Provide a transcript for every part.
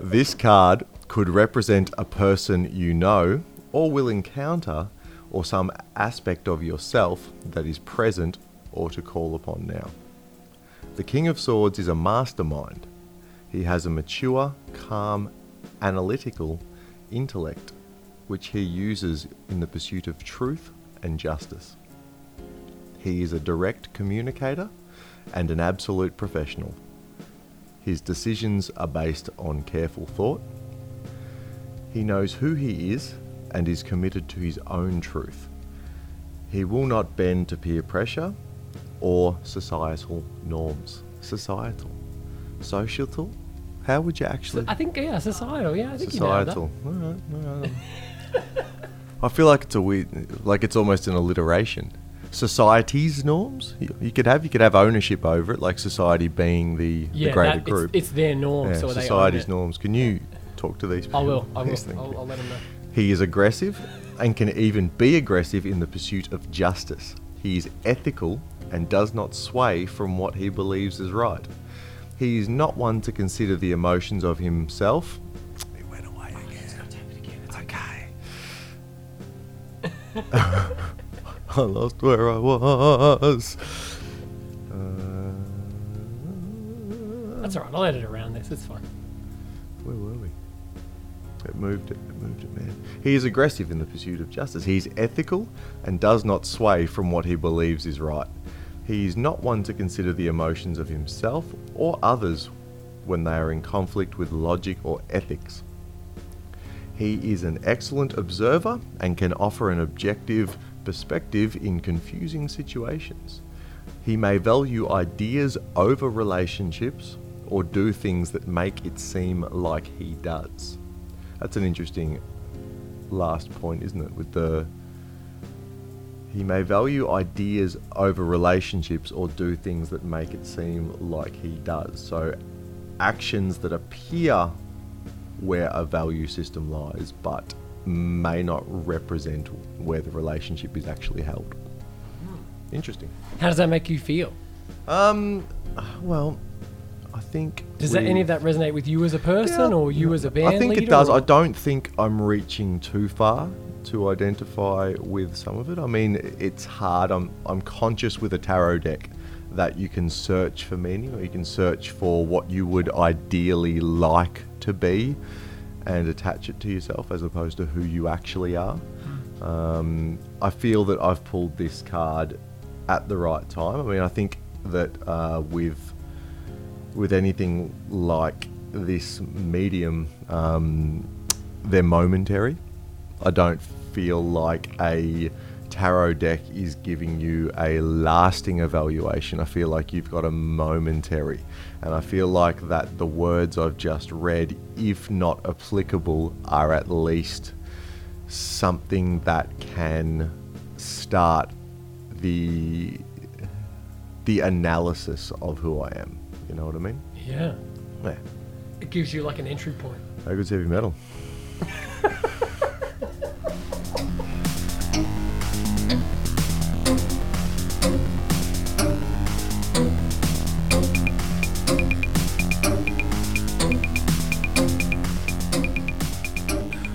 This card could represent a person you know or will encounter, or some aspect of yourself that is present or to call upon now. The King of Swords is a mastermind. He has a mature, calm, analytical intellect which he uses in the pursuit of truth and justice. He is a direct communicator and an absolute professional. His decisions are based on careful thought. He knows who he is and is committed to his own truth. He will not bend to peer pressure or societal norms. Societal. Societal? How would you actually. I think yeah, societal. Yeah, I think societal. All right, all right. I feel like it's a weird, like it's almost an alliteration. Society's norms you, you could have, you could have ownership over it, like society being the, Yeah, the greater that, group. It's, it's their norm, Yeah, so society's it. norms. Can you talk to these people? I will. I will. I'll. I'll let them know. He is aggressive and can even be aggressive in the pursuit of justice. He is ethical and does not sway from what he believes is right. He is not one to consider the emotions of himself. He went away again. Okay. I lost where I was. Uh, That's all right. I'll edit around this. It's fine. where were we? It moved it, it moved it, man. He is aggressive in the pursuit of justice. He is ethical and does not sway from what he believes is right. He is not one to consider the emotions of himself or others when they are in conflict with logic or ethics. He is an excellent observer and can offer an objective perspective in confusing situations. He may value ideas over relationships or do things that make it seem like he does. That's an interesting last point, isn't it? With the he may value ideas over relationships or do things that make it seem like he does. So actions that appear where a value system lies but may not represent where the relationship is actually held. Interesting. How does that make you feel? Um well, I think Does that, any of that resonate with you as a person Yeah. or you as a band I think it does. or- I don't think I'm reaching too far to identify with some of it. I mean, it's hard. I'm I'm conscious with a tarot deck that you can search for meaning or you can search for what you would ideally like to be and attach it to yourself as opposed to who you actually are. Um, I feel that I've pulled this card at the right time. I mean, I think that uh, with with anything like this medium, um, they're momentary. I don't feel like a tarot deck is giving you a lasting evaluation. I feel like you've got a momentary. And I feel like that the words I've just read, if not applicable, are at least something that can start the the analysis of who I am. You know what I mean? Yeah. Yeah. It gives you like an entry point. How good's heavy metal?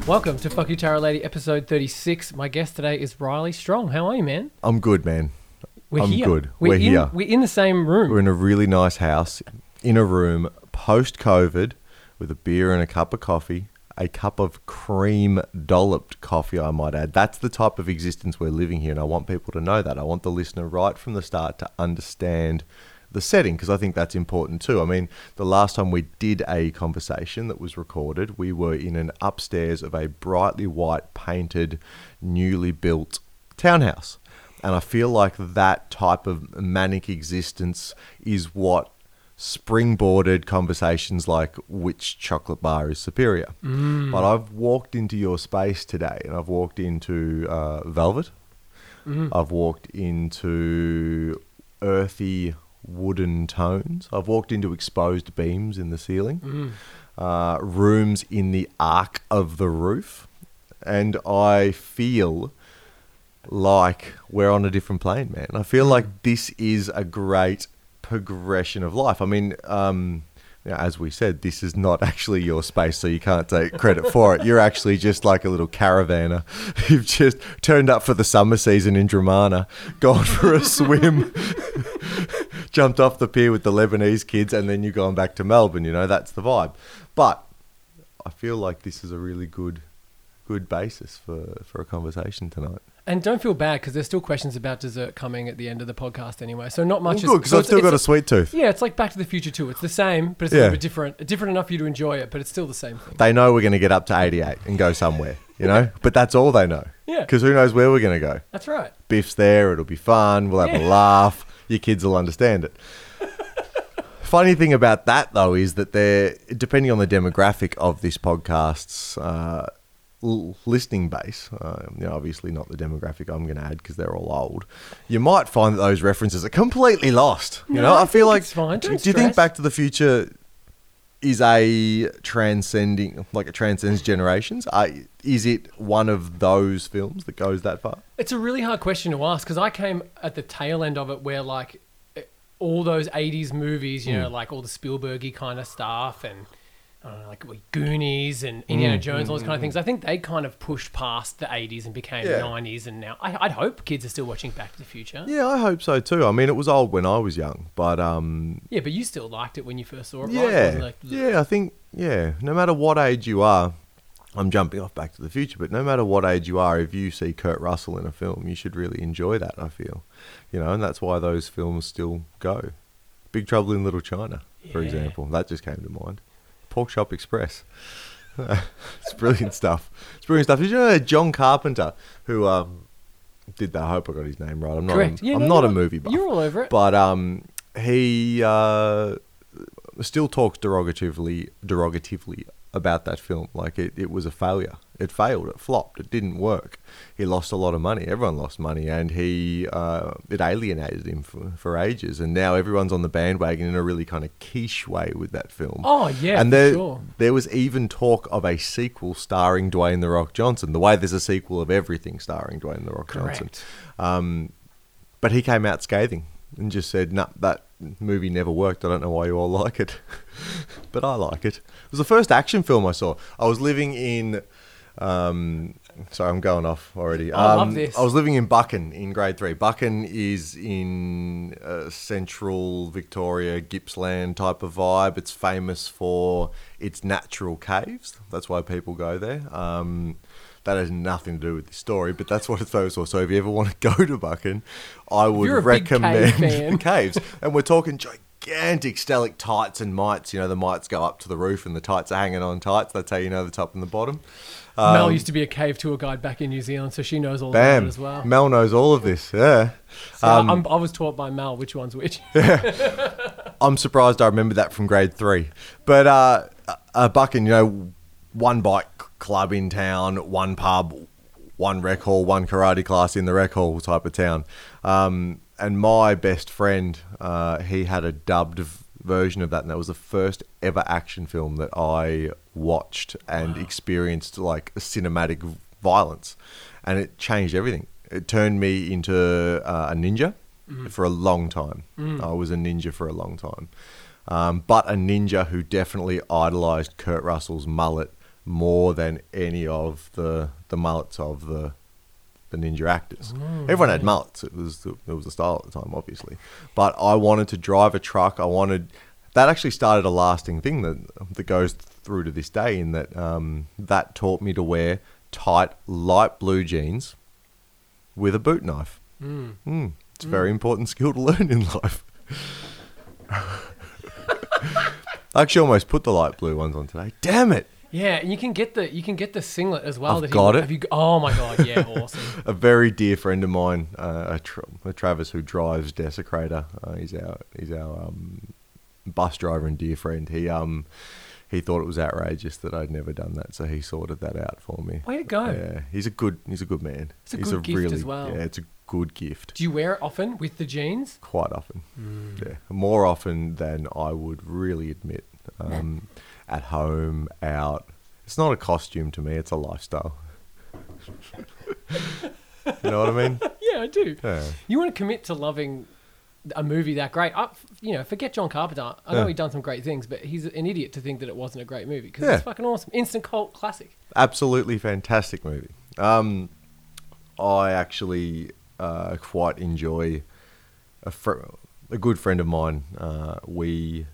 Welcome to Fuck You Tarot Lady, episode 36. My guest today is Riley Strong. How are you, man? I'm good, man. We're I'm here. good. We're, We're in, here. We're in the same room. We're in a really nice house, in a room, post COVID, with a beer and a cup of coffee, a cup of cream dolloped coffee, I might add. That's the type of existence we're living here, and I want people to know that. I want the listener right from the start to understand the setting because I think that's important too. I mean, the last time we did a conversation that was recorded, we were in an upstairs of a brightly white painted, newly built townhouse. And I feel like that type of manic existence is what springboarded conversations like which chocolate bar is superior. But I've walked into your space today and I've walked into uh, Velvet. I've walked into earthy wooden tones. I've walked into exposed beams in the ceiling, uh, rooms in the arc of the roof. And I feel like we're on a different plane, man. I feel like this is a great progression of life. I mean, um, as we said, this is not actually your space, so you can't take credit for it. You're actually just like a little caravaner. You've just turned up for the summer season in Dromana, gone for a swim, jumped off the pier with the Lebanese kids, and then you're going back to Melbourne. You know, that's the vibe. But I feel like this is a really good, good basis for, for a conversation tonight. And don't feel bad because there's still questions about dessert coming at the end of the podcast anyway. So not much. Well, good, because I've still got a sweet tooth. Yeah, it's like Back to the Future too. It's the same, but it's a little bit different. Different enough for you to enjoy it, but it's still the same thing. They know we're going to get up to 88 and go somewhere, you know? but that's all they know. Yeah. Because who knows where we're going to go? That's right. Biff's there, it'll be fun, we'll have a laugh, your kids will understand it. Funny thing about that, though, is that they're, depending on the demographic of this podcast's uh, listening base, uh, you know, obviously not the demographic I'm going to add because they're all old, you might find that those references are completely lost. You No, know, I I, feel like. Do, Don't you think. Back to the Future is a transcending, like it transcends generations? Uh, is it one of those films that goes that far? It's a really hard question to ask because I came at the tail end of it where like all those 80s movies, you Hmm. know, like all the Spielbergy kind of stuff and know, like what, Goonies and Indiana Hmm. Jones, all those kind of things. I think they kind of pushed past the 80s and became Yeah. 90s and now I, I'd hope kids are still watching Back to the Future. Yeah, I hope so too. I mean, it was old when I was young, but um, Yeah, but you still liked it when you first saw it, right? It yeah, wasn't like, yeah. I think yeah. No matter what age you are, I'm jumping off Back to the Future, but no matter what age you are, if you see Kurt Russell in a film, you should really enjoy that. I feel, you know, and that's why those films still go. Big Trouble in Little China, for Yeah. example, that just came to mind. Pork Chop Express. it's brilliant stuff. It's brilliant stuff. Did you know John Carpenter, who um, did that? I hope I got his name right. I'm not. Correct. A, Yeah, I'm no, not a movie buff. You're all over it. But um, he uh, still talks derogatively, derogatively about that film. Like it, it was a failure. It failed. It flopped. It didn't work. He lost a lot of money. Everyone lost money, and he uh, it alienated him for, for ages. And now everyone's on the bandwagon in a really kind of quiche way with that film. Oh, yeah, and there sure. there was even talk of a sequel starring Dwayne the Rock Johnson. The way there's a sequel of everything starring Dwayne the Rock Johnson. Correct. Um, but he came out scathing and just said, "No, that movie never worked. I don't know why you all like it, but I like it." It was the first action film I saw. I was living in. Um, sorry, I'm going off already. I love Um, this. I was living in Buchan in grade three. Buchan is in uh, central Victoria, Gippsland type of vibe. It's famous for its natural caves. That's why people go there. Um, that has nothing to do with the story, but that's what it's famous for. So if you ever want to go to Buchan, I would you're a big cave recommend fan. caves. And we're talking gigantic stalactites and mites. You know, the mites go up to the roof and the tights are hanging on tights. That's how you know the top and the bottom. Mel Um, used to be a cave tour guide back in New Zealand, so she knows all Bam. about it as well. Mel knows all of this. Yeah. So Um, I'm, I was taught by Mel which one's which. yeah. I'm surprised I remember that from grade three. But uh, uh, Buchan, you know, one bike club in town, one pub, one rec hall, one karate class in the rec hall type of town. Um, and my best friend, uh, he had a dubbed version of that, and that was the first ever action film that I watched and experienced like cinematic violence, and it changed everything. It turned me into uh, a ninja for a long time. I was a ninja for a long time, um, but a ninja who definitely idolized Kurt Russell's mullet more than any of the the mullets of the the ninja actors. Everyone had mullets. It was the, it was the style at the time, obviously. But I wanted to drive a truck. I wanted that actually started a lasting thing that that goes through to this day. In that um, that taught me to wear tight light blue jeans with a boot knife. Mm. It's a very important skill to learn in life. I actually almost put the light blue ones on today. Damn it! Yeah, and you can get the you can get the singlet as well. I've that he- got it. Have you, oh my god, yeah, awesome. a very dear friend of mine, uh, a, tra- a Travis who drives Desecrator. Uh, he's our he's our um, bus driver and dear friend. He um he thought it was outrageous that I'd never done that, so he sorted that out for me. Way to go. Yeah, he's a good he's a good man. It's a he's good gift as well. Yeah, it's a good gift. Do you wear it often with the jeans? Quite often, Mm. yeah, more often than I would really admit. Um, at home, out. It's not a costume to me; it's a lifestyle. you know what I mean? Yeah, I do. Yeah. You want to commit to loving a movie that great. I, you know, forget John Carpenter. I know Yeah. he's done some great things, but he's an idiot to think that it wasn't a great movie because Yeah. it's fucking awesome. Instant cult classic. absolutely fantastic movie. Um, I actually uh, quite enjoy a, fr- a good friend of mine. Uh, we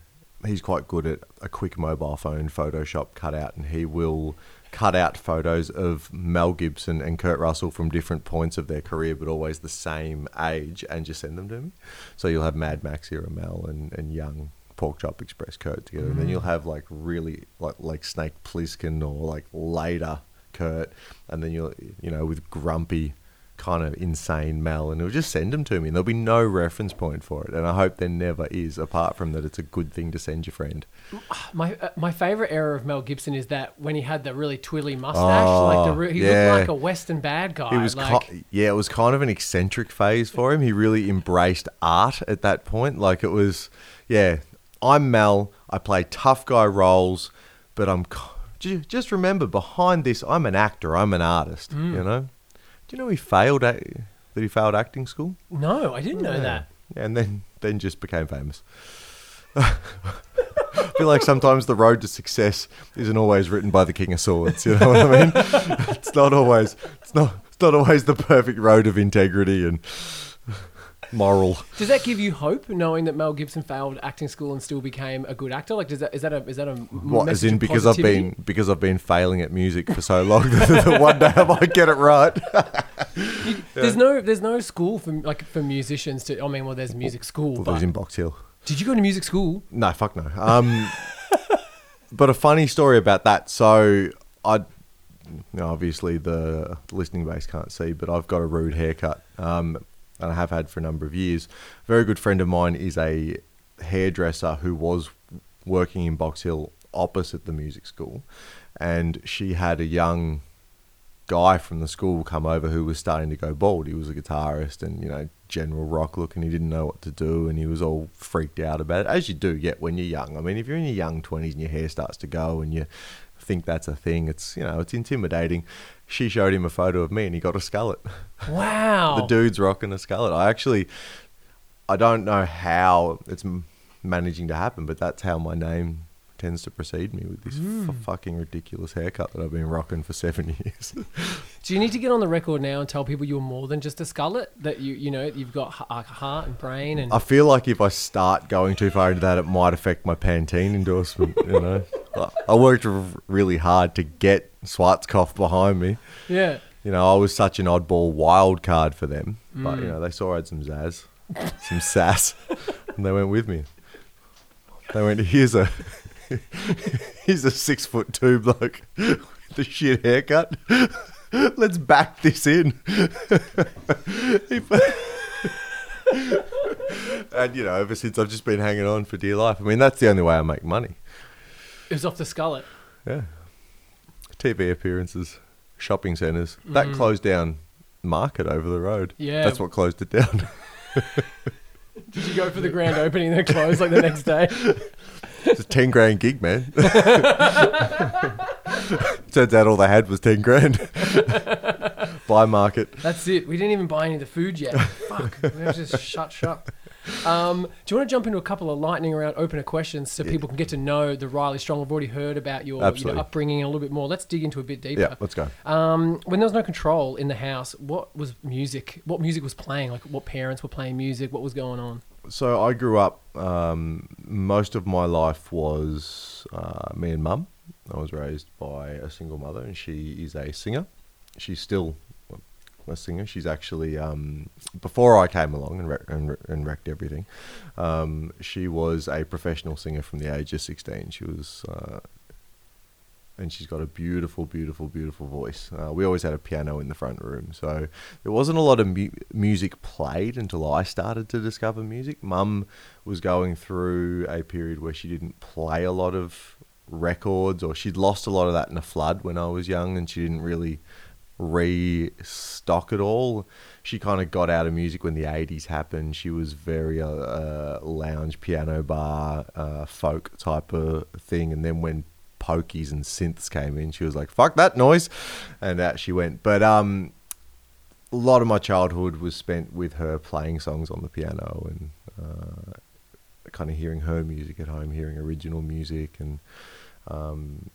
he's quite good at a quick mobile phone Photoshop cutout, and he will cut out photos of Mel Gibson and Kurt Russell from different points of their career, but always the same age, and just send them to me. So you'll have Mad Max era Mel and, and young Pork Chop Express Kurt together, and then mm. you'll have like really like like Snake Plissken or like later Kurt, and then you'll you know with grumpy kind of insane Mel, and he'll just send them to me, and there'll be no reference point for it, and I hope there never is, apart from that it's a good thing to send your friend. My uh, my favorite era of Mel Gibson is that when he had the really twirly mustache, Oh, like the re- he yeah. looked like a western bad guy. It was like, ki- yeah, it was kind of an eccentric phase for him. He really embraced art at that point. Like it was, yeah, I'm Mel. I play tough guy roles, but I'm just remember behind this, I'm an actor. I'm an artist. Mm. You know. Do you know he failed at that he failed acting school? no, I didn't know Yeah. that. Yeah, and then then just became famous. I feel like sometimes the road to success isn't always written by the King of Swords. You know what I mean? it's not always. It's not. It's not always the perfect road of integrity and moral. Does that give you hope, knowing that Mel Gibson failed acting school and still became a good actor? Like, does that is that a is that a What, as in because I've been because I've been failing at music for so long that one day I might get it right. There's no there's no school for like for musicians to. I mean, well, there's music school. Well, but those in Box Hill. did you go to music school? No, fuck no. Um, but a funny story about that. So I, you obviously the listening base can't see, but I've got a rude haircut, um, and I have had for a number of years. A very good friend of mine is a hairdresser who was working in Box Hill opposite the music school, and she had a young guy from the school come over who was starting to go bald. He was a guitarist and, you know, general rock look and he didn't know what to do and he was all freaked out about it, as you do get when you're young. I mean, if you're in your young 20s and your hair starts to go and you think that's a thing, it's, you know, it's intimidating. She showed him a photo of me and he got a skullet. Wow. The dude's rocking a skullet. I actually, I don't know how it's managing to happen, but that's how my name tends to precede me with this hmm. f- fucking ridiculous haircut that I've been rocking for seven years. Do you need to get on the record now and tell people you're more than just a skullet? That you you know you've got h- a heart and brain and I feel like if I start going too far into that, it might affect my Pantene endorsement. You know, I- I worked r- really hard to get Schwarzkopf behind me. yeah. You know, I was such an oddball wild card for them, but Mm. you know, they saw I had some zazz, some sass, and they went with me. They went, "Here's a, here's a six foot two bloke with a shit haircut. Let's back this in." And you know, ever since I've just been hanging on for dear life. I mean, that's the only way I make money. It was off the skullet. Yeah. TV appearances, shopping centres. That mm. closed down market over the road. Yeah. That's what closed it down. Did you go for the grand opening and then close like the next day? it's a 10 grand gig, man. Turns out all they had was 10 grand. Buy market. That's it. We didn't even buy any of the food yet. Fuck. We just shut shut. Um, do you want to jump into a couple of lightning round opener questions so people can get to know the Riley Strong? I've already heard about your you know, upbringing a little bit more. Let's dig into a bit deeper. Yeah, let's go. Um, when there was no control in the house, what was music? What music was playing? Like what parents were playing music? What was going on? So I grew up, um, most of my life was uh, me and mum. I was raised by a single mother, and she is a singer. She's still a singer. She's actually, um, before I came along and, wreck, and, and wrecked everything, um, she was a professional singer from the age of 16. She was. Uh, and she's got a beautiful, beautiful, beautiful voice. Uh, we always had a piano in the front room, so there wasn't a lot of mu- music played until I started to discover music. Mum was going through a period where she didn't play a lot of records, or she'd lost a lot of that in a flood when I was young, and she didn't really restock it all. She kind of got out of music when the 80s happened. She was very uh, uh, lounge, piano bar, uh, folk type of thing. And then when pokies and synths came in, she was like, fuck that noise. And out she went. But um, a lot of my childhood was spent with her playing songs on the piano and uh, kind of hearing her music at home, hearing original music, and um,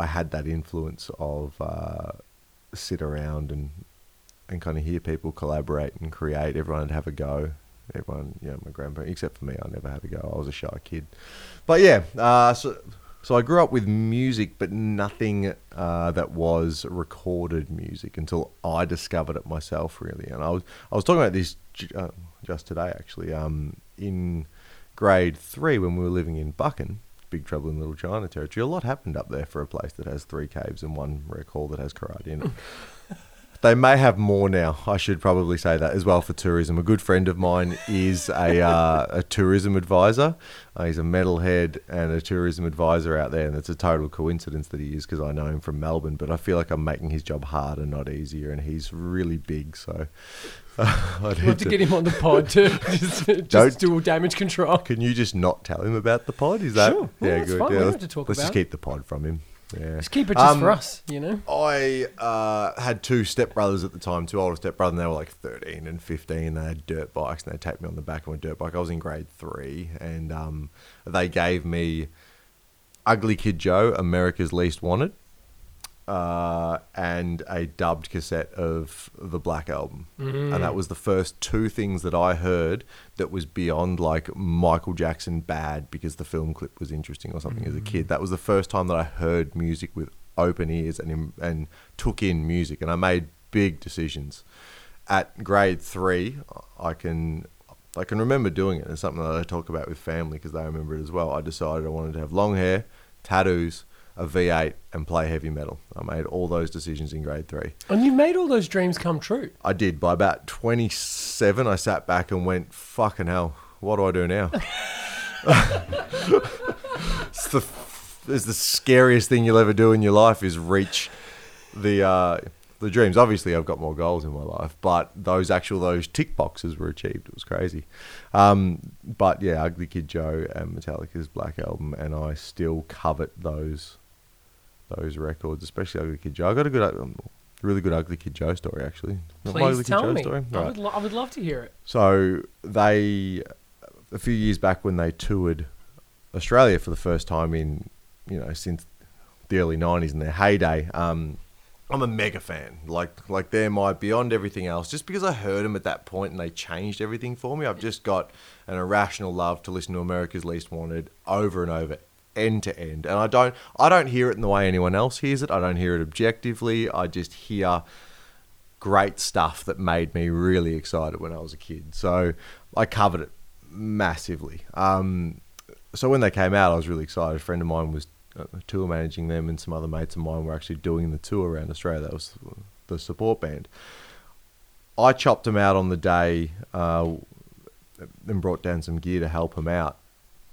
I had that influence of uh, sit around and and kind of hear people collaborate and create. Everyone would have a go. Everyone, know, my grandparents, except for me, I never had a go. I was a shy kid. But yeah, uh, so so I grew up with music, but nothing uh, that was recorded music until I discovered it myself, really. And I was I was talking about this uh, just today, actually. Um, in grade three, when we were living in Buchan, Big Trouble in Little China territory, a lot happened up there for a place that has three caves and one rec hall that has karate in it. They may have more now. I should probably say that as well for tourism. A good friend of mine is a, uh, a tourism advisor. Uh, he's a metalhead and a tourism advisor out there, and it's a total coincidence that he is because I know him from Melbourne. But I feel like I'm making his job harder, not easier, and he's really big. So I'd have to, to, get him on the pod to just, just do damage control. Can you just not tell him about the pod? Is that sure? Yeah, good. Fine. Yeah, let's, let's just keep the pod from him. Yeah. Just keep it just um, for us, you know. I uh, had two stepbrothers at the time, two older stepbrothers, and they were like 13 and 15. They had dirt bikes, and they taped me on the back of a dirt bike. I was in grade three, and um, they gave me Ugly Kid Joe, America's Least Wanted uh, and a dubbed cassette of the Black Album. Mm. And that was the first two things that I heard that was beyond like Michael Jackson bad because the film clip was interesting or something mm. as a kid. Mm. That was the first time that I heard music with open ears and, and took in music. And I made big decisions. At grade three, I can I can remember doing it. It's something that I talk about with family because they remember it as well. I decided I wanted to have long hair, tattoos, a V8 and play heavy metal. I made all those decisions in grade three. And you made all those dreams come true. I did. By about 27, I sat back and went, fucking hell, what do I do now? it's, the, it's the scariest thing you'll ever do in your life is reach the uh, the dreams. Obviously, I've got more goals in my life, but those actual those tick boxes were achieved. It was crazy. Um, but yeah, Ugly Kid Joe and Metallica's Black Album, and I still covet those those records, especially Ugly Kid Joe. I got a good, um, really good Ugly Kid Joe story actually. Please tell me. Story? I, would lo- I would love to hear it. So they, a few years back when they toured Australia for the first time in, you know, since the early '90s in their heyday. Um, I'm a mega fan. Like like they're my beyond everything else. Just because I heard them at that point and they changed everything for me, I've just got an irrational love to listen to America's Least Wanted over and over end to end. And I don't I don't hear it in the way anyone else hears it. I don't hear it objectively. I just hear great stuff that made me really excited when I was a kid. So I covered it massively. Um, so when they came out, I was really excited. A friend of mine was uh, tour managing them, and some other mates of mine were actually doing the tour around Australia. That was the support band. I chopped them out on the day uh, and brought down some gear to help them out,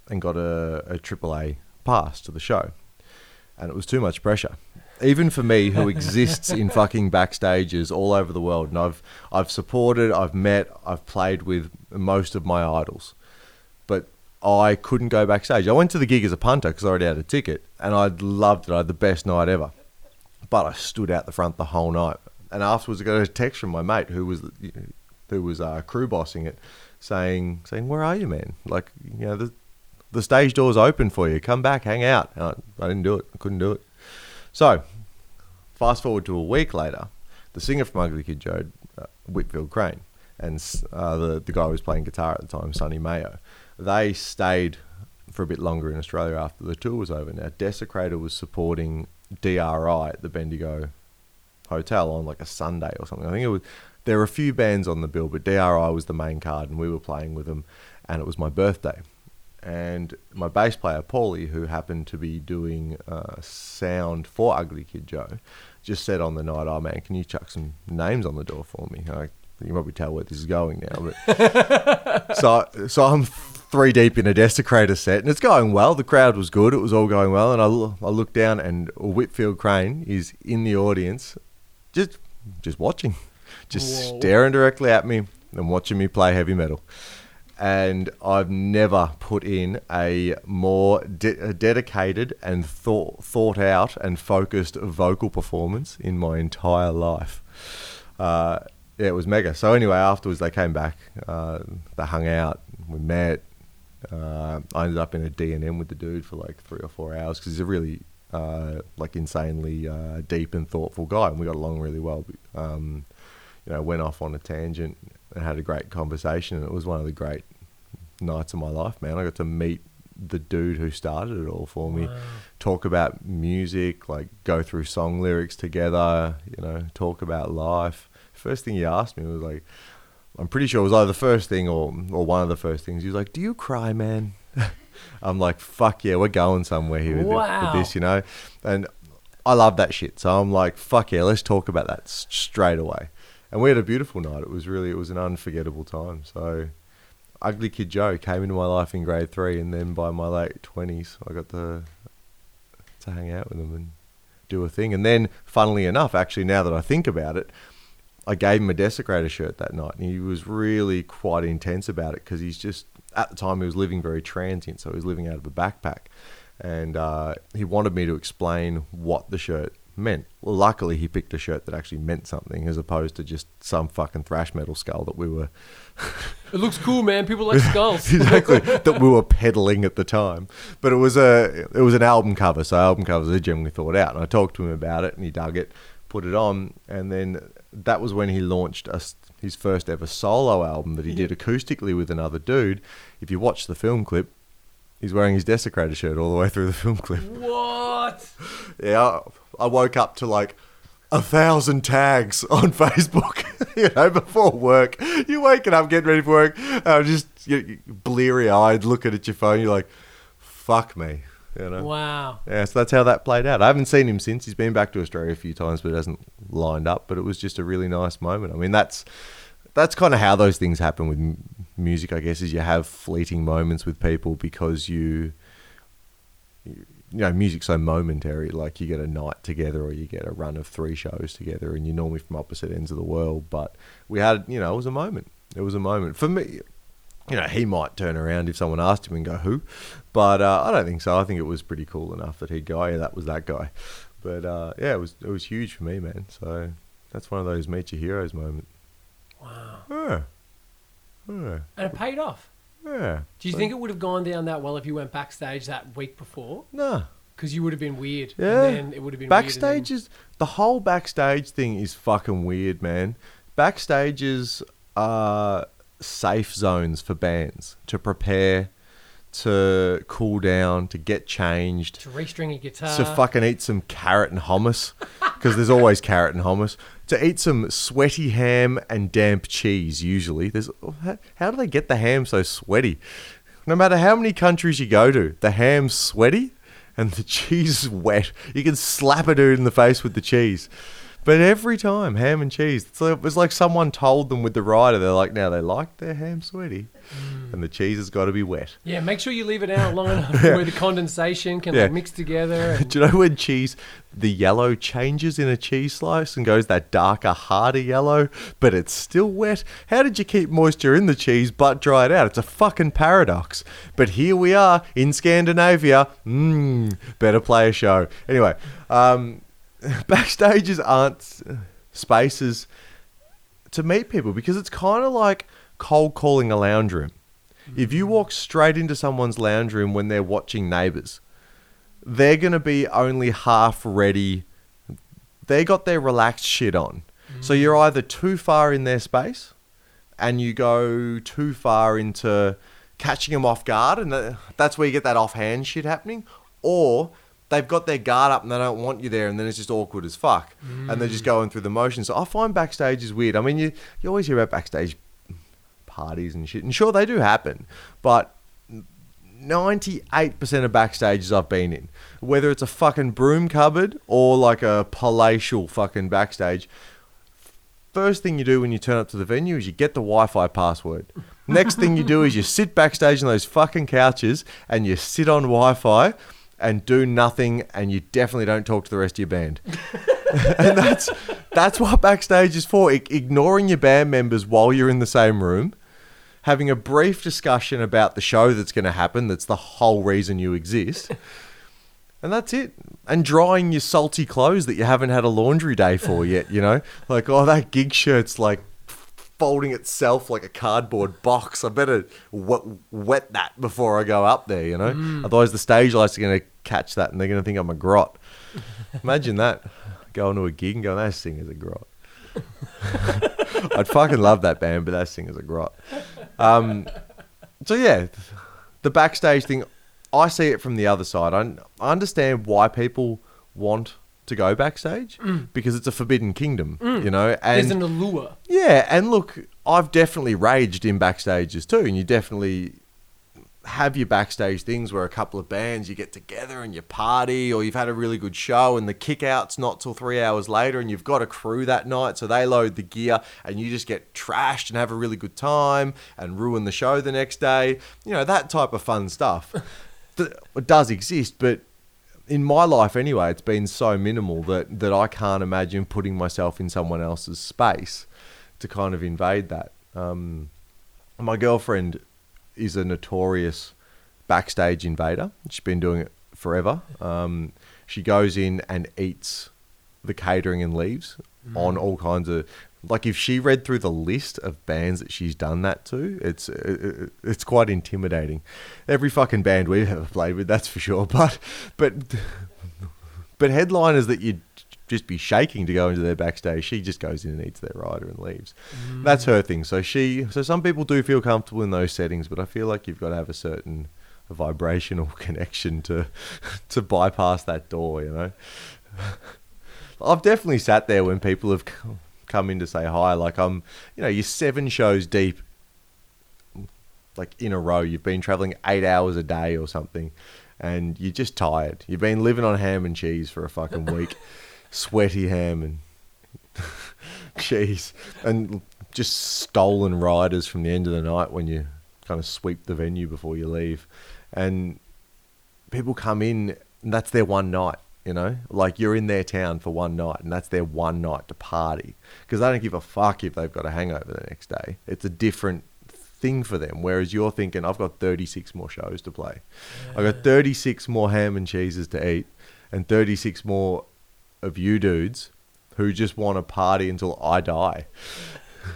and got a, a AAA pass to the show, and it was too much pressure. Even for me, who exists in fucking backstages all over the world, and I've I've supported, I've met, I've played with most of my idols, but I couldn't go backstage. I went to the gig as a punter because I already had a ticket, and I loved it. I had the best night ever. But I stood out the front the whole night, and afterwards I got a text from my mate who was who was uh, crew bossing it, saying saying Where are you, man? Like you know the the stage door's open for you. Come back, hang out. I, I didn't do it. I couldn't do it. So, fast forward to a week later, the singer from Ugly Kid Joe, uh, Whitfield Crane, and uh, the the guy who was playing guitar at the time, Sonny Mayo, they stayed for a bit longer in Australia after the tour was over. Now, Desecrator was supporting DRI at the Bendigo Hotel on like a Sunday or something. I think it was. There were a few bands on the bill, but DRI was the main card, and we were playing with them, and it was my birthday and my bass player Paulie, who happened to be doing uh, sound for Ugly Kid Joe, just said on the night, "Oh man, can you chuck some names on the door for me?" I, you probably tell where this is going now, but so so I'm three deep in a desecrator set, and it's going well. The crowd was good; it was all going well, and I, I look down, and Whitfield Crane is in the audience, just just watching, just Whoa. staring directly at me and watching me play heavy metal and I've never put in a more de- dedicated and thought thought out and focused vocal performance in my entire life. uh, yeah, it was mega. So anyway, afterwards they came back, uh, they hung out, we met. Uh, I ended up in a D and M with the dude for like three or four hours because he's a really uh, like insanely uh, deep and thoughtful guy, and we got along really well. Um, you know, went off on a tangent and had a great conversation, and it was one of the great nights of my life, man. I got to meet the dude who started it all for me, Wow. talk about music, like go through song lyrics together, you know, talk about life. First thing he asked me was like, I'm pretty sure it was either the first thing or or one of the first things. He was like, "Do you cry, man?" I'm like, "Fuck yeah, we're going somewhere here with, Wow. with this, you know." And I love that shit. So I'm like, "Fuck yeah, let's talk about that straight away." And we had a beautiful night. It was really, it was an unforgettable time. So, Ugly Kid Joe came into my life in grade three, and then by my late twenties, I got to to hang out with him and do a thing. And then, funnily enough, actually, now that I think about it, I gave him a desecrator shirt that night, and he was really quite intense about it because he's just at the time he was living very transient, so he was living out of a backpack, and uh, he wanted me to explain what the shirt meant. Well, luckily he picked a shirt that actually meant something, as opposed to just some fucking thrash metal skull that we were It looks cool, man. People like skulls. exactly that we were peddling at the time. But it was a it was an album cover, so album covers are generally thought out. And I talked to him about it, and he dug it, put it on, and then that was when he launched a, his first ever solo album that he did acoustically with another dude. If you watch the film clip, he's wearing his desecrator shirt all the way through the film clip. what? Yeah, I, I woke up to like a thousand tags on Facebook, you know, before work. You're waking up, getting ready for work, I'm just you, bleary eyed looking at your phone. You're like, fuck me, you know. Wow. Yeah, so that's how that played out. I haven't seen him since. He's been back to Australia a few times, but it hasn't lined up. But it was just a really nice moment. I mean, that's that's kind of how those things happen with m- music, I guess, is you have fleeting moments with people because you, you know, music's so momentary. Like you get a night together, or you get a run of three shows together, and you're normally from opposite ends of the world. But we had, you know, it was a moment. It was a moment for me. You know, he might turn around if someone asked him and go, "Who?" But uh, I don't think so. I think it was pretty cool enough that he'd go, "Yeah, that was that guy." But uh, yeah, it was it was huge for me, man. So that's one of those meet your heroes moment. Wow. Yeah. Yeah. And it paid off. Yeah. Do you think it would have gone down that well if you went backstage that week before? Nah. Because you would have been weird. Yeah. And then it would have been then- Backstage is the whole backstage thing is fucking weird, man. Backstages are safe zones for bands to prepare, to cool down, to get changed, to restring a guitar. to fucking eat some carrot and hummus because there's always carrot and hummus. To eat some sweaty ham and damp cheese. Usually, there's oh, how, how do they get the ham so sweaty? No matter how many countries you go to, the ham's sweaty and the cheese is wet. You can slap a dude in the face with the cheese. But every time, ham and cheese, it's like, it's like someone told them with the rider. They're like, now they like their ham sweaty, and the cheese has got to be wet. yeah, make sure you leave it out long enough where the condensation can Yeah. like mix together. And, Do you know when cheese, the yellow changes in a cheese slice and goes that darker, harder yellow, but it's still wet? How did you keep moisture in the cheese but dry it out? It's a fucking paradox. But here we are in Scandinavia. Mmm, better play a show. Anyway, um, backstages aren't spaces to meet people because it's kind of like cold calling a lounge room. If you walk straight into someone's lounge room when they're watching Neighbours, they're going to be only half ready. They got their relaxed shit on. So you're mm. either too far in their space and you go too far into catching them off guard, and that's where you get that offhand shit happening, or they've got their guard up and they don't want you there, and then it's just awkward as fuck, and they're just mm. going through the motions. So I find backstage is weird. I mean, you you always hear about backstage parties and shit, and sure they do happen, but 98% of backstages I've been in, whether it's a fucking broom cupboard or like a palatial fucking backstage, first thing you do when you turn up to the venue is you get the Wi-Fi password. Next thing you do is you sit backstage on those fucking couches and you sit on Wi-Fi and do nothing, and you definitely don't talk to the rest of your band. and that's that's what backstage is for. I- ignoring your band members while you're in the same room, having a brief discussion about the show that's going to happen. That's the whole reason you exist. and that's it. And drying your salty clothes that you haven't had a laundry day for yet, you know? Like, oh, that gig shirt's like folding itself like a cardboard box. I better wet, wet that before I go up there, you know? Mm. Otherwise, the stage lights are going to catch that and they're going to think I'm a grot. Imagine that. Going to a gig and going, that singer's a grot. I'd fucking love that band, but that singer's a grot. Um, so, yeah, the backstage thing, I see it from the other side. I, I understand why people want to go backstage mm. because it's a forbidden kingdom, mm. you know. And There's an allure. yeah, and look, I've definitely raged in backstages too, and you definitely have your backstage things where a couple of bands you get together and you party, or you've had a really good show and the kickout's not till three hours later, and you've got a crew that night, so they load the gear and you just get trashed and have a really good time and ruin the show the next day. You know that type of fun stuff. Th- It does exist, but in my life anyway, it's been so minimal that that I can't imagine putting myself in someone else's space to kind of invade that. Um, my girlfriend is a notorious backstage invader. She's been doing it forever. Um, she goes in and eats the catering and leaves on all kinds of. Like if she read through the list of bands that she's done that to, it's it, it's quite intimidating. Every fucking band we've ever played with, that's for sure. But but but headliners that you'd just be shaking to go into their backstage, she just goes in and eats their rider and leaves. Mm. That's her thing. So she, so some people do feel comfortable in those settings, but I feel like you've got to have a certain vibrational connection to to bypass that door. You know, I've definitely sat there when people have c- come in to say hi. Like I'm, you know, you're seven shows deep, like in a row. You've been traveling eight hours a day or something, and you're just tired. You've been living on ham and cheese for a fucking week, sweaty ham and cheese, and just stolen riders from the end of the night when you kind of sweep the venue before you leave, and people come in and that's their one night. You know, like you're in their town for one night, and that's their one night to party because they don't give a fuck if they've got a hangover the next day. It's a different thing for them. Whereas you're thinking, I've got 36 more shows to play. I've got 36 more ham and cheeses to eat, and 36 more of you dudes who just want to party until I die.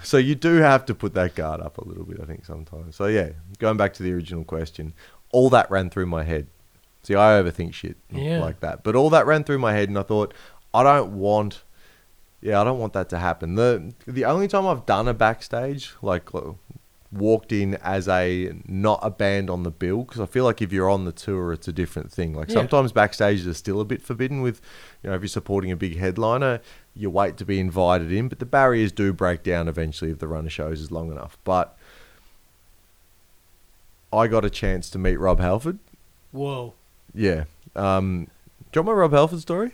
So you do have to put that guard up a little bit, I think, sometimes. So yeah, going back to the original question, all that ran through my head. See, I overthink shit Yeah. like that, but all that ran through my head, and I thought, I don't want, yeah, I don't want that to happen. the The only time I've done a backstage, like uh, walked in as a not a band on the bill, because I feel like if you're on the tour, it's a different thing. Like Yeah. sometimes backstages are still a bit forbidden with, you know, if you're supporting a big headliner, you wait to be invited in, but the barriers do break down eventually if the run of shows is long enough. But I got a chance to meet Rob Halford. Whoa. Yeah. Um, do you want my Rob Halford story?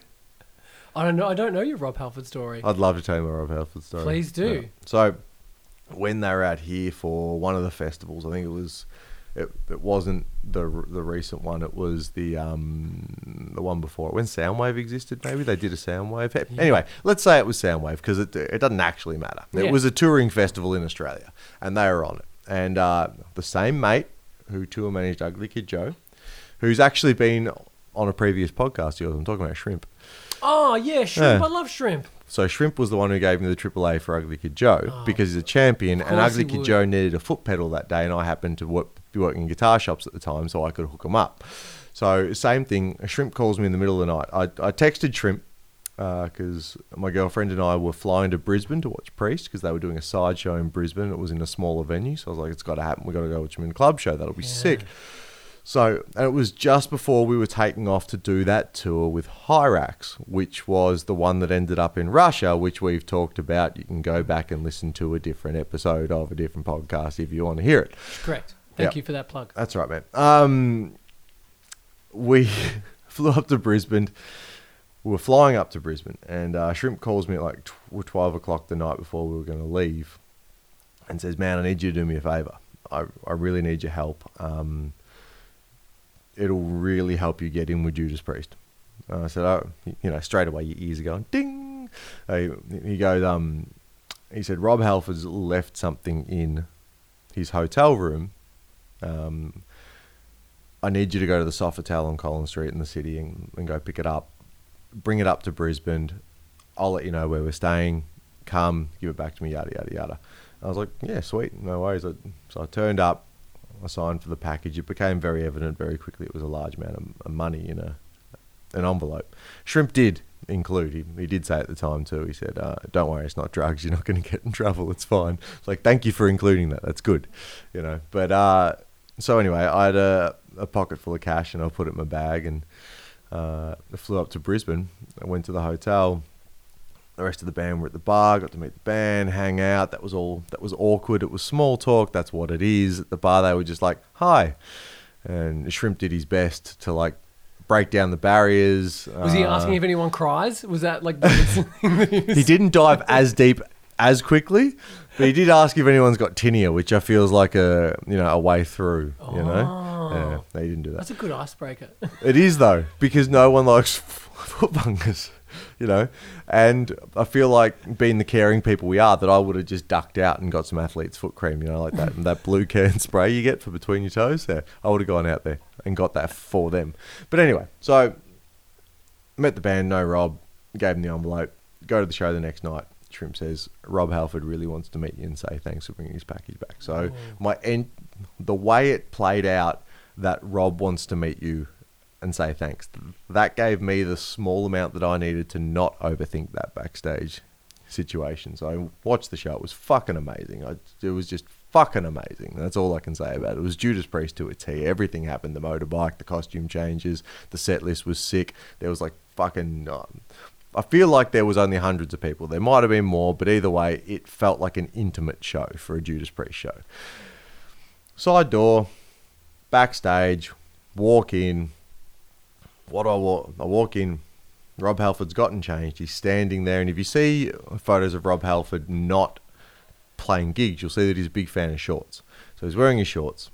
I don't know. I don't know your Rob Halford story. I'd love to tell you my Rob Halford story. Please do. Yeah. So, when they were out here for one of the festivals, I think it was, it, it wasn't the the recent one. It was the um the one before it when Soundwave existed. Maybe they did a Soundwave. Yeah. Anyway, let's say it was Soundwave because it it doesn't actually matter. It Yeah. was a touring festival in Australia, and they were on it. And uh, the same mate who tour managed Ugly Kid Joe, who's actually been on a previous podcast of yours. I'm talking about Shrimp. Oh yeah, shrimp. Yeah. I love shrimp. So Shrimp was the one who gave me the AAA for Ugly Kid Joe Oh, because he's a champion, and Ugly Kid would. Joe needed a foot pedal that day, and I happened to work, be working in guitar shops at the time, so I could hook him up. So same thing. Shrimp calls me in the middle of the night. I, I texted Shrimp uh, because my girlfriend and I were flying to Brisbane to watch Priest because they were doing a sideshow in Brisbane. It was in a smaller venue, so I was like, "It's got to happen. We got to go watch them in a club show. That'll be Yeah. sick." So, it was just before we were taking off to do that tour with Hirax, which was the one that ended up in Russia, which we've talked about. You can go back and listen to a different episode of a different podcast if you want to hear it. Correct. Thank Yeah. you for that plug. That's right, man. Um, we flew up to Brisbane. We were flying up to Brisbane, and uh, Shrimp calls me at like tw- 12 o'clock the night before we were going to leave and says, Man, I need you to do me a favor. I, I really need your help. Um, it'll really help you get in with Judas Priest. I said, Oh, you know, straight away your ears are going ding. Uh, he goes, um, he said, Rob Halford's left something in his hotel room um, I need you to go to the Sofitel on Collins Street in the city and, and go pick it up. Bring it up to Brisbane. I'll let you know where we're staying. Come, give it back to me, yada, yada, yada. I was like, yeah, sweet, no worries. So I turned up, I signed for the package. It became very evident very quickly it was a large amount of, money in a an envelope. Shrimp did include. He, he did say at the time too. He said, uh, "Don't worry, it's not drugs. You're not going to get in trouble. It's fine." It's like, thank you for including that. That's good, you know. But uh, so anyway, I had a, a pocket full of cash and I put it in my bag and uh, flew up to Brisbane. I went to the hotel. The rest of the band were at the bar. Got to meet the band, hang out. That was all. That was awkward. It was small talk. That's what it is. At the bar, they were just like, "Hi," and Shrimp did his best to like break down the barriers. Was he Uh, asking if anyone cries? Was that like he was- he didn't dive as deep as quickly, but he did ask if anyone's got tinea, which I feel is like a you know a way through. You know, yeah, no, he didn't do that. That's a good icebreaker. It is though because no one likes foot fungus, you know, and I feel like being the caring people we are, that I would have just ducked out and got some athlete's foot cream, you know, like that that blue can spray you get for between your toes. There, I would have gone out there and got that for them. But anyway, so met the band, no Rob, gave him the envelope. Go to the show the next night. Shrimp says Rob Halford really wants to meet you and say thanks for bringing his package back. So oh. my end, the way it played out that Rob wants to meet you and say thanks, that gave me the small amount that I needed to not overthink that backstage situation. So I watched the show. It was fucking amazing. I, it was just fucking amazing. That's all I can say about it. It was Judas Priest to a T. Everything happened. The motorbike, the costume changes, the set list was sick. There was like fucking. Um, I feel like there was only hundreds of people. There might have been more, but either way, it felt like an intimate show for a Judas Priest show. Side door, backstage, walk in. What do I walk? I walk in. Rob Halford's gotten changed. He's standing there, and if you see photos of Rob Halford not playing gigs, you'll see that he's a big fan of shorts. So he's wearing his shorts,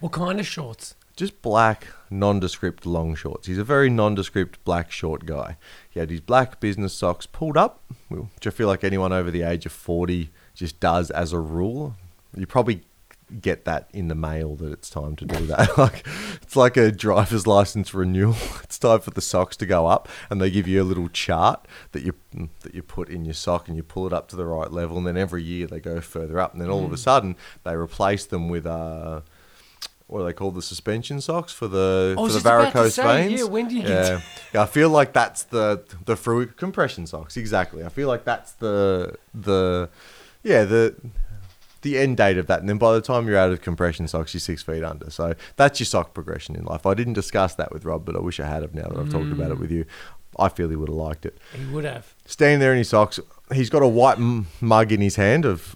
what kind of shorts? just black, nondescript long shorts. He's a very nondescript black short guy. He had his black business socks pulled up, which I feel like anyone over the age of 40 just does as a rule. You probably get that in the mail that it's time to do that. like it's like a driver's license renewal. It's time for the socks to go up and they give you a little chart that you that you put in your sock and you pull it up to the right level and then every year they go further up and then all of a sudden they replace them with uh what are they call The suspension socks for the for the just about to varicose say, veins. yeah, when do you get yeah. yeah, I feel like that's the the fruit compression socks. Exactly. I feel like that's the the yeah the the end date of that. And then by the time you're out of compression socks, you're six feet under. So that's your sock progression in life. I didn't discuss that with Rob, but I wish I had have now that I've talked about Mm. it with you. I feel he would have liked it. He would have. Standing there in his socks, he's got a white m- mug in his hand of,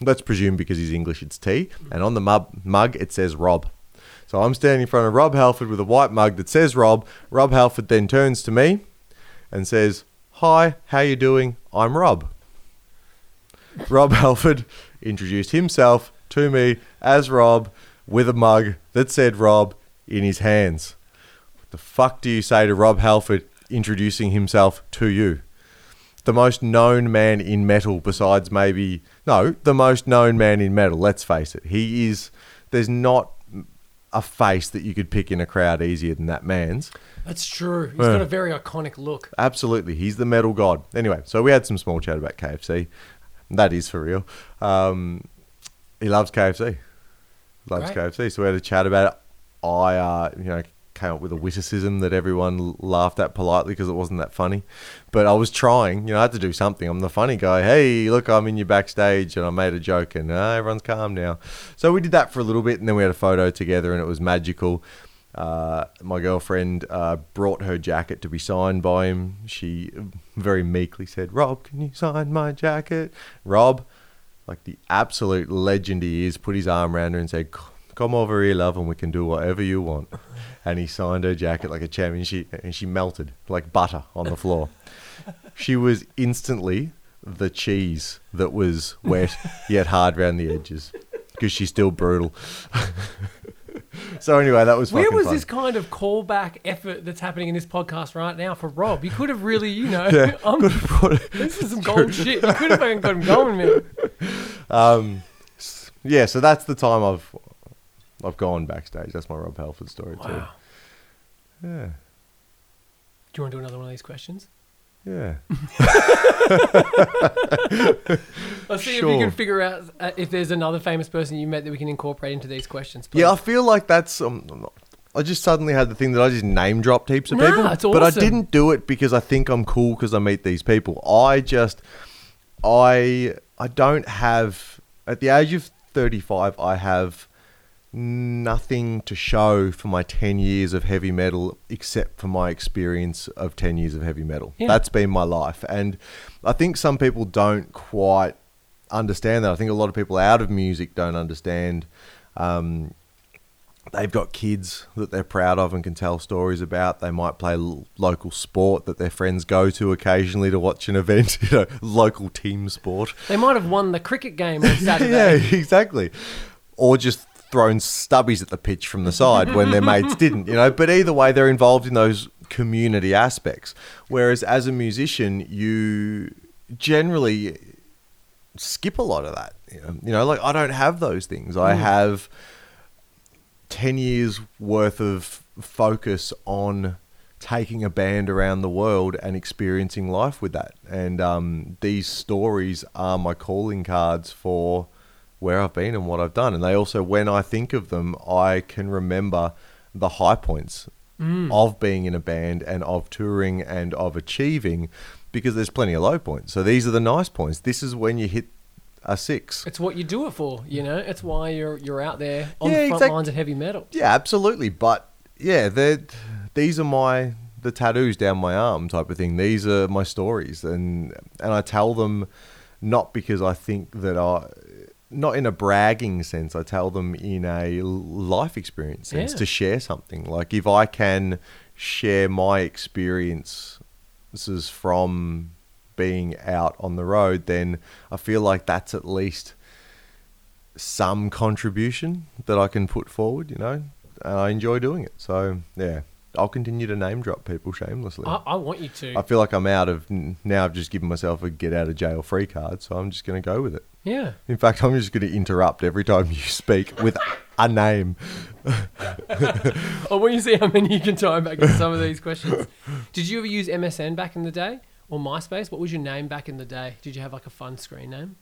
let's presume because he's English, it's tea. And on the mug, mug it says Rob. So I'm standing in front of Rob Halford with a white mug that says Rob. Rob Halford then turns to me and says, "Hi, how you doing? I'm Rob." Rob Halford introduced himself to me as Rob with a mug that said Rob in his hands. What the fuck do you say to Rob Halford introducing himself to you? The most known man in metal, besides maybe no, the most known man in metal. Let's face it, he is. There's not a face that you could pick in a crowd easier than that man's. That's true. He's Yeah. got a very iconic look. Absolutely, he's the metal god. Anyway, so we had some small chat about KFC. That is for real. Um, he loves KFC. Loves Great. KFC. So we had a chat about it. I, uh, you know, came up with a witticism that everyone laughed at politely because it wasn't that funny. But I was trying. You know, I had to do something. I'm the funny guy. Hey, look, I'm in your backstage, and I made a joke, and uh, everyone's calm now. So we did that for a little bit, and then we had a photo together, and it was magical. Uh, my girlfriend uh, brought her jacket to be signed by him. She very meekly said, Rob, can you sign my jacket? Rob, like the absolute legend he is, put his arm around her and said, Come over here, love, and we can do whatever you want. And he signed her jacket like a champion, and she, and she melted like butter on the floor. she was instantly the cheese that was wet yet hard around the edges because she's still brutal. so anyway, that was Where was fun. this kind of callback effort that's happening in this podcast right now for Rob? You could have really, you know, Yeah, I'm- could have brought it. this is some gold shit. You could have fucking got him going, man. Um, yeah, so that's the time I've I've gone backstage. That's my Rob Halford story too. Yeah, Do you want to do another one of these questions? Yeah. I'll see if Sure. you can figure out uh, if there's another famous person you met that we can incorporate into these questions. please. Yeah, I feel like that's. Um, I just suddenly had the thing that I just name dropped heaps of Nah, people, it's but I awesome. didn't do it because I think I'm cool because I meet these people. I just, I, I don't have at the age of 35. I have nothing to show for my 10 years of heavy metal except for my experience of 10 years of heavy metal. Yeah. That's been my life, and I think some people don't quite understand that. I think a lot of people out of music don't understand. Um, they've got kids that they're proud of and can tell stories about. They might play l- local sport that their friends go to occasionally to watch an event, you know, local team sport. They might have won the cricket game on Saturday. yeah, exactly. Or just thrown stubbies at the pitch from the side when their mates didn't, you know. But either way, they're involved in those community aspects. Whereas as a musician, you generally skip a lot of that. You know, you know like I don't have those things. I Mm. have 10 years worth of focus on taking a band around the world and experiencing life with that. And um, these stories are my calling cards for where I've been and what I've done. And they also, when I think of them, I can remember the high points Mm. of being in a band and of touring and of achieving because there's plenty of low points. So these are the nice points. This is when you hit a six. It's what you do it for, you know. It's why you're you're out there on Yeah, the front exact- lines of heavy metal. Yeah, absolutely. But yeah, they're, these are my the tattoos down my arm type of thing. These are my stories, and and I tell them not because I think that I. Not in a bragging sense, I tell them in a life experience sense Yeah. to share something. Like if I can share my experiences from being out on the road, then I feel like that's at least some contribution that I can put forward, you know, and I enjoy doing it. So yeah, I'll continue to name drop people shamelessly. I, I want you to. I feel like I'm out of now. I've just given myself a get out of jail free card, so I'm just going to go with it. Yeah. In fact, I'm just going to interrupt every time you speak with a name. I want you to see how many you can time back into some of these questions. Did you ever use MSN back in the day or MySpace? What was your name back in the day? Did you have like a fun screen name?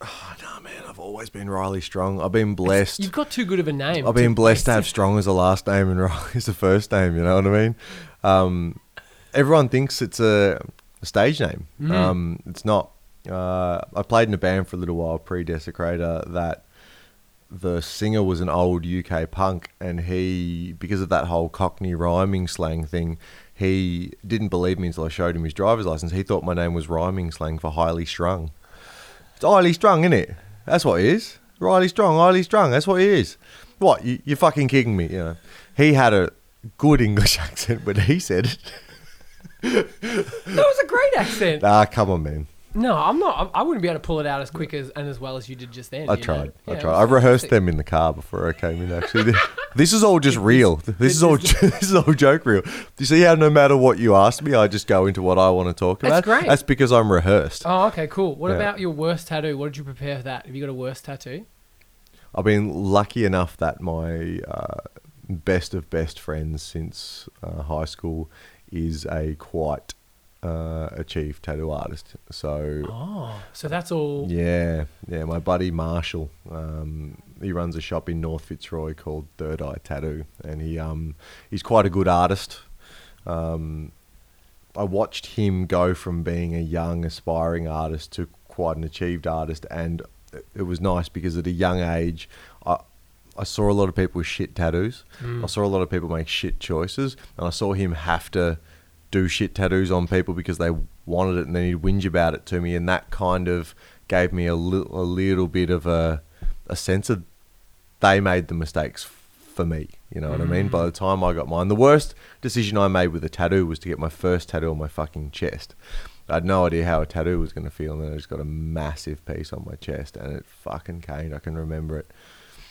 Oh, no, man, I've always been Riley Strong. I've been blessed. You've got too good of a name. I've been blessed to have. Strong as a last name and Riley as a first name. You know what I mean? Um, everyone thinks it's a, a stage name. Mm. Um, it's not. Uh, I played in a band for a little while pre Desecrator that the singer was an old UK punk, and he, because of that whole Cockney rhyming slang thing, he didn't believe me until I showed him his driver's license. He thought my name was rhyming slang for highly strung. It's highly strung, isn't it? That's what it is. Riley Strong, highly strung. That's what it is. What? You, you're fucking kidding me? You know. He had a good English accent, but he said it. That was a great accent. Ah, come on, man. No, I'm not. I wouldn't be able to pull it out as quick as and as well as you did just then. I tried. I tried. I rehearsed them in the car before I came in. Actually, this is all just real. This is all. This is all joke real. Do you see how no matter what you ask me, I just go into what I want to talk about. That's great. That's because I'm rehearsed. Oh, okay, cool. What Yeah. about your worst tattoo? What did you prepare for that? Have you got a worst tattoo? I've been lucky enough that my uh, best of best friends since uh, high school is a quite uh, chief tattoo artist. So Oh, so that's all. yeah, yeah, my buddy Marshall, um, he runs a shop in North Fitzroy called Third Eye Tattoo, and he um, he's quite a good artist. Um, I watched him go from being a young aspiring artist to quite an achieved artist, and it- it was nice because at a young age, I I saw a lot of people with shit tattoos. Mm. I saw a lot of people make shit choices, and I saw him have to do shit tattoos on people because they wanted it, and then he'd whinge about it to me, and that kind of gave me a, li- a little bit of a a sense of they made the mistakes for me. You know what I mean? Mm. By the time I got mine, the worst decision I made with a tattoo was to get my first tattoo on my fucking chest. I had no idea how a tattoo was going to feel, and then I just got a massive piece on my chest, and it fucking came. I can remember it.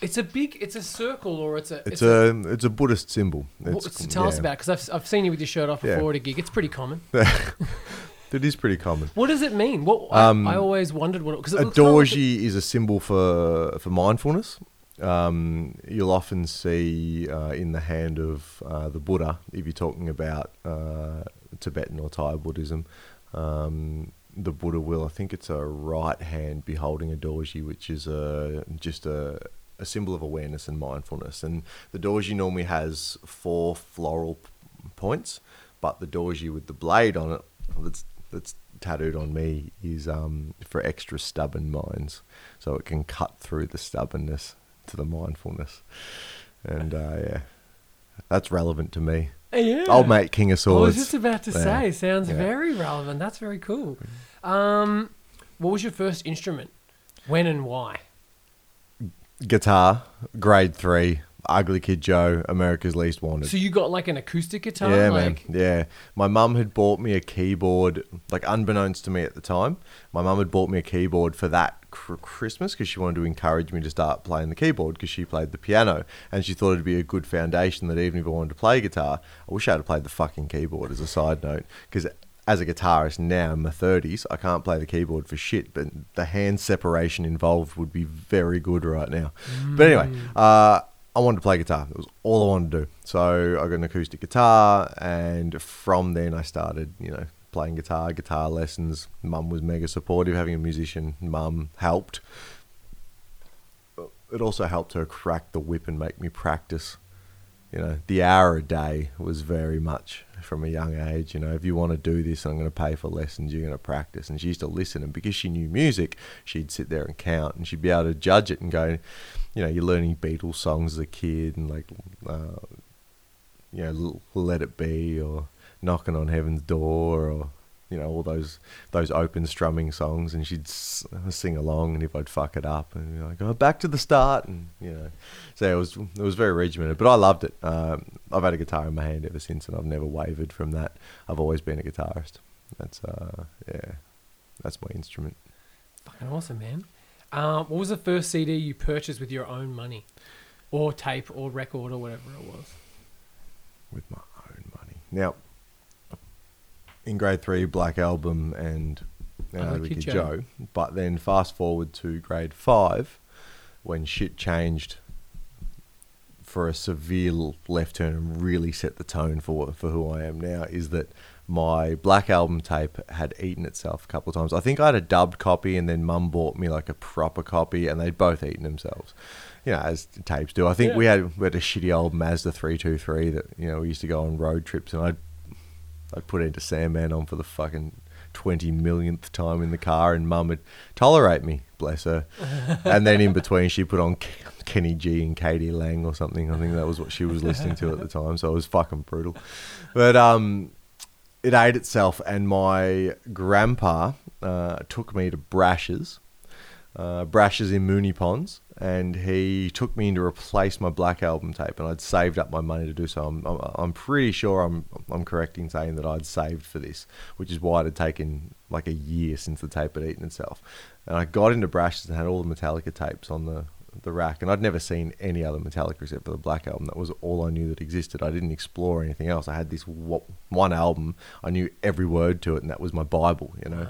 It's a big. It's a circle, or it's a. It's, a, it's a Buddhist symbol. Well, so tell us about because I've, I've seen you with your shirt off Yeah. before at a gig. It's pretty common. It is pretty common. What does it mean? What Um, I, I always wondered what because A looks like dorji is a symbol for for mindfulness, um, you'll often see uh, in the hand of uh, the Buddha, if you're talking about uh, Tibetan or Thai Buddhism, um, the Buddha will, I think it's a right hand beholding a dorji, which is a, just a, a symbol of awareness and mindfulness. And the dorji normally has four floral p- points, but the dorji with the blade on it, that's, that's tattooed on me, is um, for extra stubborn minds. So it can cut through the stubbornness to the mindfulness. And uh, yeah, that's relevant to me. Yeah. Old mate King of Swords. I was just about to Yeah. say, sounds Yeah. very relevant. That's very cool. Um, what was your first instrument? When and why? Guitar, grade three, Ugly Kid Joe, America's Least Wanted. So you got like an acoustic guitar? yeah, like, man. Yeah. My mum had bought me a keyboard, like unbeknownst to me at the time. My mum had bought me a keyboard for that cr- Christmas because she wanted to encourage me to start playing the keyboard because she played the piano and she thought it'd be a good foundation that even if I wanted to play guitar, I wish I had played the fucking keyboard as a side note because as a guitarist now in my 30s, I can't play the keyboard for shit, but the hand separation involved would be very good right now. But anyway, uh, I wanted to play guitar. It was all I wanted to do. So I got an acoustic guitar, and from then I started, you know, playing guitar, guitar lessons. Mum was mega supportive. Having a musician mum helped. It also helped her crack the whip and make me practice. You know, the hour a day was very much from a young age. You know, if you want to do this, I'm going to pay for lessons. You're going to practice. And she used to listen, and because she knew music, she'd sit there and count, and she'd be able to judge it and go, you know, you're learning Beatles songs as a kid, and like, uh, you know, Let It Be or Knocking on Heaven's Door or you know all those those open strumming songs, and she'd s- sing along, and if I'd fuck it up, and be like, oh, back to the start, and you know, so it was it was very regimented, but I loved it. Um, I've had a guitar in my hand ever since, and I've never wavered from that. I've always been a guitarist. That's uh, yeah, that's my instrument. fucking awesome, man. Um, what was the first CD you purchased with your own money? Or tape or record or whatever it was? with my own money. Now, in grade three, Black Album and uh, Ugly Ugly Kid Kid Joe. Joe. But then fast forward to grade five, when shit changed for a severe left turn and really set the tone for for who I am now, is that my Black Album tape had eaten itself a couple of times. I think I had a dubbed copy, and then Mum bought me like a proper copy, and they'd both eaten themselves. You know, as tapes do. I think Yeah. we had we had a shitty old Mazda three two three that you know we used to go on road trips, and I'd I'd put Enter Sandman on for the fucking twenty millionth time in the car, and Mum would tolerate me, bless her. and then in between, she put on Kenny G and k.d. lang or something. I think that was what she was listening to at the time, so it was fucking brutal. But um, it ate itself, and my grandpa uh, took me to Brash's. Uh, Brash's in Moonee Ponds, and he took me in to replace my Black Album tape, and I'd saved up my money to do so. I'm, I'm, I'm pretty sure I'm, I'm correct in saying that I'd saved for this, which is why it had taken like a year since the tape had eaten itself. And I got into Brash's and had all the Metallica tapes on the the rack, and I'd never seen any other Metallica except for the Black Album. That was all I knew that existed. I didn't explore anything else. I had this one album. I knew every word to it, and that was my Bible. You know.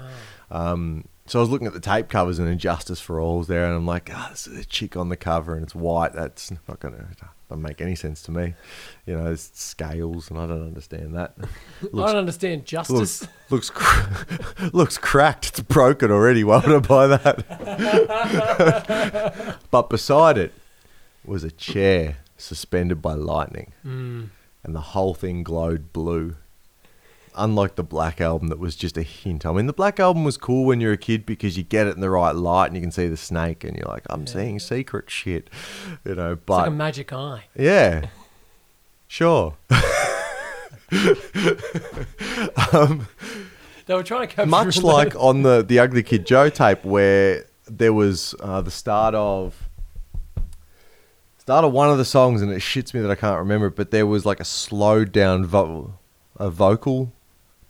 Um, so I was looking at the tape covers and Injustice for All's there, and I'm like, ah, this is a chick on the cover, and it's white. That's not gonna doesn't make any sense to me. You know, it's scales, and I don't understand that. I don't understand justice. looks looks, cr- looks cracked. It's broken already. Why would I buy that? but beside it was a chair suspended by lightning, Mm. and the whole thing glowed blue. Unlike the Black Album, that was just a hint. I mean, the Black Album was cool when you're a kid because you get it in the right light and you can see the snake, and you're like, I'm Yeah. seeing secret shit, you know. It's But like a magic eye. yeah, sure. um, They were trying to capture much like on the the Ugly Kid Joe tape, where there was uh, the start of start of one of the songs, and it shits me that I can't remember. it, But there was like a slowed down vo- a vocal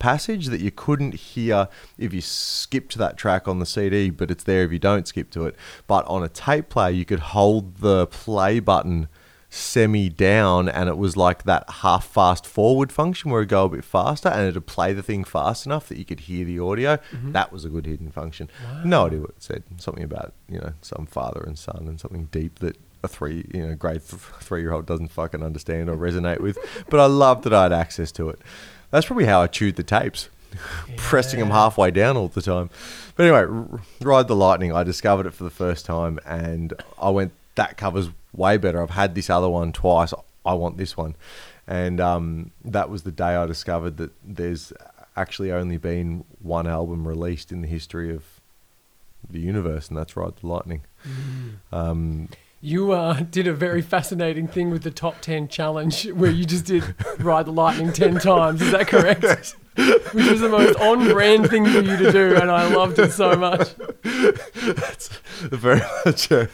passage that you couldn't hear if you skipped that track on the CD, but it's there if you don't skip to it. But on a tape player, you could hold the play button semi down and it was like that half fast forward function where it go a bit faster and it'd play the thing fast enough that you could hear the audio. Mm-hmm. That was a good hidden function. No idea what it said. Something about, you know, some father and son and something deep that a three, you know, grade th- three year old doesn't fucking understand or resonate with. But I loved that I had access to it. That's probably how I chewed the tapes, pressing them halfway down all the time. But anyway, Ride the Lightning, I discovered it for the first time and I went, that cover's way better. I've had this other one twice. I want this one. And um, that was the day I discovered that there's actually only been one album released in the history of the universe, and that's Ride the Lightning. Um, You uh, did a very fascinating thing with the top 10 challenge where you just did Ride the Lightning 10 times. Is that correct? Which was the most on brand thing for you to do, and I loved it so much. That's very much. uh,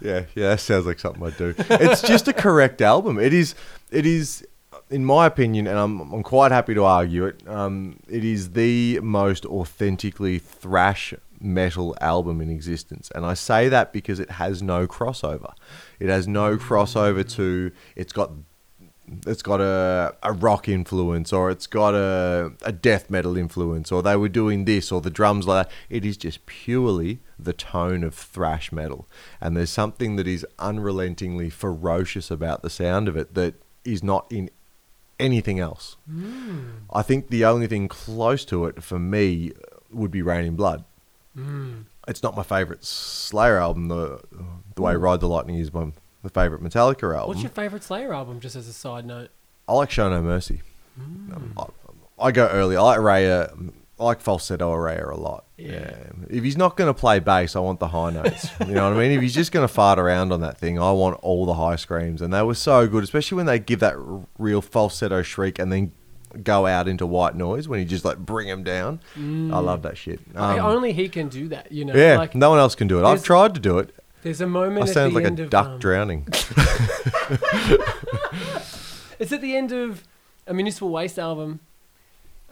yeah, yeah, that sounds like something I'd do. It's just a correct album. It is. It is. In my opinion, and I'm, I'm quite happy to argue it, um, it is the most authentically thrash metal album in existence. And I say that because it has no crossover. It has no crossover to, it's got it's got a, a rock influence or it's got a, a death metal influence or they were doing this or the drums like that. It is just purely the tone of thrash metal. And there's something that is unrelentingly ferocious about the sound of it that is not in anything else. Hmm. I think the only thing close to it for me would be Reign in Blood. Mm. It's not my favorite Slayer album. The the way mm. Ride the Lightning is my the favorite Metallica album. What's your favourite Slayer album, just as a side note? I like Show No Mercy. Mm. Um, I, I go early. I like Araya. I like falsetto Araya a lot. Yeah. If he's not going to play bass, I want the high notes. you know what I mean? If he's just going to fart around on that thing, I want all the high screams. And they were so good, especially when they give that real falsetto shriek and then go out into white noise when you just like bring them down. I love that shit. Um, only he can do that, you know? yeah, Like, no one else can do it. I've tried to do it. there's a moment I sound like a of, duck um, drowning. It's at the end of a Municipal Waste album,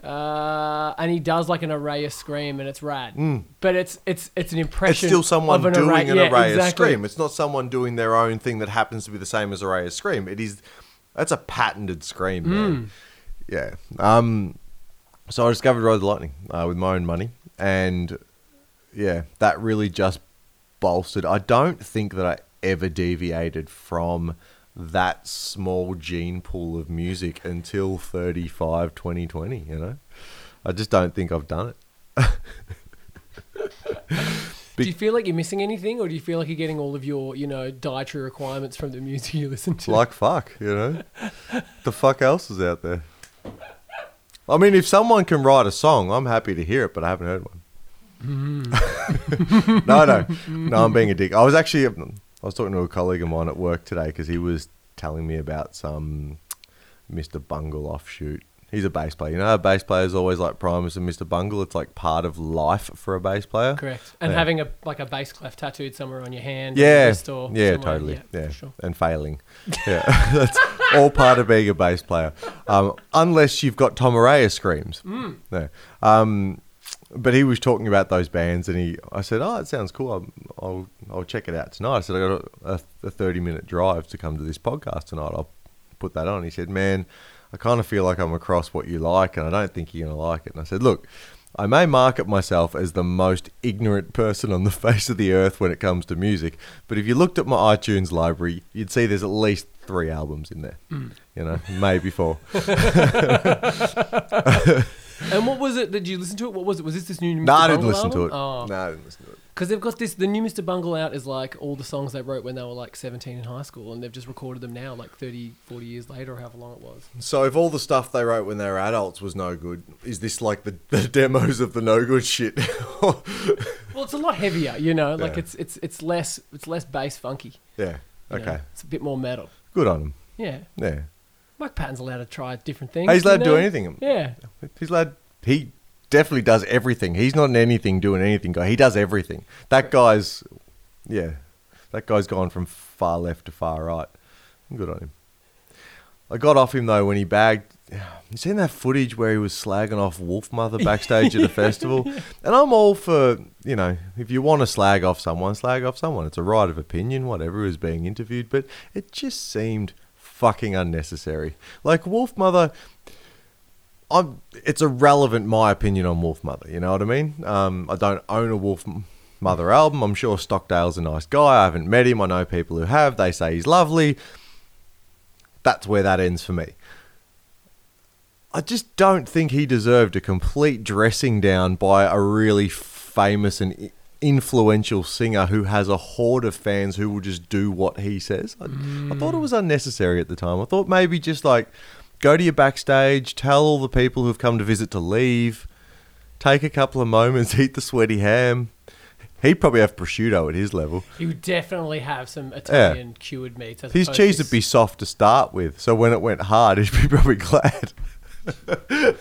uh, and he does like an Araya scream, and it's rad. But it's it's it's an impression. It's still someone an doing Araya, an yeah, Araya scream. It's not someone doing their own thing that happens to be the same as Araya scream. It is that's a patented scream, Hmm. man. Yeah. Um. So I discovered Ride the Lightning uh, with my own money, and yeah, that really just bolstered. I don't think that I ever deviated from that small gene pool of music until 35 2020 you know i just don't think i've done it Do you feel like you're missing anything, or do you feel like you're getting all of your you know dietary requirements from the music you listen to? like fuck, you know. the fuck else is out there? I mean, if someone can write a song, I'm happy to hear it, but I haven't heard one. Hmm. no, no, no. I'm being a dick. I was actually, um, I was talking to a colleague of mine at work today because he was telling me about some Mr. Bungle offshoot. He's a bass player. You know how bass players always like Primus and Mr. Bungle? It's like part of life for a bass player. Correct. And Yeah. having a like a bass clef tattooed somewhere on your hand, Yeah, wrist or yeah, somewhere. totally. Yeah, for sure. and failing. Yeah, that's all part of being a bass player. Um, unless you've got Tom Araya screams. Hmm. No. Um, but he was talking about those bands, and he, I said, "Oh, it sounds cool. I'll, I'll, I'll check it out tonight." I said, "I got a, a thirty-minute drive to come to this podcast tonight. I'll put that on." He said, "Man, I kind of feel like I'm across what you like, and I don't think you're gonna like it." And I said, "Look." I may market myself as the most ignorant person on the face of the earth when it comes to music, but if you looked at my iTunes library, you'd see there's at least three albums in there. Hmm. You know, maybe four. And what was it? Did you listen to it? What was it? Was this this new Mr. no, I didn't listen to it. Oh, No, I didn't listen to it. Because they've got this, the new Mr. Bungle out is like all the songs they wrote when they were like 17 in high school, and they've just recorded them now, like 30, 40 years later, or however long it was. So if all the stuff they wrote when they were adults was no good, is this like the, the demos of the no good shit? Well, it's a lot heavier, you know. Like Yeah. it's it's it's less it's less bass funky. yeah. you know. Okay. It's a bit more metal. Good on him. Yeah. Yeah. Mike Patton's allowed to try different things. He's allowed you to do anything. Yeah. He's allowed. He definitely does everything. He's not an anything doing anything guy. He does everything. That guy's, yeah, that guy's gone from far left to far right. I'm good on him. I got off him though when he bagged. You seen that footage where he was slagging off Wolfmother backstage at a festival? And I'm all for you know if you want to slag off someone, slag off someone. It's a right of opinion, whatever is being interviewed. But it just seemed fucking unnecessary. Like Wolfmother. I'm, it's irrelevant my opinion on Wolfmother. You know what I mean? Um, I don't own a Wolf Mother album. I'm sure Stockdale's a nice guy. I haven't met him. I know people who have. They say he's lovely. That's where that ends for me. I just don't think he deserved a complete dressing down by a really famous and influential singer who has a horde of fans who will just do what he says. I, I thought it was unnecessary at the time. I thought maybe just like go to your backstage, tell all the people who've come to visit to leave, take a couple of moments, eat the sweaty ham. He'd probably have prosciutto at his level. You would definitely have some Italian cured meats. As His cheese would be soft to start with, so when it went hard, he'd be probably glad. I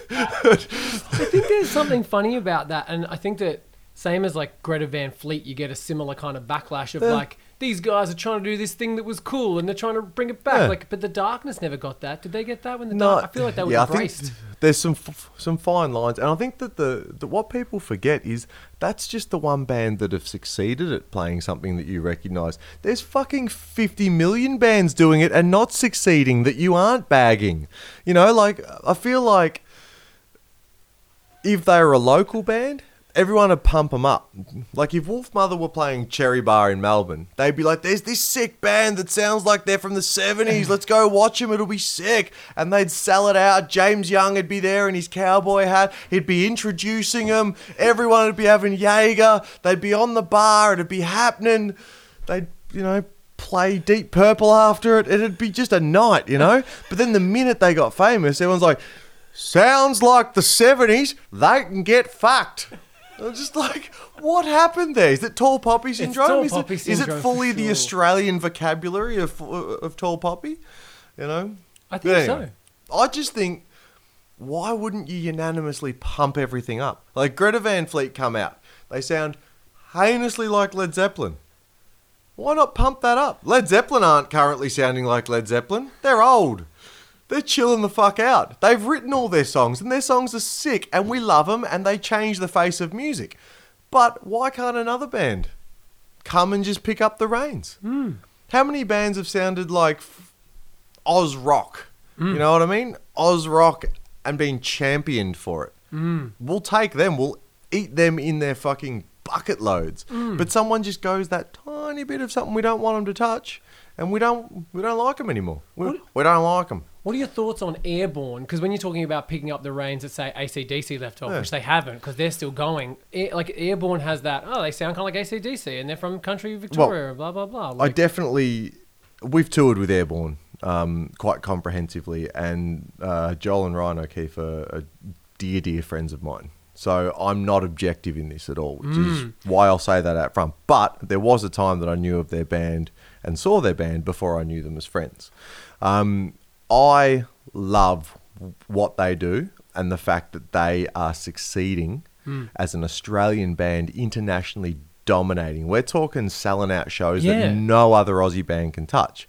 think there's something funny about that, and I think that same as like Greta Van Fleet, you get a similar kind of backlash of Yeah. like these guys are trying to do this thing that was cool, and they're trying to bring it back. Yeah. Like, but the darkness never got that. Did they get that when the dark? I feel like they were yeah, embraced. there's some f- some fine lines, and I think that the, the what people forget is that's just the one band that have succeeded at playing something that you recognise. There's fucking 50 million bands doing it and not succeeding that you aren't bagging. You know, like I feel like if they were a local band, everyone would pump them up. Like if Wolfmother were playing Cherry Bar in Melbourne, they'd be like, "There's this sick band that sounds like they're from the '70s. Let's go watch them. It'll be sick." And they'd sell it out. James Young would be there in his cowboy hat. He'd be introducing them. Everyone would be having Jaeger. They'd be on the bar. It'd be happening. They'd, you know. Play Deep Purple after it, it'd be just a night, you know. But then the minute they got famous, everyone's like, "Sounds like the '70s. They can get fucked." I'm just like, what happened there? Is it tall poppy syndrome? tall is, poppy it, is syndrome it for fully the. Australian vocabulary of of tall poppy? You know. I think anyway, so. I just think, why wouldn't you unanimously pump everything up? Like Greta Van Fleet come out, they sound heinously like Led Zeppelin. Why not pump that up? Led Zeppelin aren't currently sounding like Led Zeppelin. They're old. They're chilling the fuck out. They've written all their songs, and their songs are sick, and we love them, and they change the face of music. But why can't another band come and just pick up the reins? Hmm. How many bands have sounded like Oz Rock? You hmm. know what I mean? Oz Rock and been championed for it. Hmm. We'll take them. We'll eat them in their fucking bucket loads. But someone just goes that tiny bit of something we don't want them to touch, and we don't we don't like them anymore. We, What- we don't like them. What are your thoughts on Airborne? Because when you're talking about picking up the reins that say ACDC left off, Yeah. which they haven't, because they're still going. Air, like Airborne has that. Oh, they sound kind of like ACDC, and they're from country Victoria. blah blah blah. I definitely we've toured with Airborne um, quite comprehensively, and uh, Joel and Ryan O'Keeffe are, are dear, dear friends of mine. So I'm not objective in this at all, which is why I'll say that out front. But there was a time that I knew of their band and saw their band before I knew them as friends. Um, I love what they do and the fact that they are succeeding hmm. as an Australian band internationally dominating. We're talking selling out shows Yeah. that no other Aussie band can touch.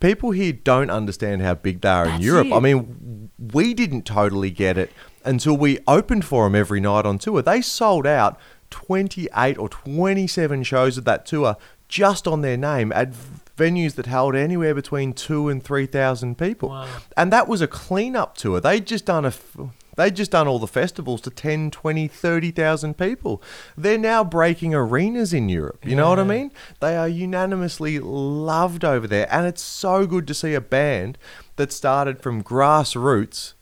People here don't understand how big they are in Europe. it. I mean, we didn't totally get it until we opened for them every night on tour. They sold out 28 or 27 shows of that tour just on their name at venues that held anywhere between two and 3,000 people. Wow. And that was a clean-up tour. They'd just done a... f- They'd just done all the festivals to 10, 20, 30,000 people. They're now breaking arenas in Europe. You know what I mean? They are unanimously loved over there. And it's so good to see a band that started from grassroots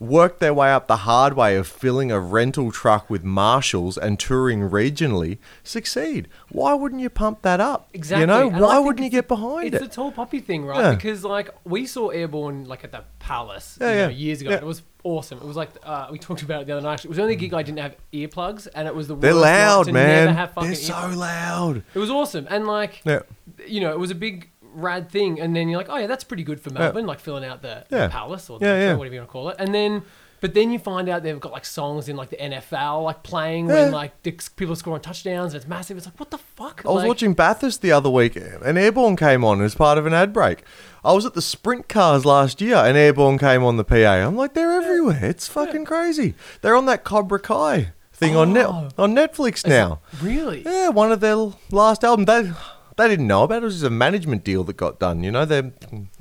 worked their way up the hard way of filling a rental truck with Marshalls and touring regionally succeed. Why wouldn't you pump that up? Exactly. You know, And why wouldn't you get behind it? It's a tall poppy thing, right? Yeah. Because like we saw Airborne like at the Palace Yeah, you know, years ago. Yeah. It was awesome. It was like uh, we talked about it the other night. Actually. It was the only gig I didn't have earplugs, and it was the They're loud, man. Never have fucking They're so ear- loud. It was awesome, and like Yeah. you know, it was a big rad thing. And then you're like, oh yeah, that's pretty good for Melbourne, like filling out the, the Yeah. Palace or the Yeah, Metro, yeah. whatever you want to call it. And then. But then you find out they've got like songs in like the NFL, like playing when Yeah. like the, people are scoring touchdowns. And it's massive. It's like what the fuck? I was Like, watching Bathurst the other week, and Airborne came on as part of an ad break. I was at the Sprint cars last year, and Airborne came on the PA. I'm like, they're everywhere. It's fucking crazy. They're on that Cobra Kai thing on net Oh. on Netflix now. Really? Yeah, one of their last albums. They they didn't know about it. It was just a management deal that got done. You know, they're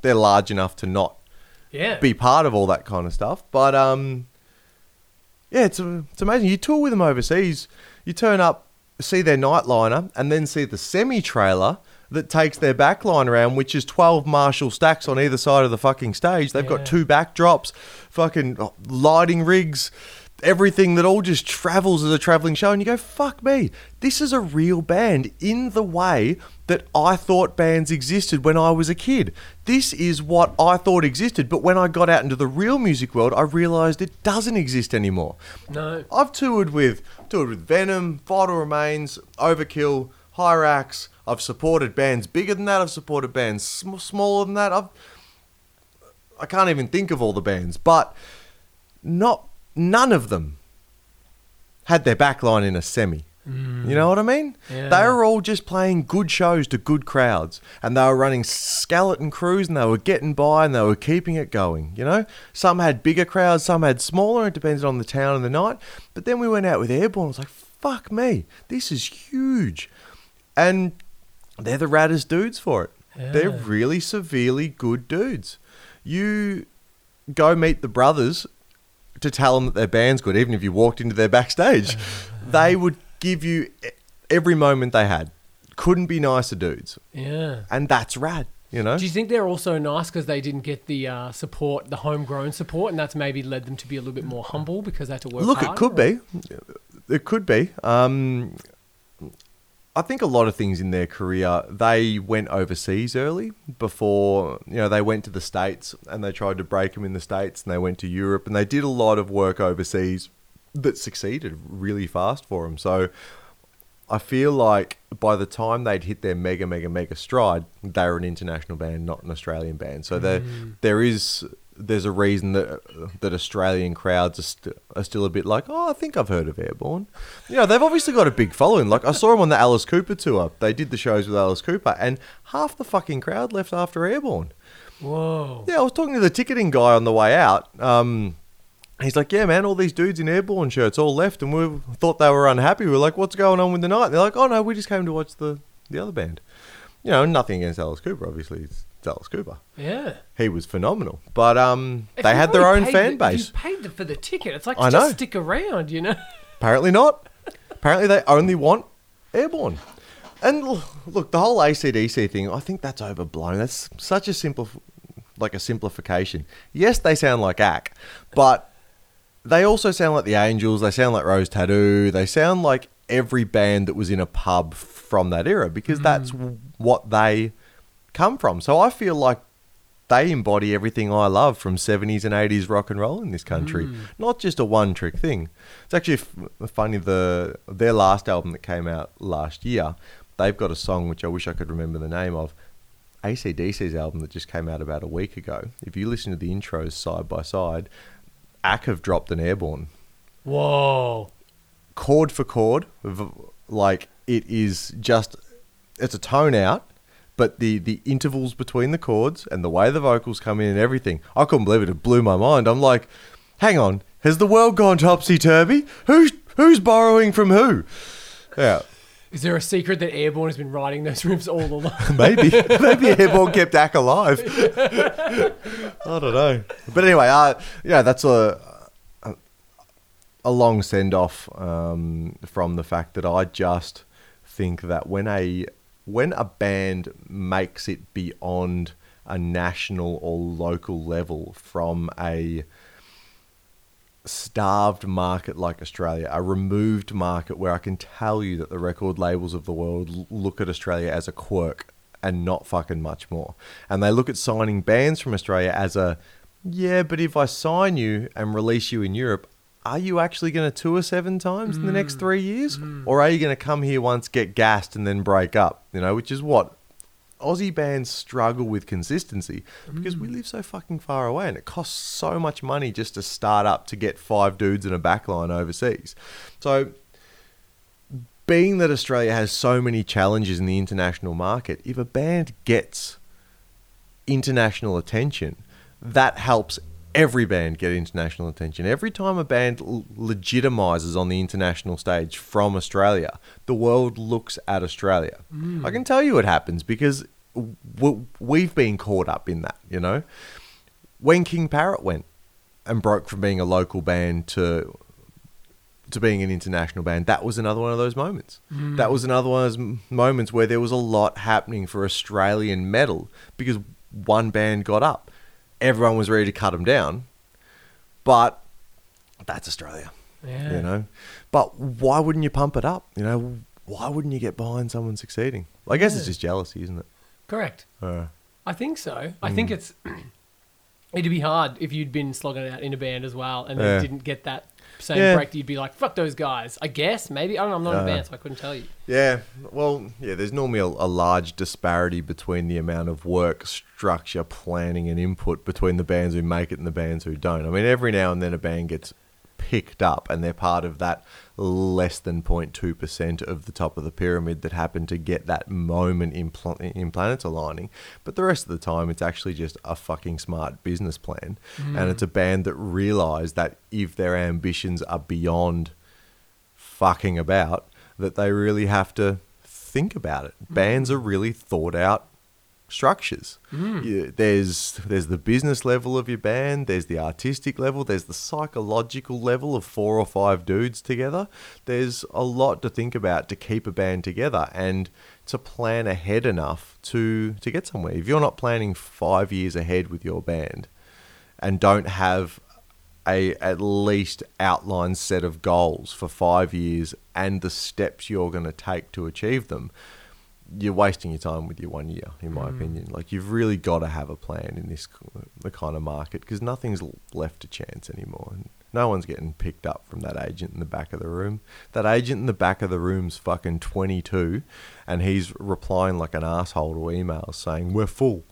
they're large enough to not Yeah. be part of all that kind of stuff. But um, yeah, it's it's amazing. You tour with them overseas. You turn up see their nightliner, and then see the semi trailer that takes their backline around, which is 12 Marshall stacks on either side of the fucking stage. They've Yeah. got two backdrops, fucking lighting rigs, everything that all just travels as a traveling show. And you go, fuck me, this is a real band in the way that I thought bands existed when I was a kid. This is what I thought existed. But when I got out into the real music world, I realized it doesn't exist anymore. No. I've toured with toured with Venom, Vital Remains, Overkill, Hirax. I've supported bands bigger than that. I've supported bands sm- smaller than that. I've I can't even think of all the bands, but not none of them had their backline in a semi. You know what I mean? Yeah. They were all just playing good shows to good crowds, and they were running skeleton crews, and they were getting by, and they were keeping it going. You know, some had bigger crowds, some had smaller. It depended on the town and the night. But then we went out with Airborne. I was like, "Fuck me, this is huge," and they're the raddest dudes for it. They're really severely good dudes. You go meet the brothers to tell them that their band's good, even if you walked into their backstage, they would give you every moment they had. Couldn't be nicer dudes, Yeah. and that's rad. You know, Do you think they're also nice because they didn't get the uh, support, the homegrown support, and that's maybe led them to be a little bit more humble because they had to work look, it could or- be, it could be. Um, I think a lot of things in their career, they went overseas early before, you know, they went to the States and they tried to break them in the States and they went to Europe and they did a lot of work overseas that succeeded really fast for them. So I feel like by the time they'd hit their mega, mega, mega stride, they were an international band, not an Australian band. So there, mm. there is there's a reason that that Australian crowds are, st- are still a bit like, oh, I think I've heard of Airborne. You know, they've obviously got a big following. Like I saw them on the Alice Cooper tour. They did the shows with Alice Cooper, and half the fucking crowd left after Airborne. Whoa. Yeah, I was talking to the ticketing guy on the way out. Um, he's like, "Yeah, man, all these dudes in airborne shirts all left, and we thought they were unhappy. We are like, what's going on with the night?" And they're like, "Oh no, we just came to watch the the other band." You know, nothing against Alice Cooper. Obviously, it's Alice Cooper. Yeah. He was phenomenal, but um, If they had their own fan the- base. You paid them for the ticket. It's like I just know. stick around, you know. Apparently not. Apparently they only want airborne. And look, the whole ACDC thing, I think that's overblown. That's such a simple, like a simplification. Yes, they sound like ACK, but they also sound like the Angels. They sound like Rose Tattoo. They sound like every band that was in a pub from that era because that's what they come from. So I feel like they embody everything I love from 70s and 80s rock and roll in this country. Mm. Not just a one trick thing. It's actually f- funny the their last album that came out last year, they've got a song which I wish I could remember the name of. ACDC's album that just came out about a week ago. If you listen to the intros side by side, Ack have dropped an airborne Whoa. chord for chord, like it is just it's a tone out, but the the intervals between the chords and the way the vocals come in and everything, I couldn't believe it. It blew my mind. I'm like, hang on, has the world gone topsy turvy? Who's who's borrowing from who? Yeah, Is there a secret that Airborne has been writing those riffs all along? maybe maybe Airborne kept Ack alive. I don't know, but anyway, uh, yeah, that's a a, a long send off um, from the fact that I just think that when a when a band makes it beyond a national or local level from a starved market like Australia, a removed market where I can tell you that the record labels of the world look at Australia as a quirk and not fucking much more. And they look at signing bands from Australia as a, yeah, but if I sign you and release you in Europe, are you actually going to tour seven times in the next mm. three years? Mm. Or are you going to come here once, get gassed, and then break up? You know, which is what Aussie bands struggle with consistency because we mm. live so fucking far away and it costs so much money just to start up to get five dudes in a backline overseas. So, being that Australia has so many challenges in the international market, if a band gets international attention, that helps every band get international attention. Every time a band l- legitimizes on the international stage from Australia, the world looks at Australia. Mm. I can tell you it happens because w- we've been caught up in that, you know? When King Parrot went and broke from being a local band to to being an international band, that was another one of those moments. Mm. That was another one of those m- moments where there was a lot happening for Australian metal because one band got up. Everyone was ready to cut them down, but that's Australia, Yeah. you know. But why wouldn't you pump it up? You know, why wouldn't you get behind someone succeeding? I guess it's just jealousy, isn't it? Correct. Uh, I think so. I think it's it'd be hard if you'd been slogging it out in a band as well and then Yeah. didn't get that same Yeah. break. You'd be like, "Fuck those guys." I guess maybe I don't know. I'm not Uh. band, so I couldn't tell you. Yeah, well, yeah, there's normally a, a large disparity between the amount of work, structure, planning, and input between the bands who make it and the bands who don't. I mean, every now and then a band gets picked up and they're part of that less than 0.2% of the top of the pyramid that happen to get that moment in, pl- in planets aligning. But the rest of the time, it's actually just a fucking smart business plan. And mm. it's a band that realize that if their ambitions are beyond fucking about that they really have to think about it. Mm. Bands are really thought out structures. Mm. You- there's there's the business level of your band, there's the artistic level, there's the psychological level of four or five dudes together. There's a lot to think about to keep a band together and to plan ahead enough to to get somewhere. If you're not planning 5 years ahead with your band and don't have a at least outlined set of goals for five years and the steps you're going to take to achieve them, you're wasting your time with your one year, in my mm. opinion. Like you've really got to have a plan in this the kind of market because nothing's left to chance anymore. No one's getting picked up from that agent in the back of the room. That agent in the back of the room's fucking 22, and he's replying like an asshole to emails saying we're full.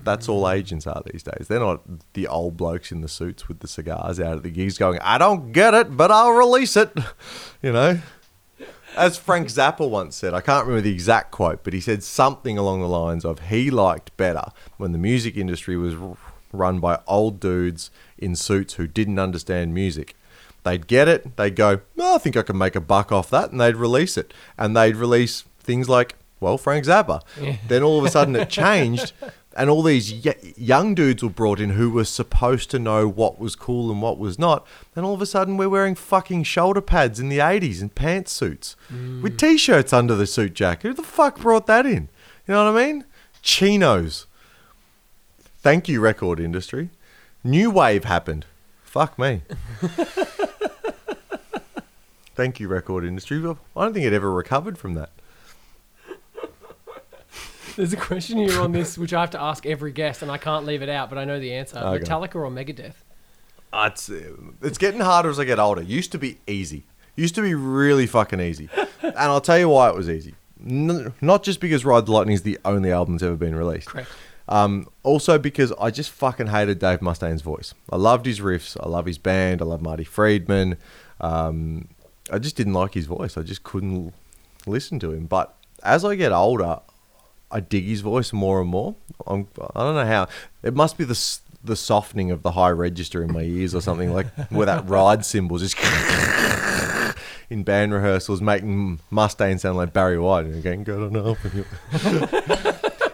That's all mm. agents are these days. They're not the old blokes in the suits with the cigars out of the gigs going, I don't get it, but I'll release it. You know? As Frank Zappa once said, I can't remember the exact quote, but he said something along the lines of he liked better when the music industry was run by old dudes in suits who didn't understand music. They'd get it, they'd go, oh, I think I can make a buck off that, and they'd release it. And they'd release things like, well, Frank Zappa. Then all of a sudden it changed, and all these y- young dudes were brought in who were supposed to know what was cool and what was not. Then all of a sudden we're wearing fucking shoulder pads in the 80s and pantsuits mm. with t shirts under the suit jacket. Who the fuck brought that in? You know what I mean? Chinos. Thank you, record industry. New wave happened. Fuck me. Thank you, record industry. I don't think it ever recovered from that. There's a question here on this which I have to ask every guest, and I can't leave it out, but I know the answer. Okay. Metallica or Megadeth? Uh, It's, uh, it's getting harder as I get older. Used to be easy. Used to be really fucking easy. and I'll tell you why it was easy. N- not just because Ride the Lightning is the only album that's ever been released. Correct. Um, also because I just fucking hated Dave Mustaine's voice. I loved his riffs. I love his band. I love Marty Friedman. Um, I just didn't like his voice. I just couldn't listen to him. But as I get older, I dig his voice more and more. I'm, I don't know how. It must be the the softening of the high register in my ears or something like where that ride cymbal just in band rehearsals making Mustaine sound like Barry White and again good enough.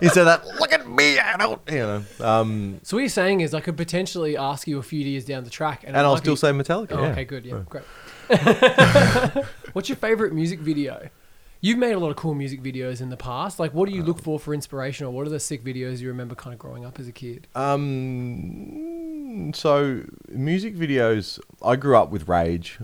Instead of that, look at me, I don't, you know. Um, So what you're saying is I could potentially ask you a few years down the track, and, and I'll still be- say Metallica. Oh, yeah. okay, good. Yeah, great. What's your favorite music video? You've made a lot of cool music videos in the past. Like, what do you look for for inspiration, or what are the sick videos you remember kind of growing up as a kid? Um, so music videos. I grew up with Rage.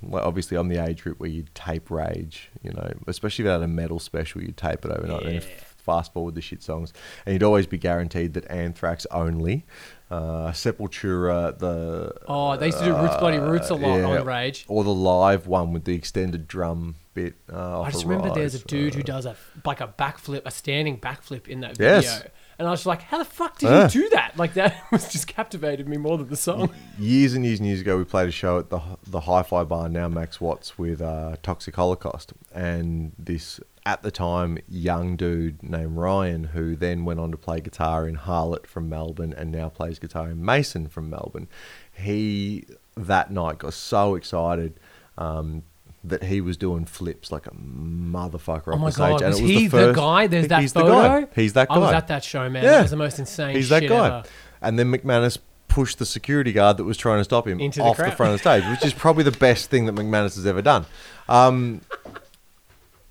Well, obviously, I'm the age group where you tape Rage. You know, especially if you had a metal special, you'd tape it overnight. Yeah. f- fast forward the shit songs, and you'd always be guaranteed that Anthrax only, uh, Sepultura, the Oh, they used to do Roots Bloody Roots a lot yeah. on Rage. or the live one with the extended drum bit. Uh, I just remember there's a dude who does a like a backflip, a standing backflip in that video. Yes. And I was like, how the fuck did Yeah. you do that? Like that was just captivated me more than the song. years and years and years ago, we played a show at the the Hi-Fi Bar now Max Watts with uh, Toxic Holocaust, and this at the time young dude named Ryan, who then went on to play guitar in Harlot from Melbourne, and now plays guitar in Mason from Melbourne. He that night got so excited. Um, that he was doing flips like a motherfucker Oh off my the stage, god, and was it was he the first. guy? There's that he's photo. the guy. He's that guy. I was at that show, man. Yeah. That was the most insane He's that guy. ever. And then McManus pushed the security guard that was trying to stop him Into the off the, crowd. front of the stage, which is probably the best thing that McManus has ever done. Um,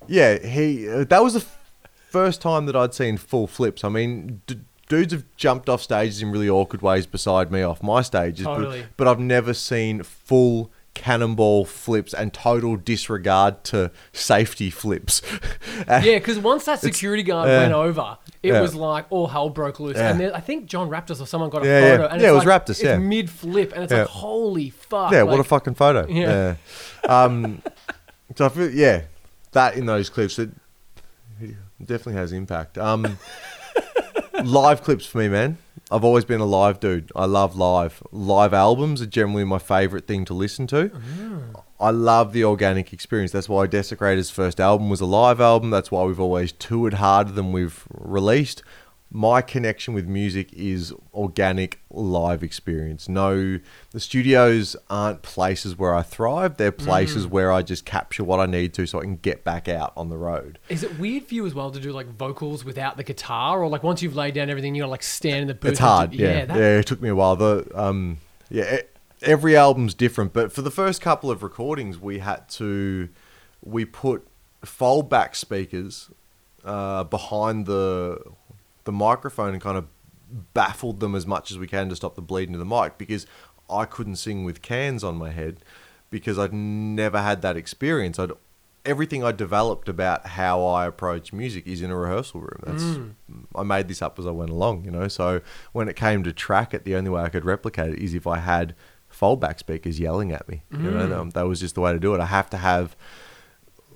yeah, he uh, that was the f- first time that I'd seen full flips. I mean, d- dudes have jumped off stages in really awkward ways beside me off my stages, but- but, I've never seen full cannonball flips and total disregard to safety flips. Yeah, because once that security guard went over, it Yeah. was like all hell broke loose. Yeah. And there, I think John Raptors or someone got a Yeah, yeah. photo. And Yeah, it's it was like, Raptors, It's yeah. mid flip, and it's like, holy fuck. Yeah, what a fucking photo. Yeah. Yeah. Um, so I feel, yeah, that in those clips, it definitely has impact. Um, live clips for me, man. I've always been a live dude. I love live. Live albums are generally my favorite thing to listen to. Ah. I love the organic experience. That's why Desecrator's first album was a live album. That's why we've always toured harder than we've released. My connection with music is organic live experience. No, the studios aren't places where I thrive. They're places where I just capture what I need to so I can get back out on the road. Is it weird for you as well to do like vocals without the guitar, or like once you've laid down everything, you gotta like stand in the booth? It's hard. do- Yeah, yeah, that- it took me a while. The um, yeah, e- every album's different, but for the first couple of recordings, we had to we put fold back speakers uh, behind the the microphone and kind of baffled them as much as we can to stop the bleeding of the mic because I couldn't sing with cans on my head because I'd never had that experience. I'd everything I developed about how I approach music is in a rehearsal room. That's I made this up as I went along, you know. So when it came to track it, the only way I could replicate it is if I had foldback speakers yelling at me. You know, um, that was just the way to do it. I have to have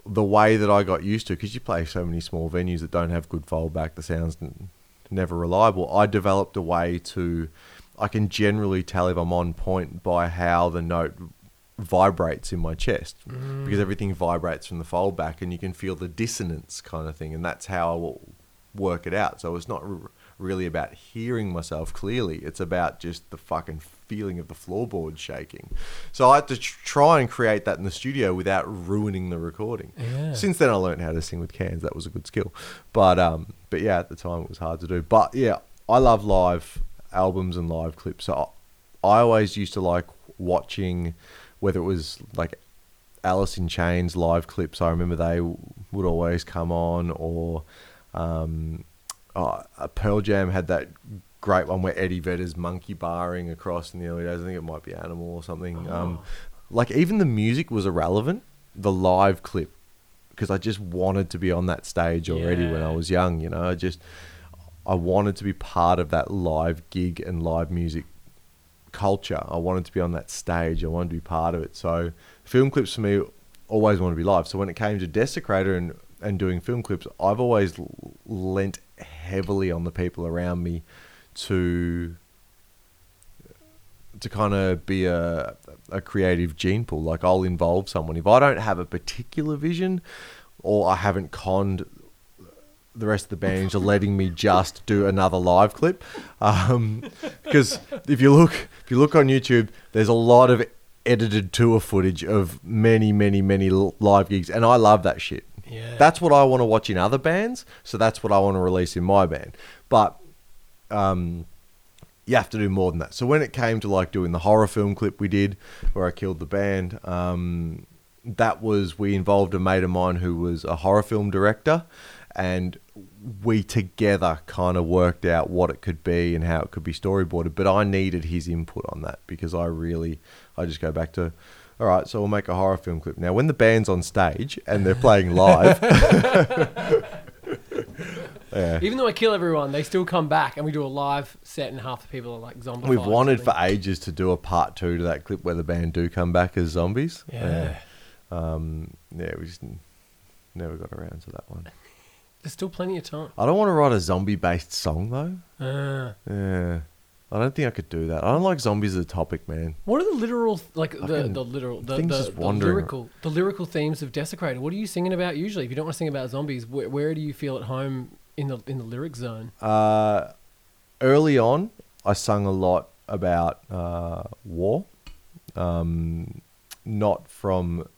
the way that I got used to because you play so many small venues that don't have good foldback. The sound's never reliable. I developed a way to. I can generally tell if I'm on point by how the note vibrates in my chest. Because everything vibrates from the fold back and you can feel the dissonance kind of thing and that's how I will work it out. So it's not r- really about hearing myself clearly. It's about just the fucking feeling of the floorboard shaking. So I had to tr- try and create that in the studio without ruining the recording. Yeah. since then I learned how to sing with cans. That was a good skill. But um but yeah at the time it was hard to do but yeah I love live albums and live clips so I, always used to like watching whether it was like Alice in Chains live clips. I remember they would always come on, or um, oh, uh, Pearl Jam had that great one where Eddie Vedder's monkey barring across in the early days. I think it might be Animal or something. Um, like even the music was irrelevant. The live clip, because I just wanted to be on that stage already when I was young. You know, I just I wanted to be part of that live gig and live music culture. I wanted to be on that stage. I wanted to be part of it. So film clips for me always want to be live. So when it came to Desecrator and and doing film clips, I've always lent heavily on the people around me to to kind of be a a creative gene pool. Like I'll involve someone if I don't have a particular vision or I haven't conned the rest of the band into letting me just do another live clip. Because if you look, if you look on YouTube, there's a lot of edited tour footage of many, many, many live gigs, and I love that shit. Yeah. That's what I want to watch in other bands, so that's what I want to release in my band. But um, you have to do more than that. So when it came to like doing the horror film clip we did, where I killed the band, um, that was we involved a mate of mine who was a horror film director, and we together kind of worked out what it could be and how it could be storyboarded. But I needed his input on that because I really, I just go back to. All right, so we'll make a horror film clip. Now, when the band's on stage and they're playing live, yeah, Even though I kill everyone, they still come back, and we do a live set, and half the people are like zombies. We've wanted for ages to do a part two to that clip where the band do come back as zombies. Yeah. Um, yeah, we just never got around to that one. There's still plenty of time. I don't want to write a zombie based song though. Uh, Yeah. I don't think I could do that. I don't like zombies as a topic, man. what are the literal, like the, the literal, the, things the, the lyrical, the lyrical themes of Desecrator? What are you singing about usually? If you don't want to sing about zombies, where, where do you feel at home in the in the lyric zone? Uh, early on, I sung a lot about uh, war. Um, not from,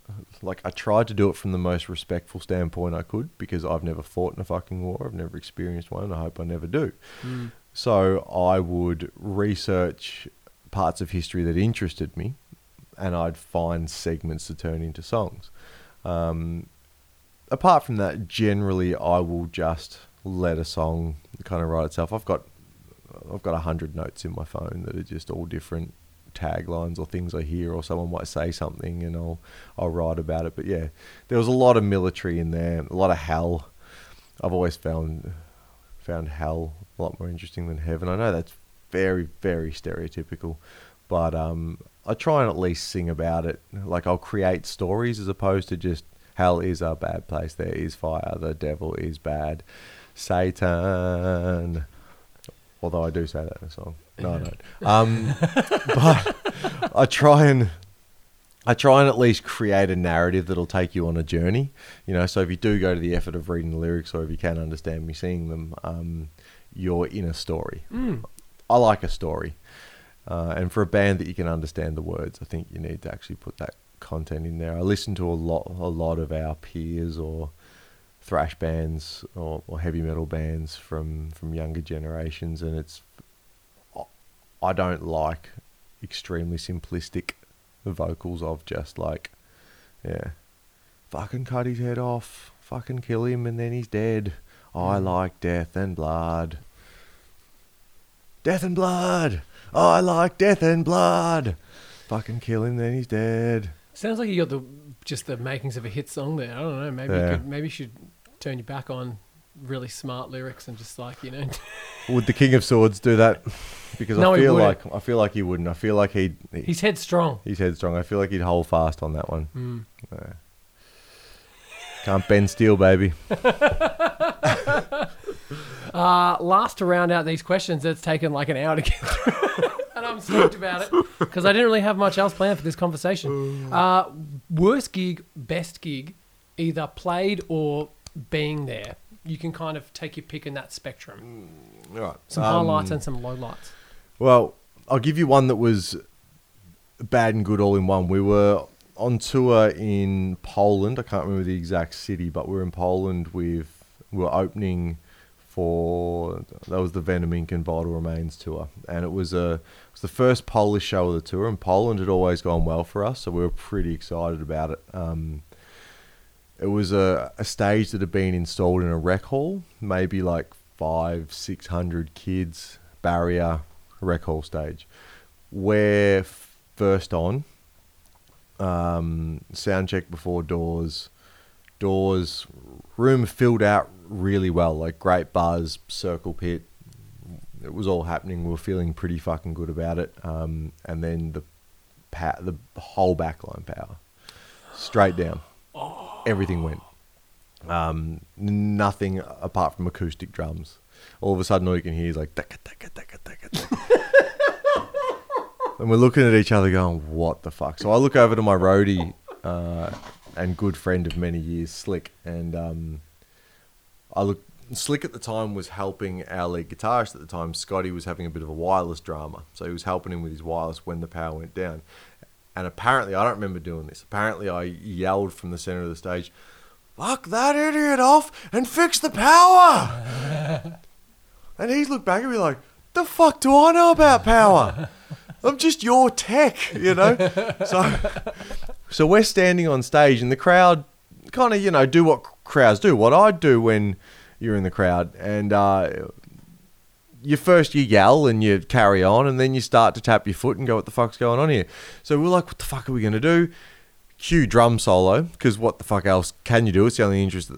like, I tried to do it from the most respectful standpoint I could because I've never fought in a fucking war. I've never experienced one. I hope I never do. Mm. So I would research parts of history that interested me, and I'd find segments to turn into songs. Um, apart from that, generally I will just let a song kind of write itself. I've got I've got a hundred notes in my phone that are just all different taglines or things I hear, or someone might say something, and I'll I'll write about it. But yeah, there was a lot of military in there, a lot of hell. I've always found found hell a lot more interesting than heaven. I know that's very very stereotypical, but um, I try and at least sing about it. Like I'll create stories as opposed to just hell is a bad place. There is fire. The devil is bad. Satan. Although I do say that in a song. No, I don't. Um, but I try and I try and at least create a narrative that'll take you on a journey. You know, so if you do go to the effort of reading the lyrics, or if you can understand me singing them, um, you're in a story. Mm. I like a story, uh, and for a band that you can understand the words, I think you need to actually put that content in there. I listen to a lot, a lot of our peers or thrash bands or, or heavy metal bands from from younger generations, and it's I don't like extremely simplistic vocals of just like, yeah, fucking cut his head off, fucking kill him, and then he's dead. I Mm. like death and blood. Death and blood. I like death and blood. Fucking kill him, then he's dead. Sounds like you got the just the makings of a hit song there. I don't know. Maybe you could, maybe you should turn your back on really smart lyrics and just like you know. Would the King of Swords do that? Because No, I feel like I feel like he wouldn't. I feel like he'd he, He's headstrong. he's headstrong. I feel like he'd hold fast on that one. Mm. Can't bend steel, baby. Uh, last to round out these questions, it's taken like an hour to get through. and I'm stoked about it because I didn't really have much else planned for this conversation. Uh, worst gig, best gig, either played or being there. You can kind of take your pick in that spectrum. Right. Some Um, highlights and some lowlights. Well, I'll give you one that was bad and good all in one. We were on tour in Poland. I can't remember the exact city, but we were in Poland with we were opening for that was the Venom Inc. and Vital Remains tour, and it was a it was the first Polish show of the tour. And Poland had always gone well for us, so we were pretty excited about it. Um, it was a, a stage that had been installed in a rec hall, maybe like five, six hundred kids, barrier, rec hall stage. We're first on, um, sound check before doors, doors, room filled out really well, like great buzz, circle pit. It was all happening. We were feeling pretty fucking good about it. Um, and then the pa- the whole backline power, straight down, everything went. Um, nothing apart from acoustic drums. All of a sudden, all you can hear is like. "Taka, taka, taka, taka, taka." and we're looking at each other, going, "What the fuck?" So I look over to my roadie uh, and good friend of many years, Slick, and um, I look. Slick at the time was helping our lead guitarist at the time. Scotty was having a bit of a wireless drama, so he was helping him with his wireless when the power went down. And apparently, I don't remember doing this. Apparently, I yelled from the center of the stage, "Fuck that idiot off and fix the power!" and he looked back at me like, "The fuck do I know about power? I'm just your tech, you know." so, so we're standing on stage, and the crowd kind of, you know, do what crowds do. What I do when you're in the crowd, and uh, you first you yell and you carry on, and then you start to tap your foot and go, "What the fuck's going on here?" So we're like, "What the fuck are we gonna do?" Cue drum solo, because what the fuck else can you do? It's the only interest,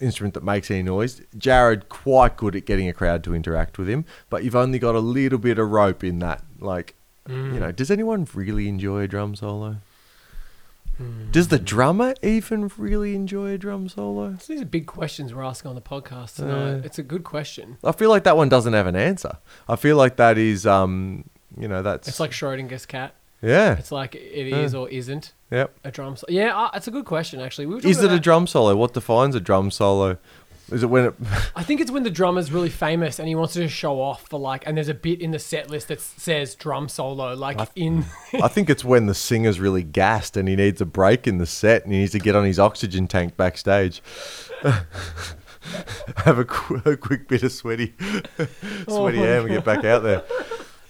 instrument that makes any noise. Jared quite good at getting a crowd to interact with him, but you've only got a little bit of rope in that. Like, you mm. know, does anyone really enjoy a drum solo? Does the drummer even really enjoy a drum solo? So these are big questions we're asking on the podcast tonight. Uh, it's a good question. I feel like that one doesn't have an answer. I feel like that is, um, you know, that's It's like Schrodinger's cat. yeah, It's like it is or isn't yep. a drum. solo. yeah, uh, it's a good question actually. We Is it a drum solo? What defines a drum solo? Is it when it? I think it's when the drummer's really famous and he wants to show off for like, and there's a bit in the set list that says drum solo, like in. I think it's when the singer's really gassed and he needs a break in the set and he needs to get on his oxygen tank backstage. Have a, qu- a quick bit of sweaty, Oh sweaty air and get back out there.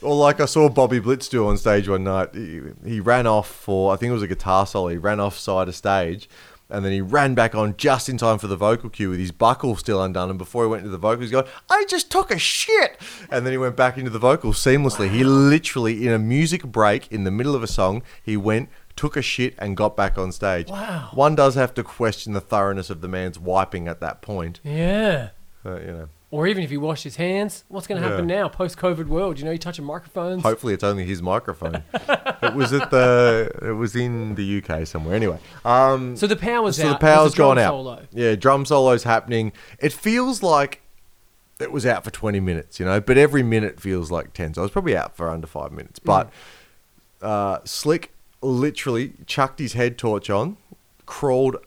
Or like I saw Bobby Blitz do on stage one night. He, he ran off for I think it was a guitar solo. He ran off side of stage, and then he ran back on just in time for the vocal cue with his buckle still undone. And before he went into the vocals, he's going, "I just took a shit," and then he went back into the vocals seamlessly. He literally in a music break in the middle of a song, he went. Took a shit and got back on stage. Wow. One does have to question the thoroughness of the man's wiping at that point. Yeah. Uh, you know, Or even if he washed his hands, what's going to happen Yeah. now, post COVID world? You know, you touching microphones. Hopefully, it's only his microphone. it was at the. It was in the UK somewhere. Anyway, um, So the power's so out. the power's gone out. Solo. Yeah, drum solo's happening. It feels like it was out for twenty minutes, you know, but every minute feels like ten. So I was probably out for under five minutes. But uh, Slick literally chucked his head torch on, crawled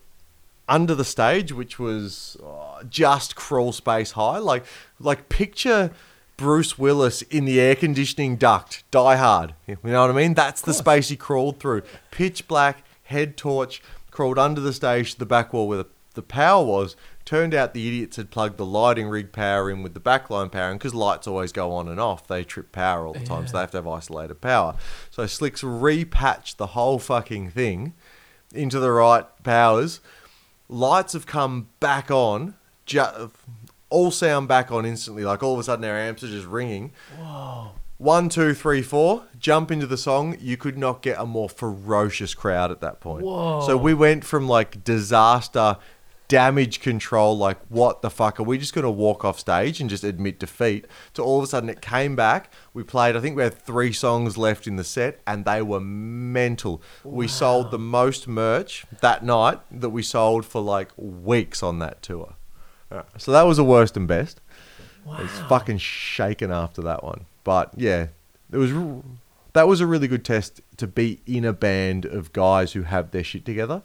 under the stage, which was uh, just crawl space high. Like, like picture Bruce Willis in the air conditioning duct, Die Hard. You know what I mean? That's the space he crawled through. Pitch black, head torch, crawled under the stage to the back wall where the, the power was. Turned out the idiots had plugged the lighting rig power in with the backline power, and because lights always go on and off, they trip power all the time, so they have to have isolated power. So Slick's repatched the whole fucking thing into the right powers. Lights have come back on, ju- all sound back on instantly. Like all of a sudden, our amps are just ringing. Whoa. One, two, three, four. Jump into the song. You could not get a more ferocious crowd at that point. Whoa. So we went from like disaster, damage control, like what the fuck are we just going to walk off stage and just admit defeat? To all of a sudden it came back. We played. I think we had three songs left in the set, and they were mental. We sold the most merch that night that we sold for like weeks on that tour. Yeah. So that was the worst and best. Wow. It's fucking shaken after that one. But yeah, it was that was a really good test to be in a band of guys who have their shit together,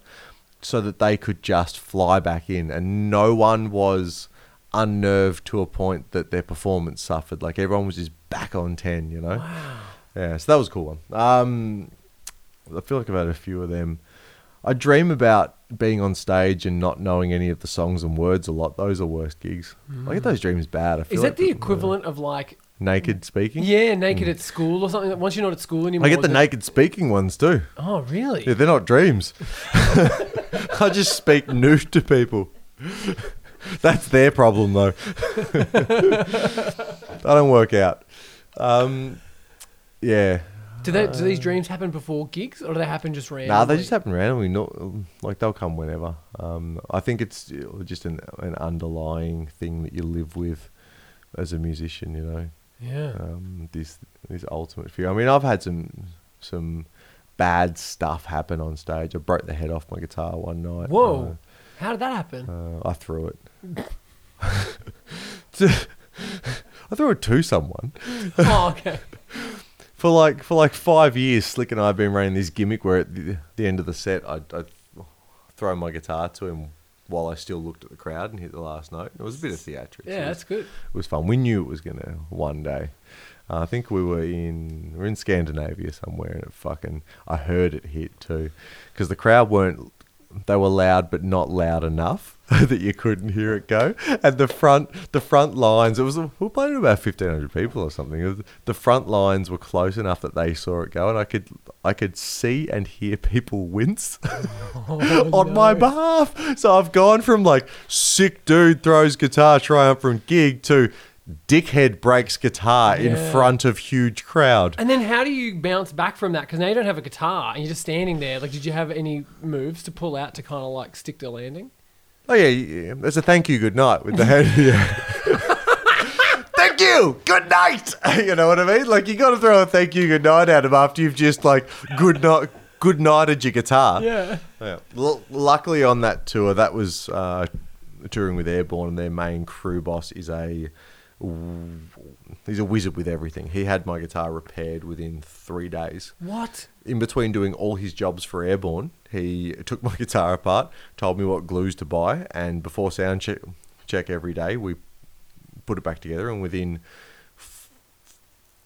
so that they could just fly back in, and no one was unnerved to a point that their performance suffered. Like everyone was just back on ten, you know. Wow. Yeah, so that was a cool one. Um, I feel like I've had a few of them. I dream about being on stage and not knowing any of the songs and words a lot. Those are worst gigs. I get those dreams bad. I feel Mm. Is like that the uh, equivalent of like, naked speaking? yeah, naked at school or something? Once you're not at school anymore. I get the naked speaking ones too. Oh, really? Yeah, they're not dreams. I just speak nude to people. That's their problem though. that don't work out. Um, yeah. Do, they, do these dreams happen before gigs or do they happen just randomly? Nah, they just happen randomly. Not like they'll come whenever. Um, I think it's just an an underlying thing that you live with as a musician. You know, Yeah. um, this this ultimate fear. I mean, I've had some some bad stuff happen on stage. I broke the head off my guitar one night. Whoa. How did that happen? Uh, uh, I threw it. I threw it to someone. oh, okay. For like for like five years, Slick and I have been running this gimmick where at the, the end of the set, I'd, I'd throw my guitar to him while I still looked at the crowd and hit the last note. It was a bit of theatrics. Yeah, was, that's good. it was fun. We knew it was gonna one day. Uh, I think we were in we are in Scandinavia somewhere, and it fucking I heard it hit too, because the crowd weren't they were loud but not loud enough that you couldn't hear it go. And the front the front lines it was we were playing about fifteen hundred people or something. The front lines were close enough that they saw it go, and I could I could see and hear people wince Oh, on my behalf. So I've gone from like sick dude throws guitar triumphant gig to dickhead breaks guitar in front of huge crowd. And then how do you bounce back from that? Because now you don't have a guitar and you're just standing there. Like, did you have any moves to pull out to kind of like stick the landing? Oh yeah, yeah, there's a thank you, good night with the head. Yeah. Thank you, good night. you know what I mean? Like you got to throw a thank you, good night at him after you've just like good night, good nighted your guitar. Yeah. Yeah. L- luckily on that tour, that was uh, touring with Airborne, and their main crew boss is a he's a wizard with everything. He had my guitar repaired within three days. What? In between doing all his jobs for Airborne, he took my guitar apart, told me what glues to buy, and before sound check, check every day, we put it back together. And within f-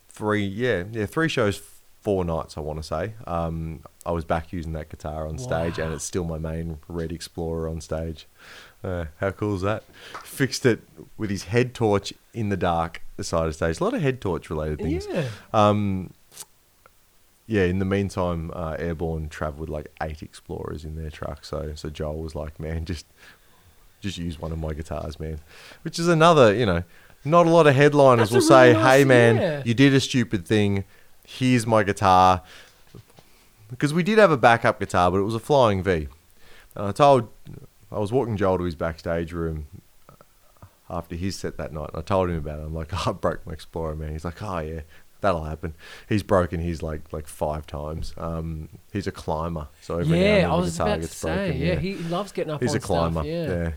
three, yeah, yeah, three shows, four nights, I want to say. Um, I was back using that guitar on stage, and it's still my main Red Explorer on stage. Uh, how cool is that? Fixed it with his head torch in the dark, the side of stage. A lot of head torch related things. Yeah. Um, yeah. In the meantime, uh, Airborne travelled with like eight Explorers in their truck. So, so Joel was like, "Man, just, just use one of my guitars, man." Which is another, you know, not a lot of headliners That's will really say, nice- "Hey, man, yeah. you did a stupid thing. Here's my guitar." Because we did have a backup guitar, but it was a Flying V. And I told, I was walking Joel to his backstage room after his set that night. And I told him about it. I'm like, oh, I broke my Explorer, man. He's like, oh yeah, that'll happen. He's broken his like like five times. Um, he's a climber, so every now and Yeah, then I was about to say. broken, yeah, he loves getting up he's a climber. stuff. Yeah. yeah.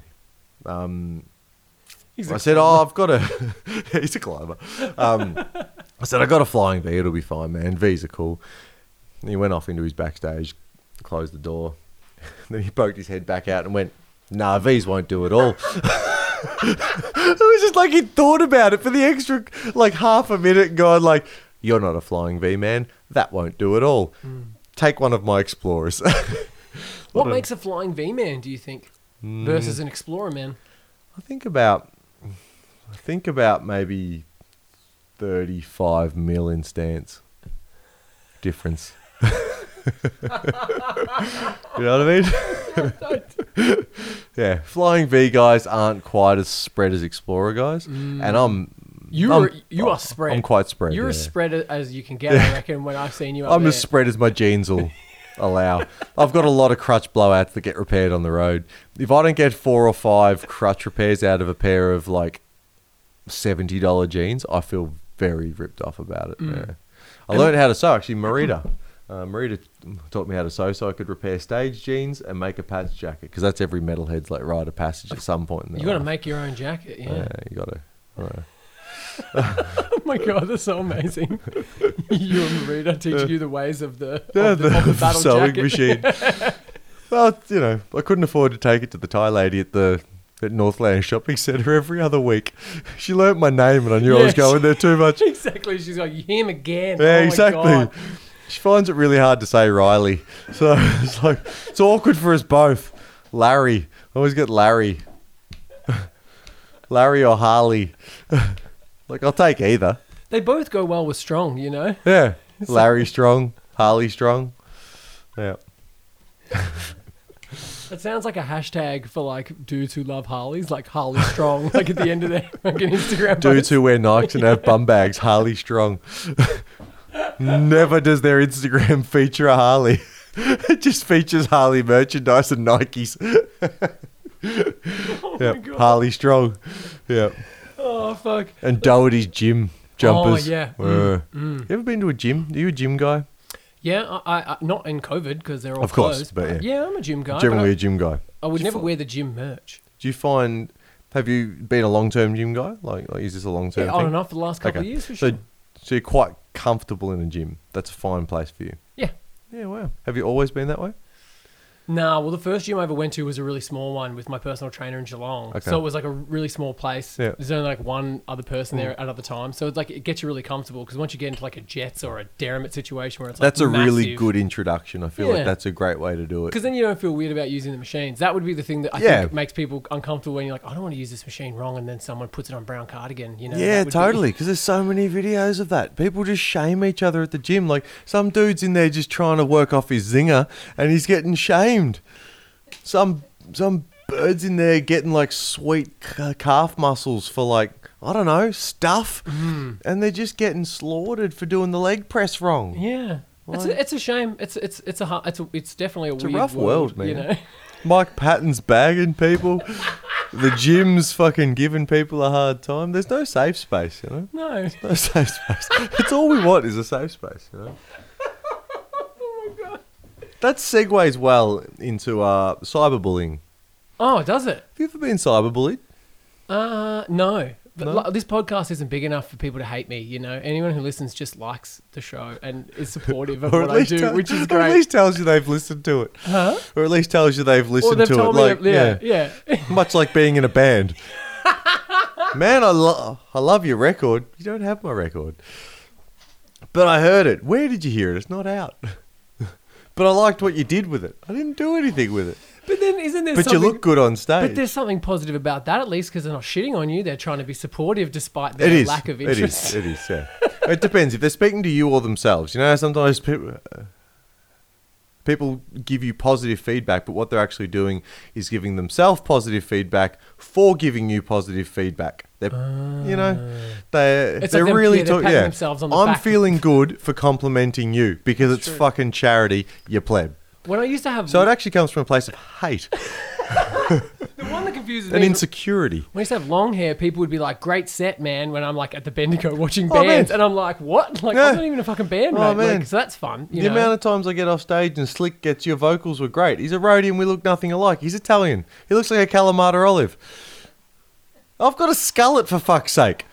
Um, He's a I said, climber. oh, I've got a. he's a climber. Um, I said, I got a flying V. It'll be fine, man. V's are cool. And he went off into his backstage, closed the door. then he poked his head back out and went, Nah, V's won't do it all. it was just like he thought about it for the extra like half a minute and gone like, You're not a flying V, man. That won't do it all. Take one of my explorers. What a- makes a flying V man? Do you think Mm. versus an explorer man? I think about I think about maybe thirty five mil in stance difference. you know what I mean? yeah, flying V guys aren't quite as spread as Explorer guys, and I'm You I'm- are you are spread. I'm quite spread. You're yeah. as spread as you can get. I reckon when I've seen you. Up I'm there. as spread as my jeans will allow. I've got a lot of crutch blowouts that get repaired on the road. If I don't get four or five crutch repairs out of a pair of like seventy dollar jeans, I feel very ripped off about it. Mm. Yeah. I learned how to sew actually. Marita, uh, Marita taught me how to sew, so I could repair stage jeans and make a patch jacket because that's every metalhead's like rite of passage at some point. In their You got to make your own jacket. Yeah. Yeah, you got to. Oh my god, that's so amazing. you and Marita teaching you the ways of the, Yeah, of the, of the battle sewing jacket. machine. well, you know, I couldn't afford to take it to the Thai lady at the at Northland Shopping Centre every other week. She learnt my name, and I knew I was going there too much. exactly. She's like, him again. Yeah, oh my exactly. She finds it really hard to say Riley, so it's like it's awkward for us both. Larry, I always get Larry, Larry or Harley. Like I'll take either. They both go well with strong, you know? Yeah, Larry Strong, Harley Strong. Yeah. That sounds like a hashtag for like dudes who love Harleys, like Harley Strong, like at the end of their fucking Instagram Dudes post. who wear Nikes and have bum bags, Harley Strong. Never does their Instagram feature a Harley. it just features Harley merchandise and Nikes. Oh God. Harley Strong. Yeah, Oh, fuck. and Doherty's gym jumpers. Oh, yeah. Mm, mm. You ever been to a gym? Are you a gym guy? Yeah, I, I, I not in COVID because they're all Of course, closed. but yeah. I'm a gym guy. Generally I, a gym guy. I would never fi- wear the gym merch. Do you find? Have you been a long-term gym guy? Like, like is this a long-term Yeah, thing? on and off for the last couple Okay. of years for So, sure. so you're quite comfortable in a gym. That's a fine place for you. Yeah. Yeah. Wow. Have you always been that way? Nah, well, the first gym I ever went to was a really small one with my personal trainer in Geelong. Okay. So it was like a really small place. Yeah. There's only like one other person Mm. there at other time. So it's like it gets you really comfortable because once you get into like a Jetts or a Dermot situation where it's like That's a really massive- good introduction. I feel Yeah. like that's a great way to do it. Because then you don't feel weird about using the machines. That would be the thing that I Yeah. think makes people uncomfortable when you're like, I don't want to use this machine wrong, and then someone puts it on brown cardigan. You know? yeah, that would be- totally. Because there's so many videos of that. People just shame each other at the gym. Like some dude's in there just trying to work off his zinger, and he's getting shamed. Some some birds in there getting like sweet ca- calf muscles for like I don't know stuff, hmm. and they're just getting slaughtered for doing the leg press wrong. Yeah. It's a, it's a shame. It's it's it's a it's a, it's definitely a It's a rough world, man. You know. Mike Patton's bagging people. the gym's fucking giving people a hard time. There's no safe space, you know. No. No safe space. It's all we want is a safe space, you know. That segues well into uh, cyberbullying. Oh, does it? Have you ever been cyberbullied? Uh, no. But No? li- this podcast isn't big enough for people to hate me. You know, anyone who listens just likes the show and is supportive of what I do, tell- which is Or at great. least tells you they've listened to it. huh? Or at least tells you they've Or listened they've to it. told me, Like, yeah, yeah. Much like being in a band. Man, I, lo- I love your record. You don't have my record. But I heard it. Where did you hear it? It's not out. but I liked what you did with it. I didn't do anything with it. But then isn't there But you something... look good on stage. But there's something positive about that, at least, because they're not shitting on you. They're trying to be supportive despite their It is. lack of It interest. is. It is. Yeah. it depends if they're speaking to you or themselves. You know, sometimes people people give you positive feedback, but what they're actually doing is giving themselves positive feedback for giving you positive feedback. They're, you know, ah. they It's they're like really yeah, they're talk- yeah. themselves on the I'm back. feeling good for complimenting you because it's true. fucking charity, you pleb. When I used to have So it actually comes from a place of hate the one confuses and me. insecurity. when I used to have long hair, people would be like, "Great set, man." When I'm like at the Bendigo watching Oh, man. bands, and I'm like, "What? Like Yeah. I'm not even a fucking band, Oh, mate." Like, man. so that's fun. You the know? amount of times I get off stage and Slick gets your vocals were great. He's a roadie and we look nothing alike. He's Italian. He looks like a Kalamata olive. I've got a skullet for fuck's sake.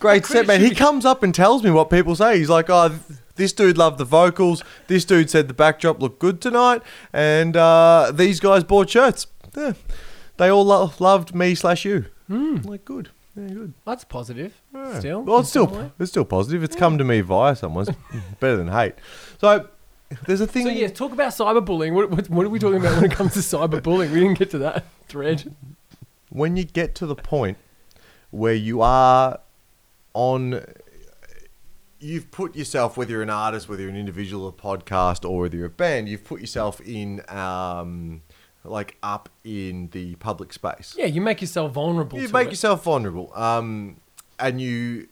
Great set, man. He comes up and tells me what people say. He's like, oh, th- this dude loved the vocals. This dude said the backdrop looked good tonight. And uh, these guys bought shirts. Yeah. They all lo- loved me slash you. I'm like, good. Yeah, good. that's positive. Yeah. Still, well, it's still it's still positive. It's come to me via someone. It's better than hate. So there's a thing. So yeah, talk about cyberbullying. What, what, what are we talking about when it comes to cyberbullying? We didn't get to that thread. when you get to the point where you are on you've put yourself whether you're an artist whether you're an individual a podcast or whether you're a band you've put yourself in um like up in the public space Yeah, you make yourself vulnerable. you make it. yourself vulnerable um and you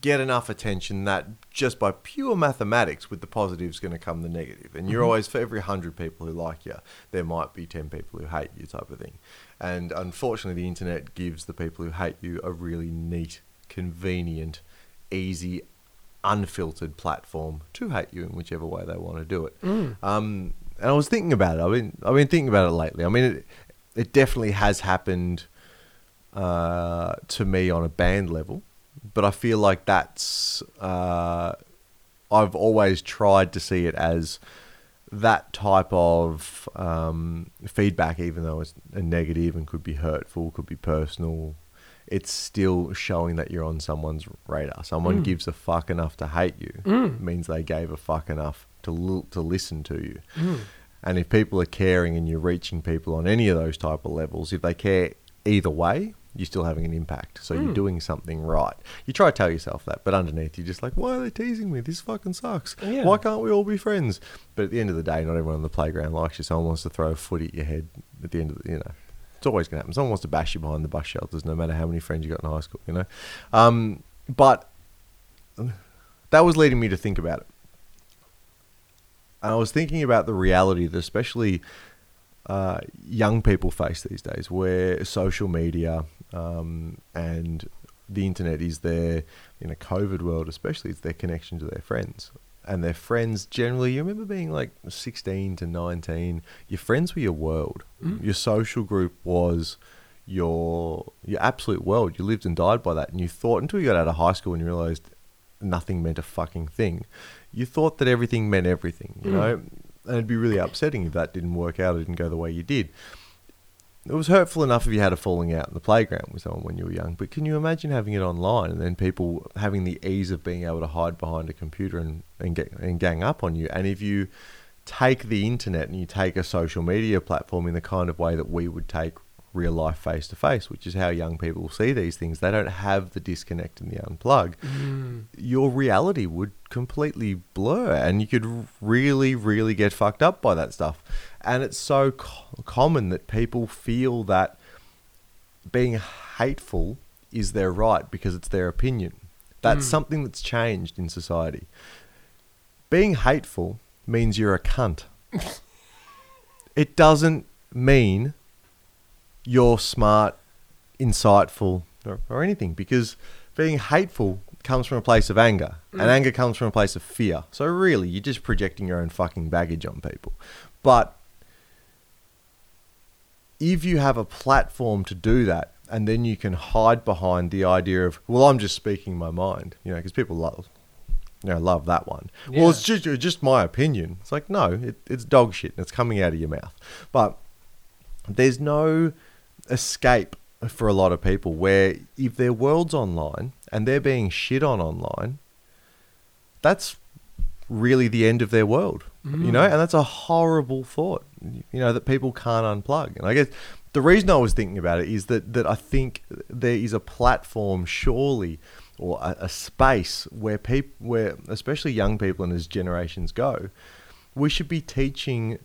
get enough attention that just by pure mathematics with the positives going to come the negative and you're Mm-hmm. always for every 100 people who like you there might be 10 people who hate you type of thing and unfortunately the internet gives the people who hate you a really neat convenient easy unfiltered platform to hate you in whichever way they want to do it Mm. um, and I was thinking about it. I've been I've been thinking about it lately. I mean, it, it definitely has happened uh, to me on a band level, but I feel like that's uh, I've always tried to see it as that type of um, feedback, even though it's a negative and could be hurtful, could be personal. It's still showing that you're on someone's radar. Someone Mm. gives a fuck enough to hate you. Mm. Means they gave a fuck enough to l- to listen to you. Mm. And if people are caring and you're reaching people on any of those type of levels, if they care either way, you're still having an impact. So you're Mm. doing something right. You try to tell yourself that, but underneath you're just like, why are they teasing me? This fucking sucks. Yeah. Why can't we all be friends? But at the end of the day, not everyone on the playground likes you. Someone wants to throw a footy at your head at the end of the, you know. It's always going to happen. Someone wants to bash you behind the bus shelters, no matter how many friends you got in high school, you know. Um, but that was leading me to think about it. I was thinking about the reality that especially uh, young people face these days, where social media um, and the internet is their, in a COVID world especially, it's their connection to their friends. And their friends generally, you remember being like 16 to 19, your friends were your world. Mm. Your social group was your your absolute world. You lived and died by that. And you thought, until you got out of high school and you realized nothing meant a fucking thing, you thought that everything meant everything, you Mm. know? And it'd be really upsetting if that didn't work out, it didn't go the way you did. It was hurtful enough if you had a falling out in the playground with someone when you were young, but can you imagine having it online and then people having the ease of being able to hide behind a computer and, and get and gang up on you? And if you take the internet and you take a social media platform in the kind of way that we would take real life face to face, which is how young people see these things, they don't have the disconnect and the unplug. Mm. your reality would completely blur and you could really really get fucked up by that stuff. And it's so co- common that people feel that being hateful is their right because it's their opinion. That's Mm. something that's changed in society. Being hateful means you're a cunt. It doesn't mean you're smart insightful or, or anything because being hateful comes from a place of anger and Mm. anger comes from a place of fear. So really you're just projecting your own fucking baggage on people. But if you have a platform to do that and then you can hide behind the idea of well i'm just speaking my mind you know because people love you know love that one. Well it's just just my opinion. It's like no it, it's dog shit and it's coming out of your mouth. But there's no escape for a lot of people where if their world's online and they're being shit on online that's really the end of their world, you know, mm. and that's a horrible thought, you know, that people can't unplug. And I guess the reason I was thinking about it is that that I think there is a platform, surely, or a, a space where people, where especially young people and as generations go, we should be teaching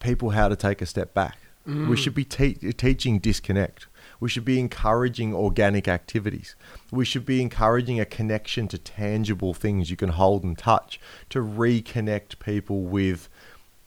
people how to take a step back. We mm. should be te- teaching disconnect. We should be encouraging organic activities. We should be encouraging a connection to tangible things you can hold and touch to reconnect people with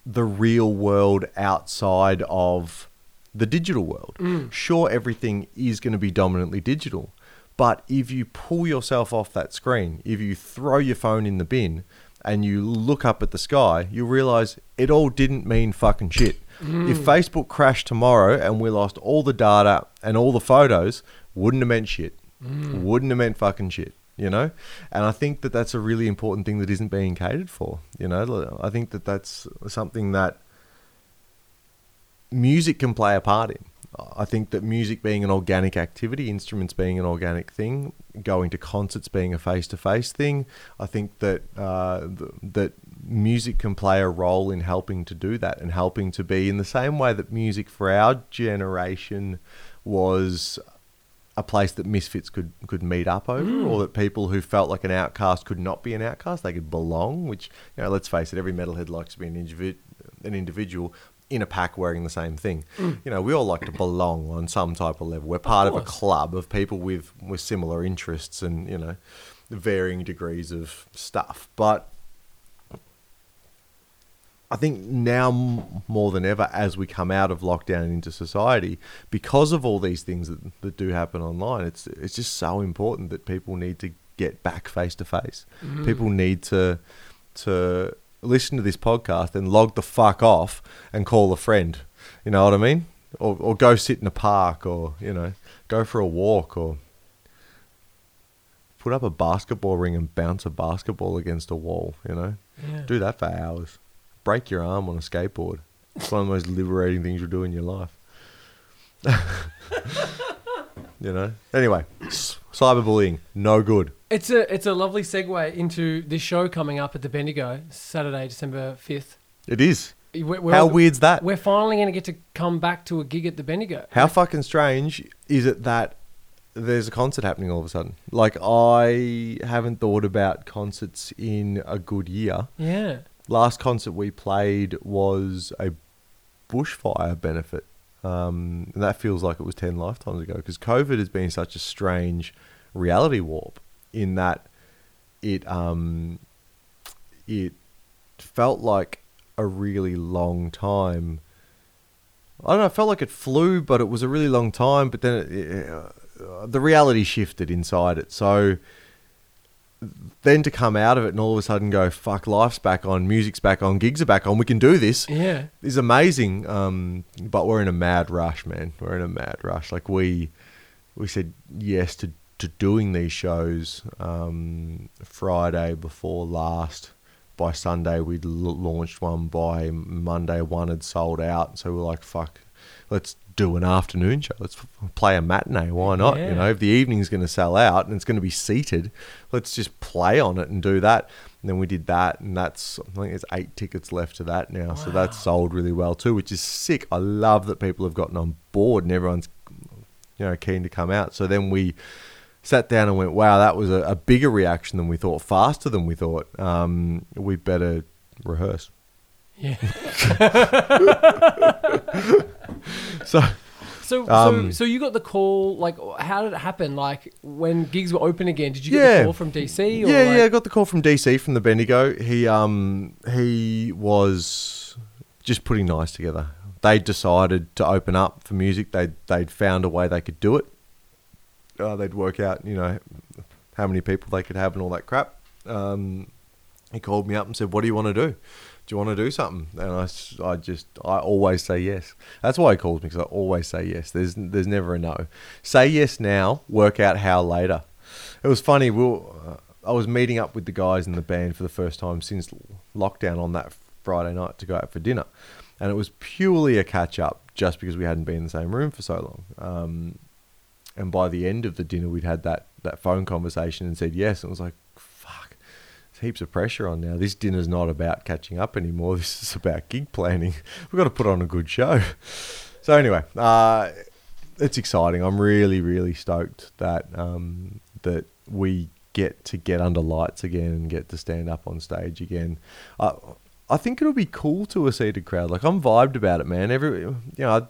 the real world outside of the digital world. Mm. Sure, everything is going to be dominantly digital, but if you pull yourself off that screen, if you throw your phone in the bin and you look up at the sky, you realize it all didn't mean fucking shit. If Facebook crashed tomorrow and we lost all the data and all the photos, wouldn't have meant shit. Wouldn't have meant fucking shit, you know? And I think that that's a really important thing that isn't being catered for, you know? I think that that's something that music can play a part in. I think that music being an organic activity, instruments being an organic thing, going to concerts being a face-to-face thing, I think that uh, th- that music can play a role in helping to do that and helping to be in the same way that music for our generation was a place that misfits could could meet up over, mm. or that people who felt like an outcast could not be an outcast; they could belong. Which, you know, let's face it, every metalhead likes to be an individ- an individual in a pack wearing the same thing. Mm. You know, we all like to belong on some type of level. We're part of, a club of people with with similar interests and you know, varying degrees of stuff. But I think now more than ever, as we come out of lockdown into society, because of all these things that, that do happen online, it's it's just so important that people need to get back face to face. People need to to listen to this podcast and log the fuck off and call a friend. You know what I mean? Or or go sit in a park, or you know, go for a walk, or put up a basketball ring and bounce a basketball against a wall. You know, Yeah. do that for hours. Break your arm on a skateboard. It's one of the most liberating things you'll do in your life. you know. Anyway, cyberbullying, no good. It's a it's a lovely segue into this show coming up at the Bendigo Saturday, December fifth. It is. We're, we're How all- weird's that? We're finally going to get to come back to a gig at the Bendigo. How fucking strange is it that there's a concert happening all of a sudden? Like I haven't thought about concerts in a good year. Yeah. Last concert we played was a bushfire benefit. Um, and that feels like it was 10 lifetimes ago because COVID has been such a strange reality warp in that it, um, it felt like a really long time. I don't know, it felt like it flew, but it was a really long time, but then it, uh, the reality shifted inside it. So then to come out of it and all of a sudden go, fuck, life's back on, music's back on, gigs are back on, we can do this Yeah. is amazing. Um, but we're in a mad rush, man. We're in a mad rush. Like we, we said yes to, to doing these shows um, Friday before last. By Sunday, we'd l- launched one. By Monday, one had sold out. So we're like, fuck, let's do an afternoon show. Let's play a matinee. Why not? Yeah. You know, if the evening's going to sell out and it's going to be seated, let's just play on it and do that. And then we did that, and that's I think there's eight tickets left to that now. So that's sold really well too, which is sick. I love that people have gotten on board and everyone's you know keen to come out. So then we sat down and went, wow, that was a, a bigger reaction than we thought, faster than we thought. Um, we better rehearse. Yeah. So So, Um, so, so you got the call. Like, how did it happen? Like, when gigs were open again, did you get Yeah. the call from DC? Or yeah, like, yeah, I got the call from DC from the Bendigo. He um he was just putting nice together. They decided to open up for music. They they'd found a way they could do it. Uh, they'd work out, you know, how many people they could have and all that crap. Um, he called me up and said, "What do you want to do? Do you want to do something?" And I, I just, I always say yes. That's why he calls me because I always say yes. There's, there's never a no. Say yes now. Work out how later. It was funny. We were, uh, I was meeting up with the guys in the band for the first time since lockdown on that Friday night to go out for dinner, and it was purely a catch up, just because we hadn't been in the same room for so long. Um, and by the end of the dinner, we'd had that that phone conversation and said yes. It was like, heaps of pressure on now. This dinner's not about catching up anymore. This is about gig planning. We've got to put on a good show. So anyway, uh, it's exciting. I'm really, really stoked that um, that we get to get under lights again and get to stand up on stage again. Uh, I think it'll be cool to a seated crowd. Like I'm vibed about it, man. Every you know,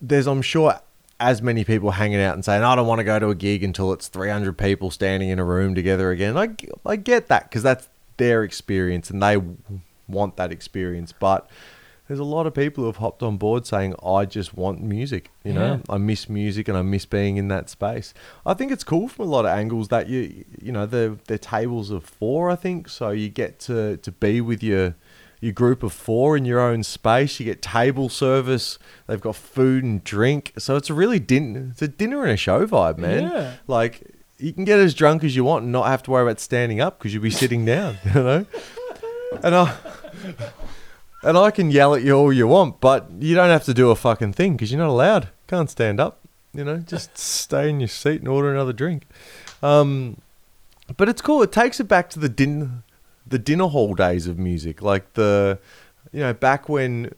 there's I'm sure as many people hanging out and saying I don't want to go to a gig until it's 300 people standing in a room together again. I I get that because that's their experience and they want that experience, but there's a lot of people who have hopped on board saying, I just want music. You know, Yeah. I miss music and I miss being in that space. I think it's cool from a lot of angles that you, you know, the the tables of four, I think. So you get to, to be with your, your group of four in your own space. You get table service. They've got food and drink. So it's a really din- it's a dinner and a show vibe, man. Yeah. Like you can get as drunk as you want and not have to worry about standing up because you'll be sitting down, you know? And I and I can yell at you all you want, but you don't have to do a fucking thing because you're not allowed. Can't stand up, you know? Just stay in your seat and order another drink. Um, but it's cool. It takes it back to the din the dinner hall days of music, like the you know back when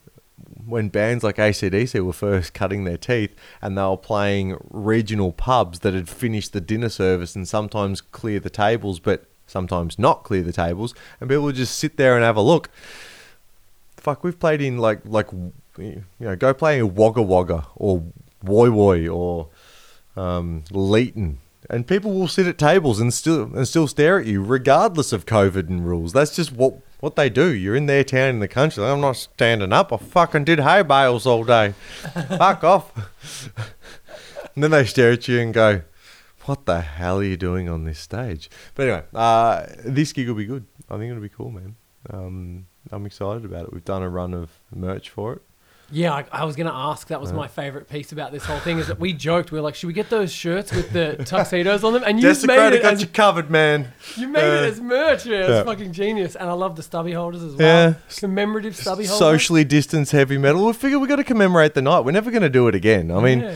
when bands like ACDC were first cutting their teeth and they were playing regional pubs that had finished the dinner service and sometimes clear the tables, but sometimes not clear the tables, and people would just sit there and have a look. Fuck, we've played in like like you know go play in Wagga Wagga or Woy Woy or um, Leeton. And people will sit at tables and still and still stare at you, regardless of COVID and rules. That's just what what they do. You're in their town in the country. I'm not standing up. I fucking did hay bales all day. Fuck off. and then they stare at you and go, "What the hell are you doing on this stage?" But anyway, uh, this gig will be good. I think it'll be cool, man. Um, I'm excited about it. We've done a run of merch for it. Yeah, I, I was going to ask. That was my favorite piece about this whole thing. Is that we joked. We were like, should we get those shirts with the tuxedos on them? And you made Desecrated it got as you covered, man. you made it as merch. Yeah, it's yeah. fucking genius. And I love the stubby holders as well. Yeah. commemorative stubby holders. socially distanced heavy metal. We figure we got to commemorate the night. We're never going to do it again. I mean, Yeah.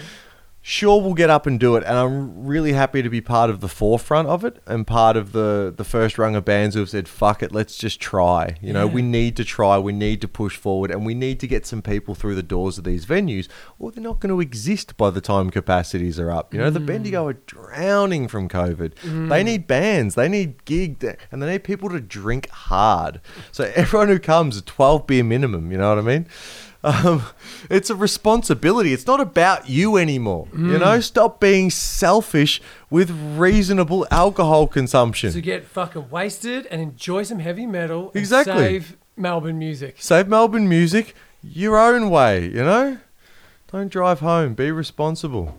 Sure we'll get up and do it, and I'm really happy to be part of the forefront of it and part of the the first rung of bands who have said, "Fuck it, let's just try." You know, Yeah. we need to try. We need to push forward, and we need to get some people through the doors of these venues, or they're not going to exist by the time capacities are up. You know, the mm. Bendigo are drowning from COVID. Mm. They need bands, they need gigs, and they need people to drink hard. So everyone who comes, a 12 beer minimum. You know what I mean? Um, it's a responsibility. It's not about you anymore. You know, stop being selfish with reasonable alcohol consumption. to get fucking wasted and enjoy some heavy metal. Exactly. Save Melbourne music. Save Melbourne music your own way, you know? Don't drive home. Be responsible.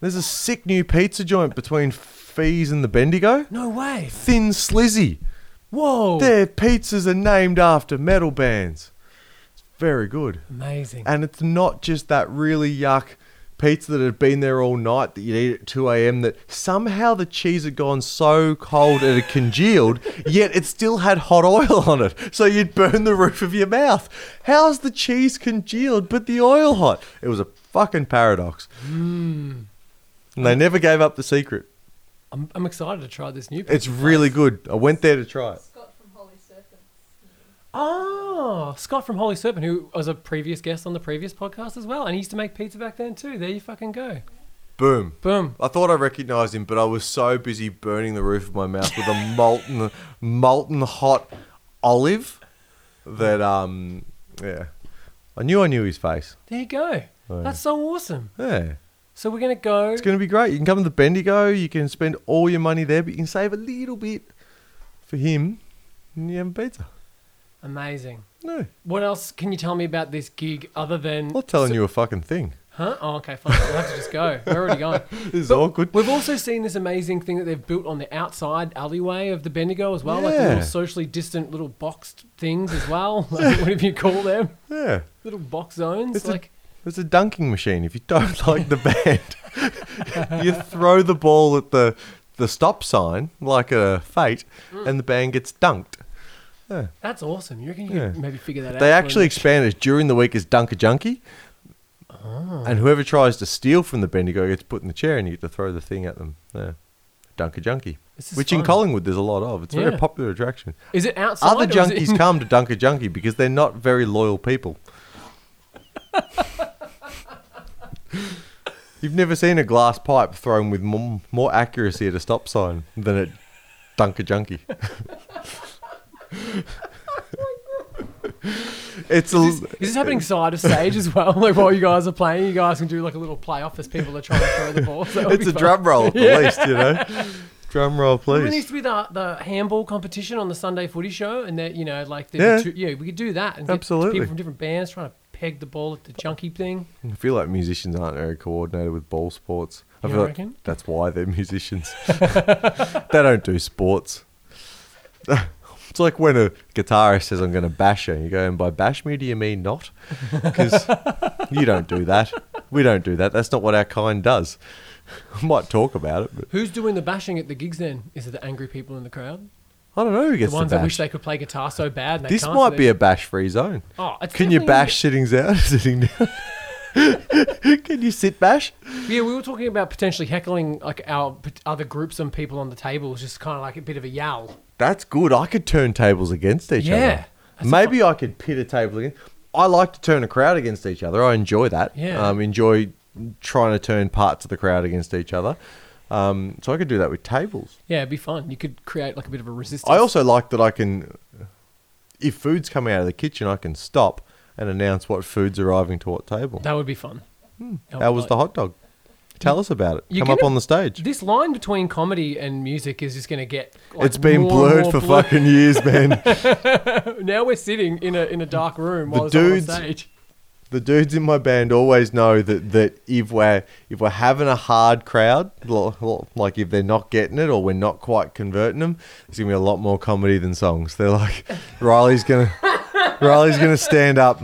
There's a sick new pizza joint between Fees and the Bendigo. No way. Thin Slizzy. Whoa. Their pizzas are named after metal bands. Very good. Amazing. And it's not just that really yuck pizza that had been there all night that you'd eat at 2 a.m. that somehow the cheese had gone so cold it had congealed, yet it still had hot oil on it. So you'd burn the roof of your mouth. How's the cheese congealed but the oil hot? It was a fucking paradox. Hmm. And they never gave up the secret. I'm, I'm excited to try this new. Pizza. It's pizza really good. I went there to try it. Scott from Holy Serpent. Oh, Scott from Holy Serpent, who was a previous guest on the previous podcast as well, and he used to make pizza back then too. There you fucking go. Boom. Boom. I thought I recognised him, but I was so busy burning the roof of my mouth with a molten, molten hot olive that um yeah, I knew I knew his face. There you go. Oh, That's so awesome. Yeah, So we're gonna go. it's gonna be great. You can come to the Bendigo. You can spend all your money there, but you can save a little bit for him, and you have a pizza. Amazing. No, What else can you tell me about this gig other than? I'm not telling you a fucking thing. Huh? Oh, okay, fine. We'll have to just go. We're already going. This is But awkward. We've also seen this amazing thing that they've built on the outside alleyway of the Bendigo as well, like the Yeah. little socially distant little boxed things as well. Like, whatever you call them, Yeah, little box zones. It's a- like It's a dunking machine. If you don't like the band, you throw the ball at the the stop sign like a fate, Mm. and the band gets dunked. Yeah. that's awesome. You reckon you Yeah. could maybe figure that out? They for actually me? expanded during the week as Dunker Junkie, Oh. and whoever tries to steal from the Bendigo gets put in the chair, and you get to throw the thing at them. Yeah. Dunker Junkie. This is which in fun. Collingwood there's a lot of. It's a Yeah. very popular attraction. Is it outside? Other or is it junkies in- come to Dunker Junkie because they're not very loyal people. You've never seen a glass pipe thrown with more, more accuracy at a stop sign than at Dunker Junkie. it's a. Is this happening side of stage as well? Like while you guys are playing, you guys can do like a little playoff as people are trying to throw the ball. So It's a fun. drum roll at the Yeah. least, you know. Drum roll, there please. used to be the, the handball competition on the Sunday Footy Show, and that you know, like the Yeah. two, yeah, we could do that and Absolutely. people from different bands trying to peg the ball at the junkie thing. I feel like musicians aren't very coordinated with ball sports. I You feel like that's why they're musicians. they don't do sports. It's like when a guitarist says, I'm going to bash you. You go, and by bash me, do you mean not? Because you don't do that. We don't do that. That's not what our kind does. I might talk about it, but Who's doing the bashing at the gigs then? Is it the angry people in the crowd? I don't know who gets The ones that wish they could play guitar so bad. And they This can't, might be a bash-free zone. Oh, it's Can you definitely- bash sittings out, sitting down? Can you sit bash? Yeah, we were talking about potentially heckling like our p- other groups and people on the tables, just kind of like a bit of a yell. That's good. I could turn tables against each Yeah. other. Maybe I could pit a table against. I like to turn a crowd against each other. I enjoy that. Yeah. Um, enjoy trying to turn parts of the crowd against each other. Um, so I could do that with tables. Yeah, it'd be fun. You could create like a bit of a resistance. I also like that I can, if food's coming out of the kitchen, I can stop and announce what food's arriving to what table. that would be fun. That How was like- the hot dog? Tell us about it. You're Come up gonna- on the stage. This line between comedy and music is just going to get. Like, it's been more and blurred more for blurred. fucking years, man. Now we're sitting in a in a dark room The while it's on dudes- stage. the dudes in my band always know that, that if we're if we're having a hard crowd, l- l- like if they're not getting it or we're not quite converting them, there's gonna be a lot more comedy than songs. They're like, Riley's gonna Riley's gonna stand up,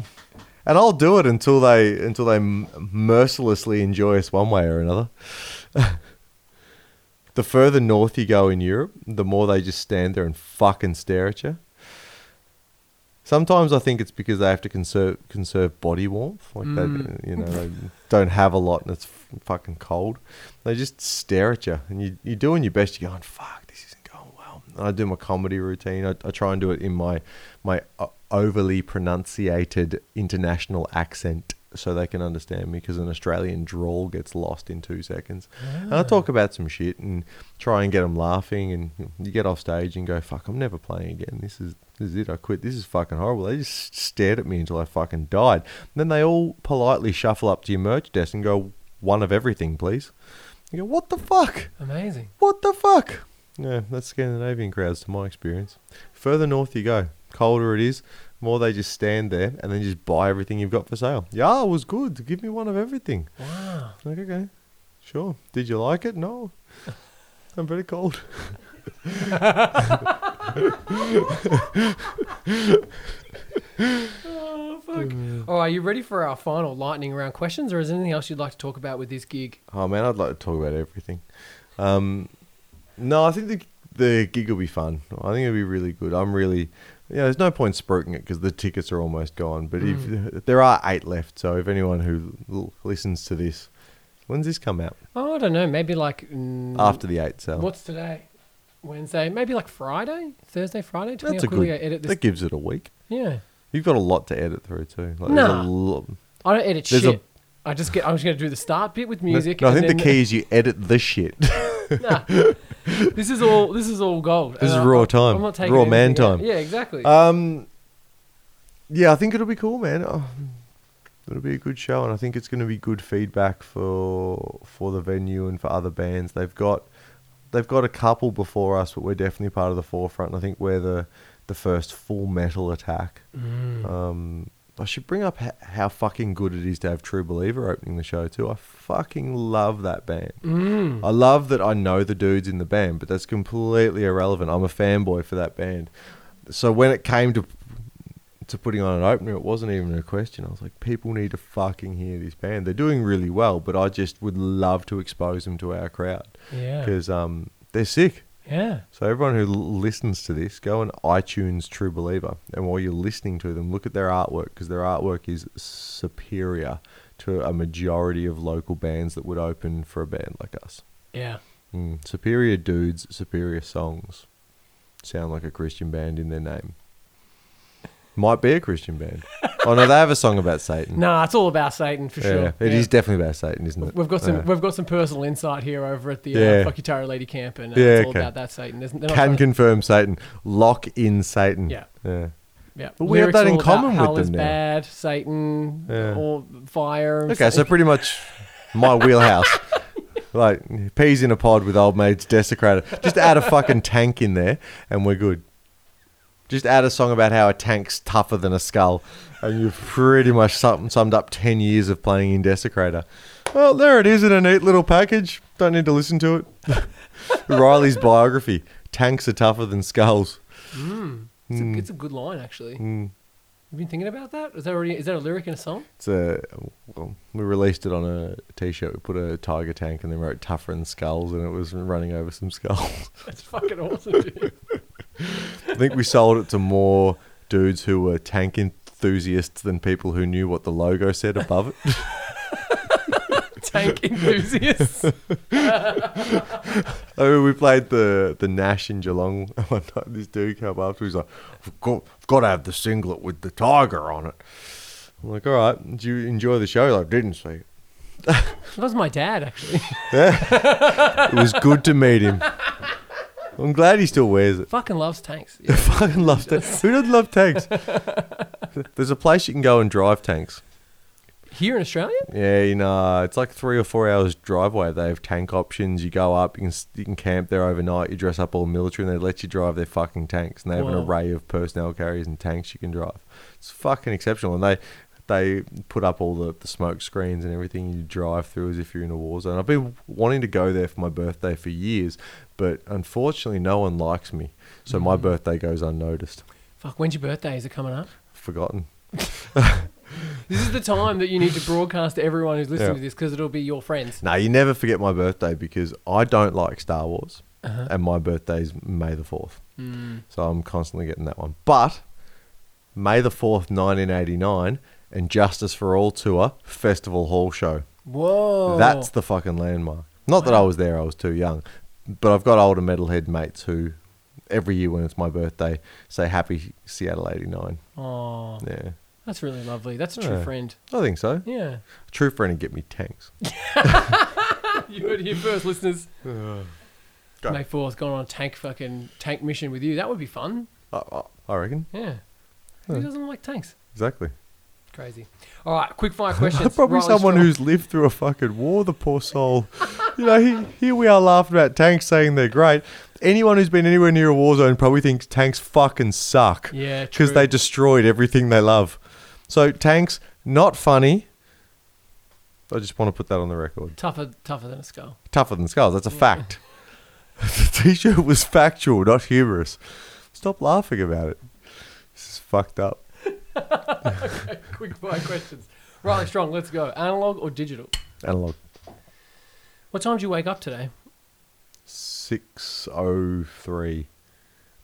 and I'll do it until they until they mercilessly enjoy us one way or another. the further north you go in Europe, the more they just stand there and fucking stare at you. Sometimes I think it's because they have to conserve conserve body warmth, like Mm. they, you know, they don't have a lot and it's f- fucking cold. They just stare at you, and you you're doing your best. You're going, "Fuck, this isn't going well." And I do my comedy routine. I, I try and do it in my my uh, overly pronunciated international accent, so they can understand me. Because an Australian drawl gets lost in two seconds. And I talk about some shit and try and get them laughing. And you get off stage and go, "Fuck, I'm never playing again. This is this is it. I quit. This is fucking horrible." They just stared at me until I fucking died. then they all politely shuffle up to your merch desk and go, "One of everything, please." You go, "What the fuck? Amazing. What the fuck?" Yeah, that's Scandinavian crowds, to my experience. Further north you go, colder it is. More they just stand there and then just buy everything you've got for sale. Yeah, it was good. Give me one of everything. Wow. Like, okay, sure. Did you like it? No. I'm very cold. Oh, fuck. All right, you ready for our final lightning round questions, or is there anything else you'd like to talk about with this gig? Oh man, I'd like to talk about everything. Um, no, I think the the gig will be fun. I think it'll be really good. I'm really, yeah. There's no point spruiking it because the tickets are almost gone. But if there are eight left, so if anyone who l- listens to this, when's this come out? Oh, I don't know. Maybe like mm, After the eight sale. What's today? Wednesday. Maybe like Friday, Thursday, Friday. Depending That's a good. Edit this. That gives it a week. yeah. You've got a lot to edit through too. Like, there's Nah. a lot. I don't edit There's shit. I just get. I'm just gonna do the start bit with music. No, I and think the key is you edit the shit. Nah. this is all. This is all gold. This is And I- raw I- time. I'm not taking Raw man anything time. Yeah, exactly. Um, yeah, I think it'll be cool, man. Oh, it'll be a good show, and I think it's going to be good feedback for for the venue and for other bands. They've got they've got a couple before us, but we're definitely part of the forefront. I think we're the the first full metal attack. Mm. Um, I should bring up how fucking good it is to have True Believer opening the show too. I fucking love that band. Mm. I love that I know the dudes in the band, but that's completely irrelevant. I'm a fanboy for that band. So when it came to to putting on an opener, it wasn't even a question. I was like, people need to fucking hear this band. They're doing really well, but I just would love to expose them to our crowd Yeah. because um, they're sick. Yeah. So everyone who l- listens to this, go on iTunes True Believer, and while you're listening to them, look at their artwork because their artwork is superior to a majority of local bands that would open for a band like us. Yeah. Mm, superior dudes, superior songs. Sound like a Christian band in their name. Might be a Christian band. oh no, they have a song about Satan. Nah, it's all about Satan for yeah, sure. it is Yeah. definitely about Satan, isn't it? We've got some Yeah. we've got some personal insight here over at the uh. Fuck Lady camp, and uh, Yeah, it's all okay. about that Satan. There's, they're not Can trying to- confirm Satan. Lock in Satan. Yeah. Yeah. yeah. But we have that in common with hell them is now. bad, Satan, or fire. Okay, so pretty much my wheelhouse. like peas in a pod with old mates desecrated. Just add a fucking tank in there and we're good. Just add a song about how a tank's tougher than a skull, and you've pretty much sum- summed up ten years of playing in Desecrator. Well, there it is in a neat little package. Don't need to listen to it. Riley's biography: Tanks are tougher than skulls. Mm. It's, a, it's a good line, actually. Mm. You've been thinking about that? Is that already is that a lyric in a song? It's a well, we released it on a t-shirt. We put a tiger tank and then wrote "tougher than skulls," and it was running over some skulls. That's fucking awesome, dude. I think we sold it to more dudes who were tank enthusiasts than people who knew what the logo said above it. Tank enthusiasts. I mean, we played the the Nash in Geelong one night. This dude came up to me, he's like, I've got, I've got to have the singlet with the tiger on it. I'm like, all right, did you enjoy the show? Like, didn't see it. that was my dad, actually. It was good to meet him. I'm glad he still wears it. Fucking loves tanks. I fucking loves tanks. Who doesn't love tanks? There's a place you can go and drive tanks. Here in Australia? Yeah, you know, it's like three or four hours drive away. They have tank options. You go up, you can you can camp there overnight. You dress up all military, and they let you drive their fucking tanks. And they have an array of personnel carriers and tanks you can drive. It's fucking exceptional. And they they put up all the, the smoke screens and everything you drive through as if you're in a war zone. I've been wanting to go there for my birthday for years, but unfortunately, no one likes me. So my Mm. birthday goes unnoticed. Fuck, when's your birthday? Is it coming up? Forgotten. This is the time that you need to broadcast to everyone who's listening Yeah. to this because it'll be your friends. No, you never forget my birthday because I don't like Star Wars. Uh-huh. and my birthday's May the 4th. Mm. So I'm constantly getting that one. But May the 4th, 1989, and Justice for All Tour Festival Hall Show. Whoa. That's the fucking landmark. Not that I was there, I was too young. But I've got older metalhead mates who, every year when it's my birthday, say Happy Seattle 89. Oh, Yeah. that's really lovely. That's a true Yeah. friend. I think so. Yeah. A true friend and get me tanks. you heard it here first, listeners. Go. May 4th, going on a tank fucking tank mission with you. That would be fun. I, I, I reckon. Yeah. Who doesn't like tanks? Exactly. Crazy. All right, quick fire questions. Probably Riley someone Strong. who's lived through a fucking war, the poor soul. you know, he, here we are laughing about tanks saying they're great. Anyone who's been anywhere near a war zone probably thinks tanks fucking suck. Yeah, Because they destroyed everything they love. So, tanks, not funny. I just want to put that on the record. tougher, tougher than a skull. Tougher than skulls, that's a fact. the t shirt was factual, not humorous. Stop laughing about it. This is fucked up. quick fire questions. Riley Strong, let's go. Analog or digital? Analog. What time did you wake up today? 603.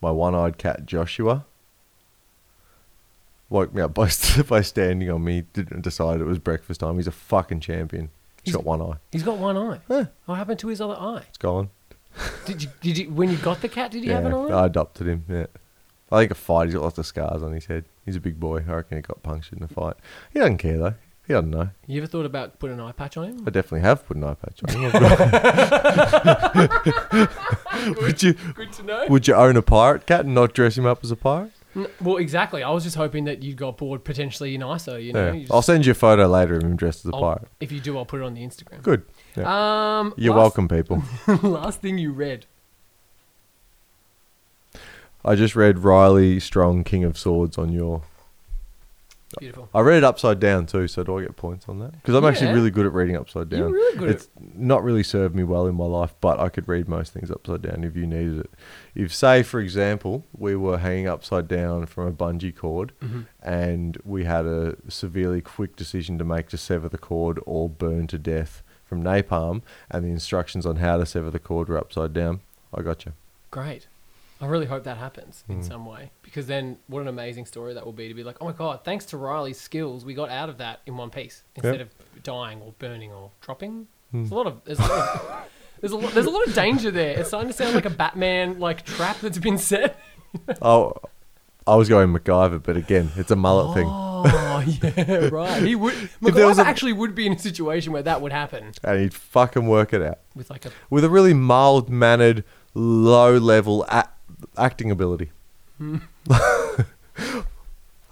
My one eyed cat Joshua woke me up by, by standing on me, didn't decide it was breakfast time. He's a fucking champion. He's He's- got one eye. He's got one eye. Huh. What happened to his other eye? It's gone. Did you, did you, when you got the cat, did he yeah, have an eye? I adopted him. Yeah. I think a fight. He's got lots of scars on his head. He's a big boy. I reckon he got punctured in a fight. He doesn't care though. He doesn't know. You ever thought about putting an eye patch on him? I definitely have put an eye patch on him. would you Good to know. would you own a pirate cat and not dress him up as a pirate? N- Well, exactly. I was just hoping that you got bored potentially in ISO. You know, Yeah. You just- I'll send you a photo later of him dressed as a I'll- pirate. if you do, I'll put it on the Instagram. Good. Yeah. Um, You're last- welcome, people. last thing you read. I just read Riley Strong, King of Swords, on your. Beautiful. I read it upside down too, so do I get points on that? Because I'm actually Yeah. really good at reading upside down. You're really good. It's not really served me well in my life, but I could read most things upside down if you needed it. If, say, for example, we were hanging upside down from a bungee cord at, Mhm. and we had a severely quick decision to make to sever the cord or burn to death from napalm, and the instructions on how to sever the cord were upside down, I got you. Great. I really hope that happens in Mm. some way because then what an amazing story that will be to be like, oh my god, thanks to Riley's skills, we got out of that in one piece instead of dying or burning or dropping. There's a lot of there's a lot of, There's a lot, there's a lot of danger there. It's starting to sound like a Batman like trap that's been set. Oh, I was going MacGyver, but again, it's a mullet thing. Oh yeah, right. He would. MacGyver a- actually would be in a situation where that would happen And he'd fucking work it out. with like a. With a really mild mannered, low level a- acting ability. Hmm. I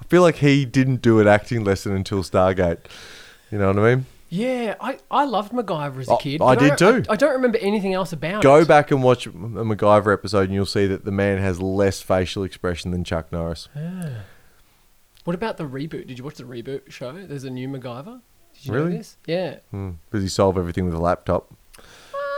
feel like he didn't do an acting lesson until Stargate. You know what I mean? Yeah, I, I loved MacGyver as a Oh, kid. I but did don't- too. I, I don't remember anything else about it. Go back and watch a MacGyver episode, and you'll see that the man has less facial expression than Chuck Norris. What about the reboot? Did you watch the reboot show? There's a new MacGyver. Did you Really? know this? Yeah. Hmm. Does he solve everything with a laptop?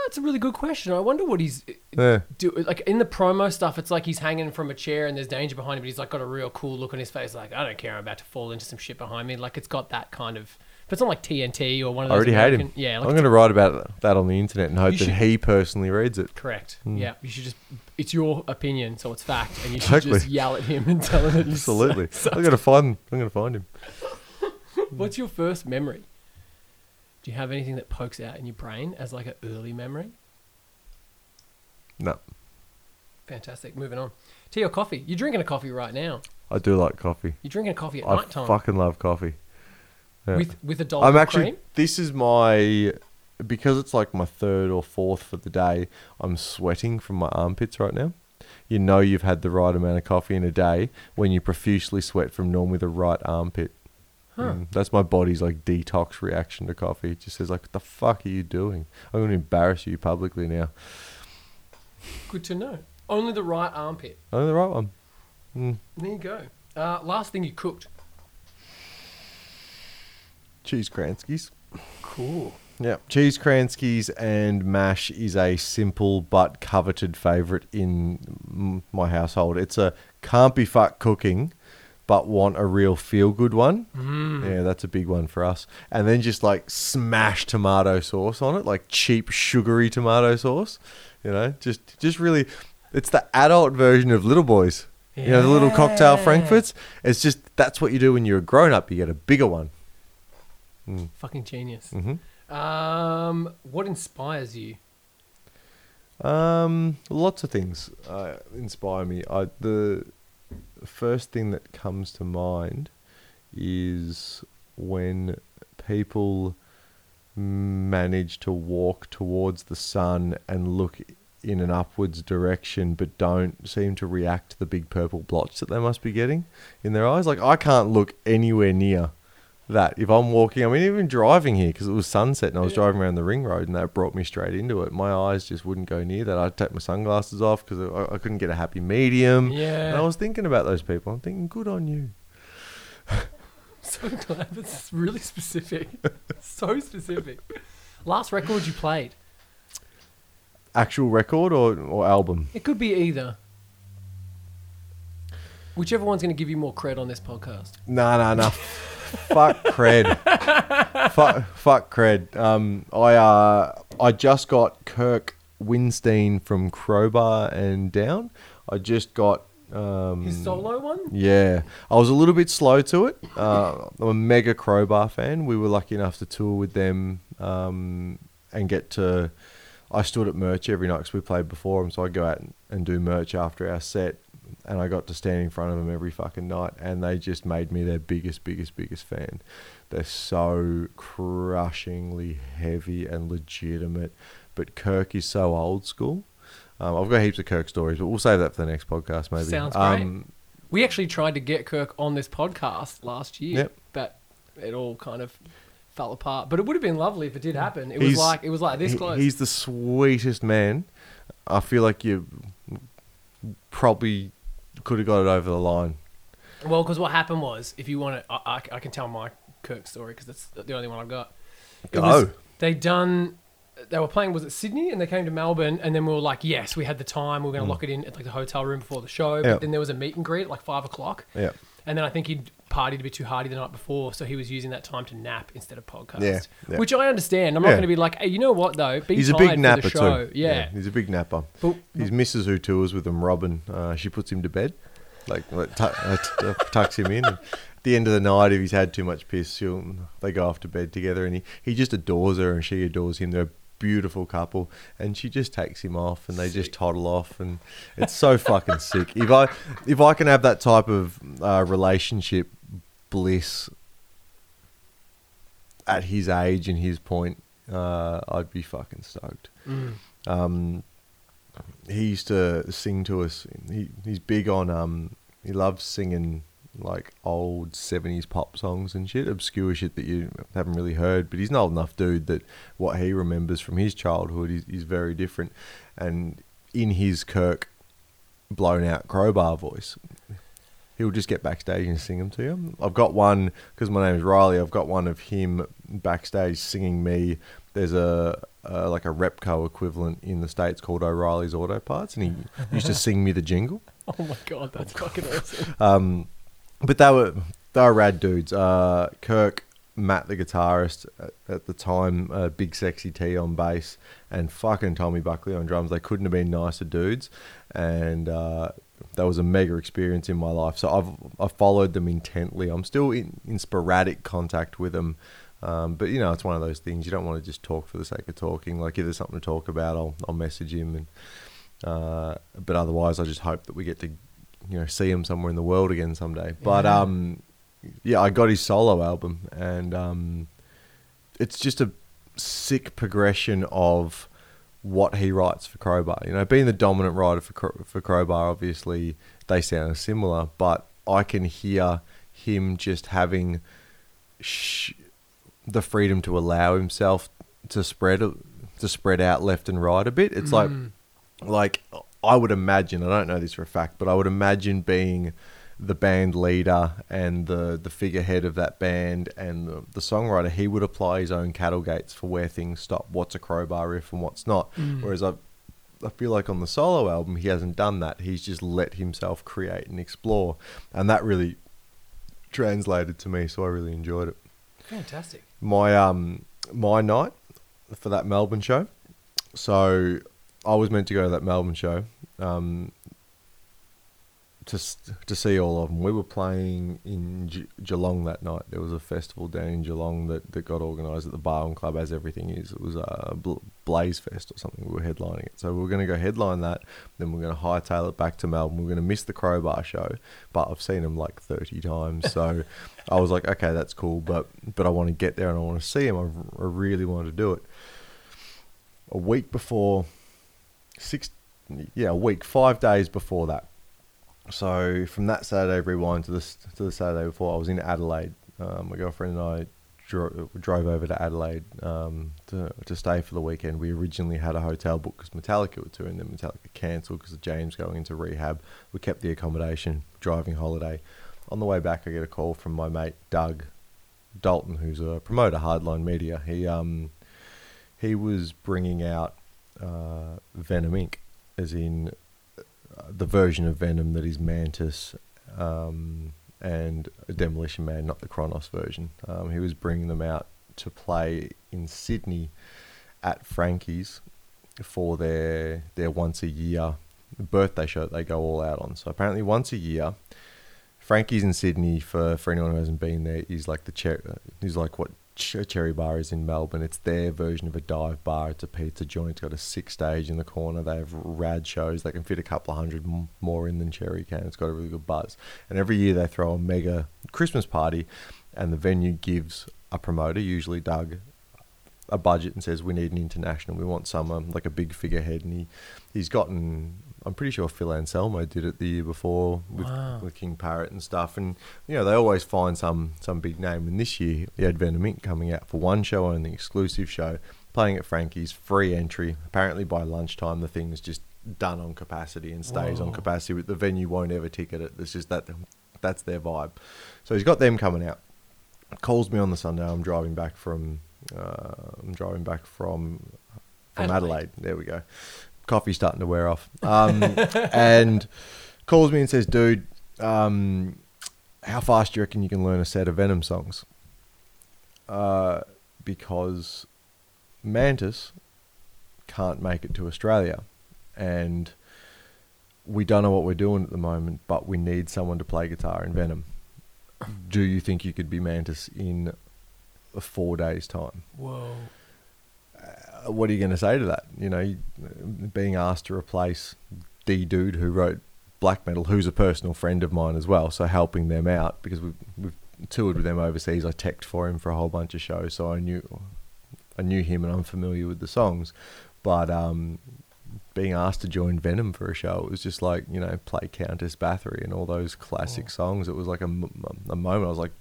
That's a really good question. I wonder what he's Yeah. do. Like in the promo stuff, it's like he's hanging from a chair and there's danger behind him, but he's like got a real cool look on his face. Like I don't care, I'm about to fall into some shit behind me. Like it's got that kind of. But it's not like TNT or one of those. I already hate him. American- Yeah, I'm going to write about that on the internet and hope You that he personally reads it. correct. Hmm. Yeah, you should just. It's your opinion, so it's fact, and you should Exactly. just yell at him and tell him Absolutely. I'm going to find. I'm going to find him. What's your first memory? Do you have anything that pokes out in your brain as like an early memory? No, Fantastic. Moving on. Tea or coffee? You're drinking a coffee right now. I do like coffee. You're drinking a coffee at I night time fucking love coffee. Yeah. with with a dollop I'm of actually. cream. This is my because it's like my third or fourth for the day. I'm sweating from my armpits right now. You know you've had the right amount of coffee in a day when you profusely sweat from normally the right armpit. Huh. Mm, that's my body's like detox reaction to coffee. It just says like, "What the fuck are you doing? I'm going to embarrass you publicly now." Good to know. Only the right armpit. Only the right one. Mm. There you go. Uh, last thing you cooked. Cheese Kranskis. Cool. Yeah, cheese Kranskis and mash is a simple but coveted favorite in my household. It's a can't be fuck cooking, but want a real feel good one. Mm. Yeah, that's a big one for us. And then just like smash tomato sauce on it, like cheap sugary tomato sauce. You know, just just really, it's the adult version of Little Boys. You know, the little cocktail frankfurts. It's just that's what you do when you're a grown up. You get a bigger one. Mm. Fucking genius. hmm Um, what inspires you? Um, lots of things uh, inspire me. I, the first thing that comes to mind is when people manage to walk towards the sun and look in an upwards direction, but don't seem to react to the big purple blotch that they must be getting in their eyes. Like I can't look anywhere near that if I'm walking. I mean, even driving here because it was sunset and I was Yeah. driving around the ring road and that brought me straight into it. My eyes just wouldn't go near that. I'd take my sunglasses off because I, I couldn't get a happy medium. Yeah. And I was thinking about those people. I'm thinking, good on you. So glad that's really specific. so specific. Last record you played. Actual record or, or album? It could be either. Whichever one's going to give you more cred on this podcast. No, no, no. Fuck cred. fuck, fuck cred. Um, I uh, I just got Kirk Windstein from Crowbar and Down. I just got um, His solo one? Yeah, I was a little bit slow to it. Uh, I'm a mega Crowbar fan. We were lucky enough to tour with them um, and get to. I stood at merch every night because we played before them, so I'd go out and, and do merch after our set, and I got to stand in front of them every fucking night, and they just made me their biggest, biggest, biggest fan. They're so crushingly heavy and legitimate, but Kirk is so old school. Um, I've got heaps of Kirk stories, but we'll save that for the next podcast, maybe. Sounds great. Um, We actually tried to get Kirk on this podcast last year, Yep. but it all kind of fell apart. But it would have been lovely if it did happen. It was like it was like this close. He's the sweetest man. I feel like you probably could have got it over the line. Well, because what happened was, if you want to, I, I, I can tell my Kirk story because that's the only one I've got. It Go. was- they done. They were playing. Was it Sydney? And they came to Melbourne, and then we were like, "Yes, we had the time. We are going to lock it in at like the hotel room before the show." But Mm. Yeah. then there was a meet and greet at like five o'clock, Yeah. and then I think he'd partied a bit too hardy the night before, so he was using that time to nap instead of podcast. Yeah, yeah. Which I understand. I'm not Yeah. going to be like, "Hey, you know what though? Be He's a tired big for napper the show." too. Yeah. he's a big napper. But His missus who tours with him, Robin, uh, she puts him to bed, like, like tu- uh, t- uh, tucks him in. And at the end of the night, if he's had too much piss, she'll they go off to bed together, and he, he just adores her, and she adores him. They're beautiful couple, and she just takes him off, and they just toddle off, and it's so fucking sick. If I if I can have that type of uh, relationship bliss at his age and his point, uh, I'd be fucking stoked. Mm. Um, he used to sing to us. He he's big on um. He loves singing like old seventies pop songs and shit, obscure shit that you haven't really heard. But he's an old enough dude that what he remembers from his childhood is, is very different. And in his Kirk blown out crowbar voice, he'll just get backstage and sing them to you. I've got one because my name is Riley. I've got one of him backstage singing me. There's a, a like a Repco equivalent in the states called O'Reilly's Auto Parts, and he used to sing me the jingle. Oh my god, that's fucking awesome. Um, but they were they were rad dudes. Uh, Kirk, Matt, the guitarist at, at the time, uh, Big Sexy T on bass, and fucking Tommy Buckley on drums. They couldn't have been nicer dudes, and uh, that was a mega experience in my life. So I've I've followed them intently. I'm still in, in sporadic contact with them. Um, but you know, it's one of those things you don't want to just talk for the sake of talking. Like if there's something to talk about, I'll I'll message him. And uh, but otherwise, I just hope that we get to you know see him somewhere in the world again someday. But Yeah. um, yeah, I got his solo album, and um, it's just a sick progression of what he writes for Crowbar. You know, being the dominant writer for for Crowbar, obviously they sound similar, but I can hear him just having sh- the freedom to allow himself to spread to spread out left and right a bit. It's like Mm. like I would imagine, I don't know this for a fact, but I would imagine being the band leader and the, the figurehead of that band and the, the songwriter, he would apply his own cattle gates for where things stop, what's a crowbar riff and what's not. Mm. Whereas I, I feel like on the solo album, he hasn't done that. He's just let himself create and explore. And that really translated to me, so I really enjoyed it Fantastic. my um my night for that Melbourne show. So I was meant to go to that Melbourne show um, to to see all of them. We were playing in Ge- Geelong that night. There was a festival down in Geelong that, that got organised at the Barwon Club, as everything is. It was a Blaze Fest or something. We were headlining it, so we were going to go headline that. Then we are going to hightail it back to Melbourne. We are going to miss the Crowbar show, but I've seen them like thirty times, so I was like, okay, that's cool, but but I want to get there and I want to see him. I, r- I really want to do it. A week before, six, yeah, a week, five days before that. So from that Saturday rewind to this to the Saturday before, I was in Adelaide. Um, my girlfriend and I dro- drove over to Adelaide um, to to stay for the weekend. We originally had a hotel booked because Metallica were touring, then Metallica cancelled because of James going into rehab. We kept the accommodation, driving holiday. On the way back, I get a call from my mate Doug Dalton, who's a promoter, Hardline Media. He um he was bringing out uh, Venom Inc. as in uh, the version of Venom that is Mantas um, and Demolition Man, not the Cronos version. Um, he was bringing them out to play in Sydney at Frankie's for their their once a year birthday show that they go all out on. So apparently once a year, Frankie's in Sydney for for anyone who hasn't been there is like the chair is like what Cherry Bar is in Melbourne. It's their version of a dive bar. It's a pizza joint. It's got a six stage in the corner. They have rad shows. They can fit a couple of hundred more in than Cherry can. It's got a really good buzz. And every year they throw a mega Christmas party, and the venue gives a promoter, usually Doug, a budget and says we need an international. We want someone like a big figurehead, and he he's gotten. I'm pretty sure Phil Anselmo did it the year before with, Wow. with King Parrot and stuff. And you know they always find some some big name. And this year he had Venom Inc. coming out for one show only, exclusive show, playing at Frankie's, free entry. Apparently by lunchtime the thing's just done on capacity and stays on Whoa. capacity. The venue won't ever ticket it. It's just that that's their vibe. So he's got them coming out. Calls me on the Sunday. I'm driving back from uh, I'm driving back from from Adelaide. Adelaide. There we go. Coffee's starting to wear off. Um, and calls me and says, "Dude, um, how fast do you reckon you can learn a set of Venom songs?" Uh, because Mantas can't make it to Australia, and we don't know what we're doing at the moment, but we need someone to play guitar in Venom. Do you think you could be Mantas in four days' time? Whoa. What are you going to say to that? You know, being asked to replace D Dude, who wrote Black Metal, who's a personal friend of mine as well, so helping them out because we've, we've toured with them overseas. I teched for him for a whole bunch of shows, so I knew I knew him and I'm familiar with the songs. But um, being asked to join Venom for a show, it was just like you know play Countess Bathory and all those classic Oh. songs. It was like a, a moment. I was like,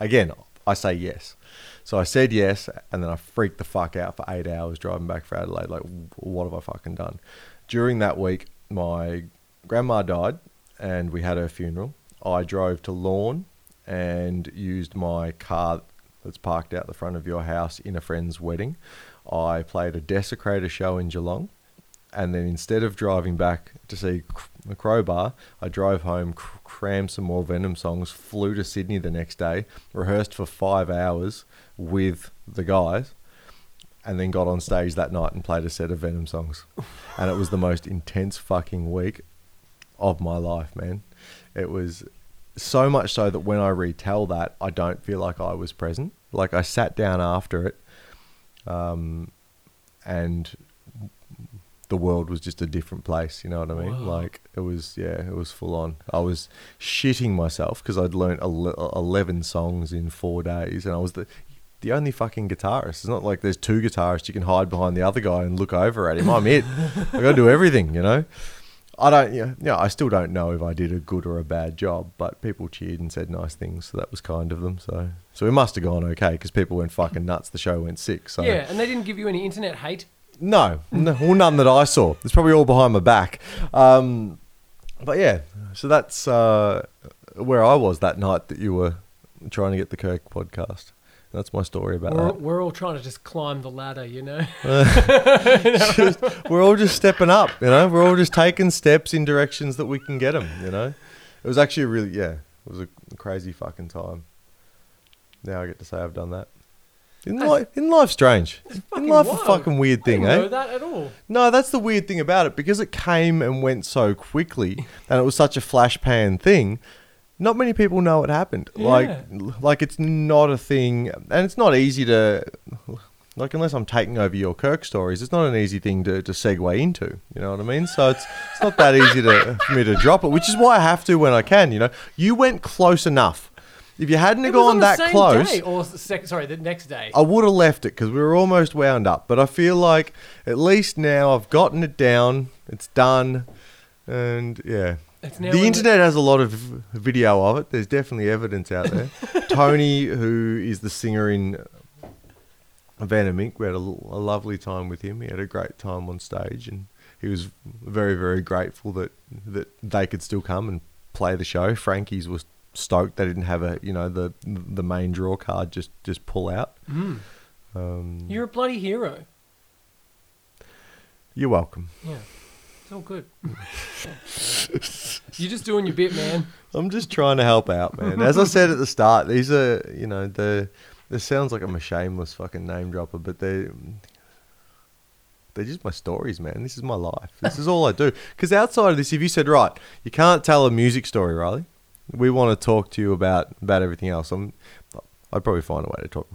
again, I say yes. So I said yes, and then I freaked the fuck out for eight hours driving back for Adelaide. Like, what have I fucking done? During that week, my grandma died, and we had her funeral. I drove to Lorne and used my car that's parked out the front of your house in a friend's wedding. I played a desecrator show in Geelong, and then instead of driving back to see The Crowbar, I drove home, cr- crammed some more Venom songs, flew to Sydney the next day, rehearsed for five hours with the guys, and then got on stage that night and played a set of Venom songs. and it was the most intense fucking week of my life, man. It was so much so that when I retell that, I don't feel like I was present. Like I sat down after it, um, and the world was just a different place. You know what I mean? Wow. Like it was, yeah, it was full on. I was shitting myself because I'd learnt ele- uh, eleven songs in four days, and I was the the only fucking guitarist. It's not like there's two guitarists you can hide behind the other guy and look over at him. I'm it. I got to do everything. You know. I don't, yeah, yeah, I still don't know if I did a good or a bad job, but people cheered and said nice things, so that was kind of them. So, so it must have gone okay because people went fucking nuts. The show went sick. So, Yeah, and they didn't give you any internet hate. No, no, well, none that I saw. It's probably all behind my back. Um, but yeah, so that's uh, where I was that night that you were trying to get the Kirk podcast. That's my story about We're, that. we're all trying to just climb the ladder, you know? We're all just stepping up, you know. We're all just taking steps in directions that we can get them, you know. It was actually a really, yeah, it was a crazy fucking time. Now I get to say I've done that. In That's- life, in life, strange. In fucking life, a fucking weird I thing, didn't eh? know that at all. No, that's the weird thing about it because it came and went so quickly, and it was such a flash pan thing. Not many people know it happened. Like, like it's not a thing, and it's not easy to, like, unless I'm taking over your Kirk stories, it's not an easy thing to, to segue into. You know what I mean? So it's it's not that easy to for me to drop it, which is why I have to when I can. You know, you went close enough. If you hadn't have gone that close, day, or sec- sorry, the next day. I would have left it because we were almost wound up. But I feel like at least now I've gotten it down. It's done. And yeah. The in internet has a lot of video of it. There's definitely evidence out there. Tony, who is the singer in Venom Inc., we had a lovely time with him. He had a great time on stage, and he was very, very grateful that, that they could still come and play the show. Frankie's was stoked they didn't have a you know the the main draw card just just pull out. Mm. Um, You're a bloody hero. you're welcome. Yeah. It's all good. You're just doing your bit, man. I'm just trying to help out, man. As I said at the start, these are you know the. This sounds like I'm a shameless fucking name dropper, but they they're just my stories, man. This is my life. This is all I do. Because outside of this, if you said right, you can't tell a music story, Riley. We want to talk to you about about everything else. I'm, I'd probably find a way to talk.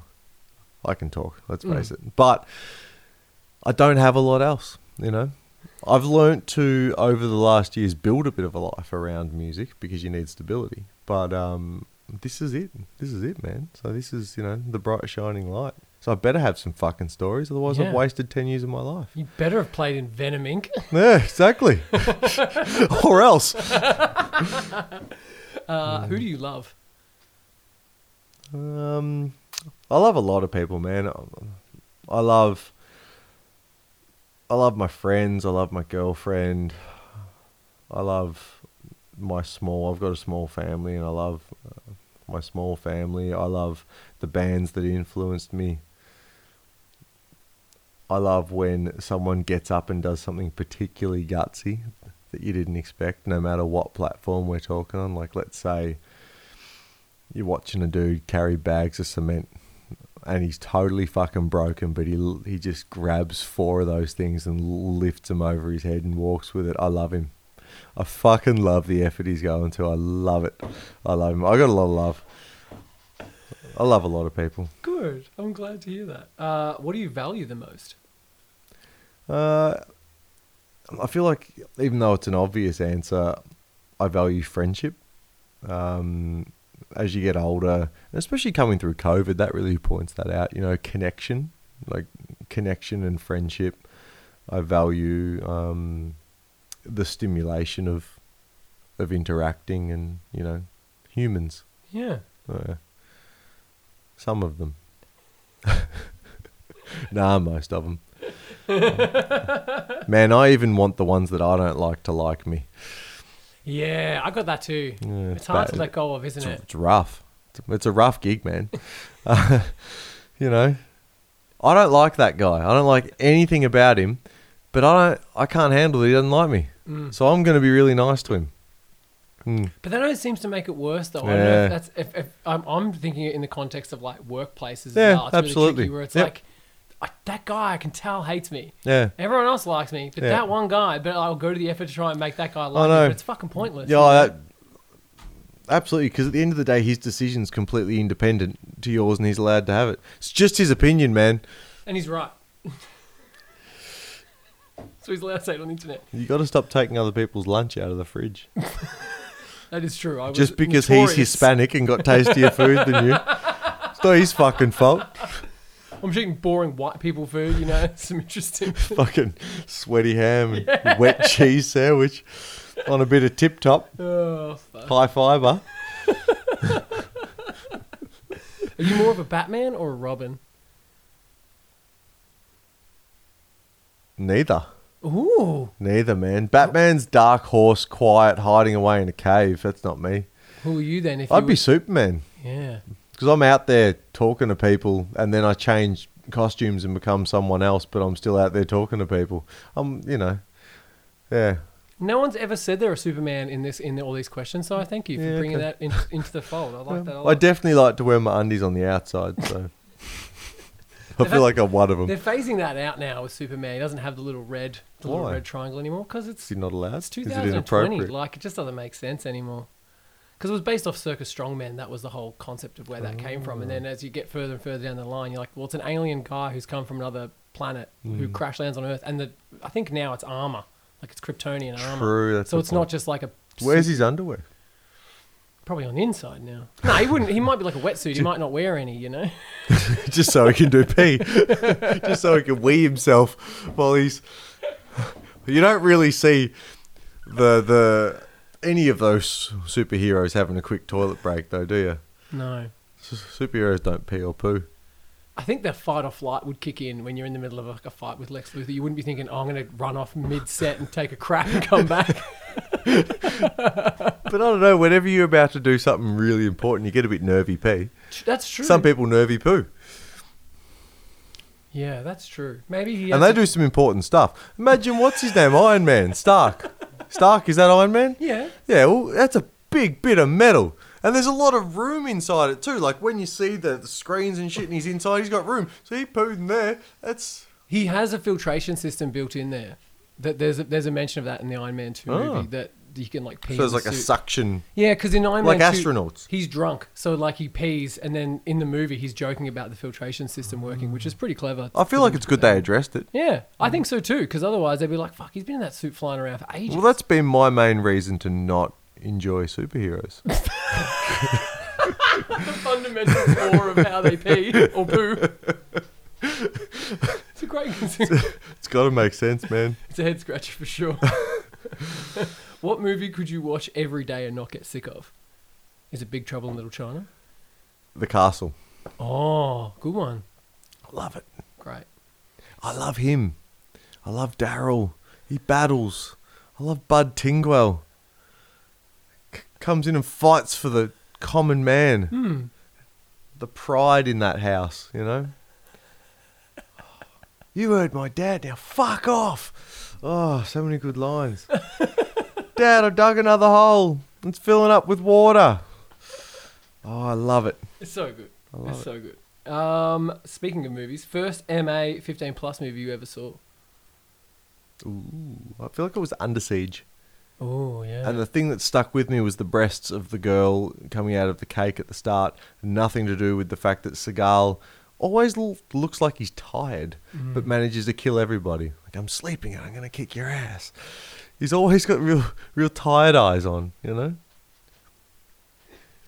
I can talk. Let's face it. But I don't have a lot else. You know, I've learnt to over the last years build a bit of a life around music because you need stability. But um, this is it. This is it, man. So this is you know the bright shining light. So I better have some fucking stories, otherwise Yeah. I've wasted ten years of my life. You better have played in Venom Inc. Yeah, exactly. or else. Uh. Who do you love? Um, I love a lot of people, man. I love, I love my friends. I love my girlfriend. I love my small. I've got a small family, and I love uh, my small family. I love the bands that influenced me. I love when someone gets up and does something particularly gutsy that you didn't expect, no matter what platform we're talking on. Like, let's say you're watching a dude carry bags of cement and he's totally fucking broken, but he he just grabs four of those things and lifts them over his head and walks with it. I love him. I fucking love the effort he's going to. I love it. I love him. I got a lot of love. I love a lot of people. Good. I'm glad to hear that. Uh, what do you value the most? Uh, I feel like even though it's an obvious answer, I value friendship. Um, as you get older, especially coming through COVID, that really points that out. You know, connection, like connection and friendship. I value um, the stimulation of of interacting and you know humans. Yeah. Uh, some of them. nah, most of them. Man, I even want the ones that I don't like to like me. Yeah, I got that too. Yeah, It's hard to let go of, isn't It's, it? it's rough. It's, it's a rough gig, man. Uh, you know, I don't like that guy. I don't like anything about him, but I don't. I can't handle that he doesn't like me. Mm. So I'm going to be really nice to him. Mm. But that always seems to make it worse, though. I don't know Yeah. if that's if, if I'm, I'm thinking in the context of like workplaces. Yeah, well. It's absolutely. Really where it's Yep. like I, that guy I can tell hates me. Yeah. Everyone else likes me, but Yeah. that one guy. But I'll go to the effort to try and make that guy like me. know. But it's fucking pointless. Yeah, that absolutely. Because at the end of the day, his decision's completely independent to yours, and he's allowed to have it. It's just his opinion, man. and he's right. so he's allowed to say it on the internet. You got to stop taking other people's lunch out of the fridge That is true. I was just because he's. Hispanic and got tastier food than you. It's not his fucking fault. I'm just eating boring white people food. You know, some interesting. fucking sweaty ham and wet cheese sandwich on a bit of tip top, oh, fuck. high fiber. Are you more of a Batman or a Robin? Neither. Ooh, Neither, man. Batman's dark horse, quiet, hiding away in a cave. That's not me. who are you then? If I'd be were- Superman Yeah. Because I'm out there talking to people and then I change costumes and become someone else, but I'm still out there talking to people. I'm, you know, yeah. No one's ever said they're a Superman in this in all these questions, so I thank you for Yeah, bringing okay. that in, into the fold. I like that a I lot. definitely like to wear my undies on the outside, so I feel like I'm one of them. They're phasing that out now with Superman. He doesn't have the little red, the little red triangle anymore because it's not allowed? it's Is it inappropriate? Like it just doesn't make sense anymore. Because it was based off Circus Strongman. That was the whole concept of where that came from. And Oh. then as you get further and further down the line, you're like, well, it's an alien guy who's come from another planet who Mm. crash lands on Earth. And the I think now it's armor, like it's Kryptonian armor. True. That's So a it's point. not just like a Where's his underwear? probably on the inside now. No, he wouldn't. He might be like a wetsuit. He might not wear any. You know. just so he can do pee. just so he can wee himself while he's. You don't really see the the any of those superheroes having a quick toilet break, though, do you? No. Superheroes don't pee or poo. I think the fight or flight would kick in when you're in the middle of like a fight with Lex Luthor. You wouldn't be thinking, "Oh, I'm going to run off mid set and take a crap and come back." But I don't know. Whenever you're about to do something really important, you get a bit nervy pee. That's true. Some people nervy poo, Yeah, that's true. Maybe he. and they a- do some important stuff. Imagine what's his name, Iron Man, Stark. Stark is that Iron Man? Yeah. Yeah, well, that's a big bit of metal. And there's a lot of room inside it too. Like when you see the, the screens and shit and he's inside, he's got room. So he pooed in there. That's He has a filtration system built in there. That there's a, there's a mention of that in the Iron Man two Oh. movie that you can like pee. so it's like the a suction. Yeah, because in Iron Like Man 2, astronauts. he's drunk, so like he pees, and then in the movie he's joking about the filtration system working, which is pretty clever. I feel like it's good they addressed it. Yeah, I think so too. Because otherwise they'd be like, "Fuck, he's been in that suit flying around for ages." Well, that's been my main reason to not enjoy superheroes. the fundamental core of how they pee or poo. it's a great. it's got to make sense, man. It's a head scratcher for sure. what movie could you watch every day and not get sick of? Is it Big Trouble in Little China? The castle. Oh, good one. I love it. Great. I love him. I love Darryl. He battles. I love Bud Tingwell. C- comes in and fights for the common man. Hmm. The pride in that house, you know? You heard my dad, now fuck off. Oh, so many good lines. dad, I dug another hole. It's filling up with water. Oh, I love it. It's so good. It's it. so good. Um, speaking of movies, first MA 15 plus movie you ever saw? Ooh, I feel like it was Under Siege. Oh yeah. And the thing that stuck with me was the breasts of the girl coming out of the cake at the start. Nothing to do with the fact that Seagal always l- looks like he's tired, Mm. but manages to kill everybody. Like I'm sleeping and I'm gonna kick your ass. He's always got real, real tired eyes on. You know.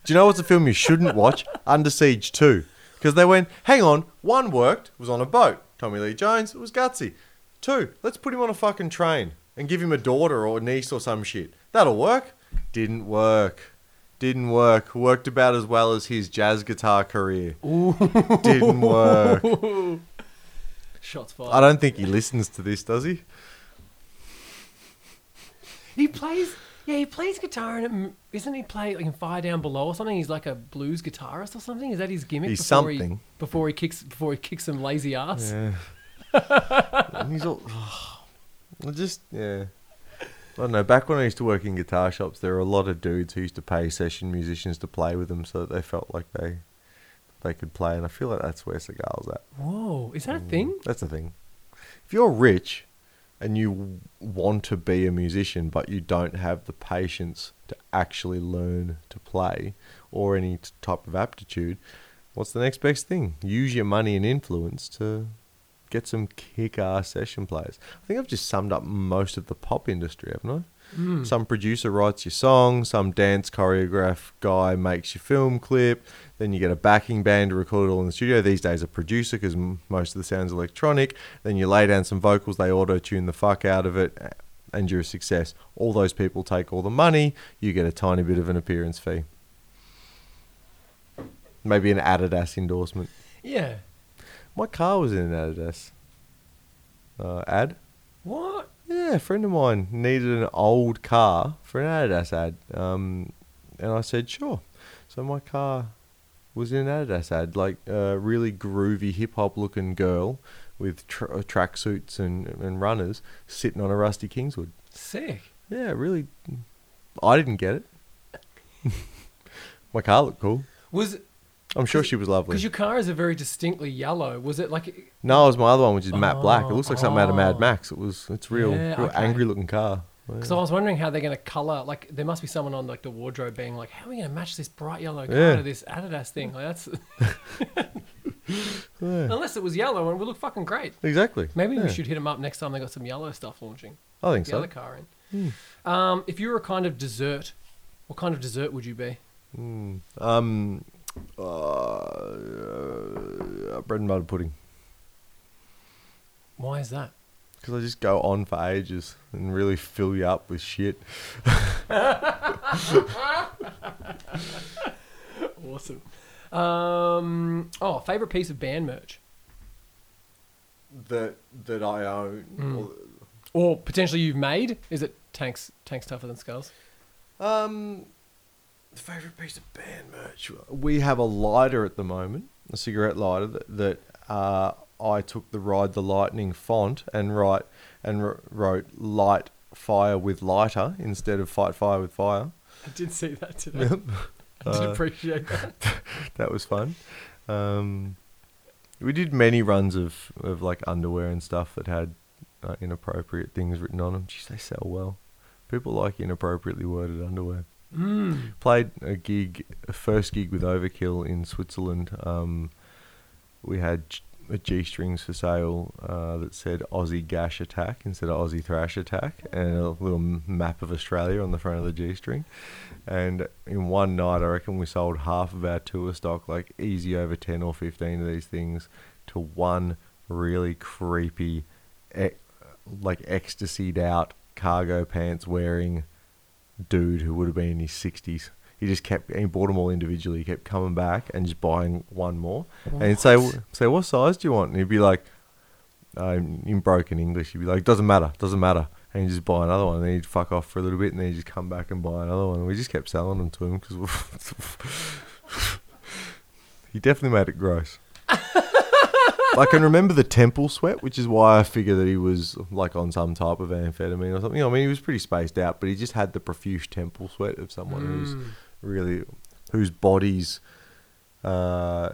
Do you know what's a film you shouldn't watch? Under Siege 2. Because they went, hang on, one worked, was on a boat. Tommy Lee Jones, it was gutsy. Two, let's put him on a fucking train and give him a daughter or a niece or some shit. That'll work. Didn't work. Didn't work. Worked about as well as his jazz guitar career. Didn't work. Shots fired. I don't think he listens to this, does he? He plays. Yeah, he plays guitar, and it, isn't he play like in Fire Down Below or something? He's like a blues guitarist or something. Is that his gimmick? He's before He, something. before he kicks. Before he kicks some lazy ass. Yeah. And he's all. I just, yeah. I don't know. Back when I used to work in guitar shops, there were a lot of dudes who used to pay session musicians to play with them so that they felt like they they could play. And I feel like that's where Seagal's at. Whoa, is that a mm, thing? That's the thing. If you're rich and you want to be a musician, but you don't have the patience to actually learn to play or any type of aptitude, what's the next best thing? Use your money and influence to get some kick-ass session players. I think I've just summed up most of the pop industry, haven't I? Mm. Some producer writes your song, some dance choreograph guy makes your film clip, then you get a backing band to record it all in the studio. These days, a producer because m- most of the sound's electronic. Then you lay down some vocals, they auto tune the fuck out of it, and you're a success. All those people take all the money, you get a tiny bit of an appearance fee. Maybe an Adidas endorsement. Yeah. My car was in an Adidas uh, ad. What? Yeah, a friend of mine needed an old car for an Adidas ad, um, and I said sure. So my car was in an Adidas ad, like a really groovy hip hop looking girl with tr- uh, tracksuits and and runners sitting on a rusty Kingswood. Sick. Yeah, really. I didn't get it. my car looked cool. Was I'm sure she was lovely. because your car is a very distinctly yellow. Was it like? No, it was my other one, which is matte black. It Oh, looks like something out of Mad oh. Max. It was. It's real, Yeah, real okay. angry looking car. Because I was wondering how they're going to color. Like, there must be someone on like the wardrobe being like, "How are we going to match this bright yellow car Yeah. to this Adidas thing?" Like, that's Yeah, unless it was yellow and it would look fucking great. exactly. Maybe Yeah. we should hit them up next time they got some yellow stuff launching. I think The so. other car in. Um, if you were a kind of dessert, what kind of dessert would you be? Mm. Um, uh, uh, bread and butter pudding. Why is that? Because I just go on for ages and really fill you up with shit. Awesome. Um, oh, favorite piece of band merch, That that I own. Mm. or potentially you've made? Is it tanks? Tanks tougher than skulls. Um, the favorite piece of band merch. We have a lighter at the moment, a cigarette lighter that, that uh, I took the ride the lightning font and write and wr- wrote light fire with lighter instead of fight fire with fire. I did see that today. Yep. I did Uh, appreciate that. that was fun. Um, we did many runs of, of like underwear and stuff that had uh, inappropriate things written on them. Geez, they sell well. People like inappropriately worded underwear. Mm. Played a gig, a first gig with Overkill in Switzerland. Um, we had a G strings for sale uh, that said Aussie Gash Attack instead of Aussie Thrash Attack, and a little map of Australia on the front of the G string. And in one night, I reckon we sold half of our tour stock, like easy over 10 or 15 of these things, to one really creepy, like ecstasied out cargo pants wearing dude who would have been in his 60s. He just kept, he bought them all individually. He kept coming back and just buying one more. And he'd say, What? say, what size do you want? And he'd be like, um, in broken English, he'd be like, doesn't matter, doesn't matter. And he'd just buy another one. And then he'd fuck off for a little bit and then he'd just come back and buy another one. And we just kept selling them to him because he definitely made it gross. I can remember the temple sweat, which is why I figure that he was like on some type of amphetamine or something. I mean, he was pretty spaced out, but he just had the profuse temple sweat of someone who's Mm. Really whose bodies uh,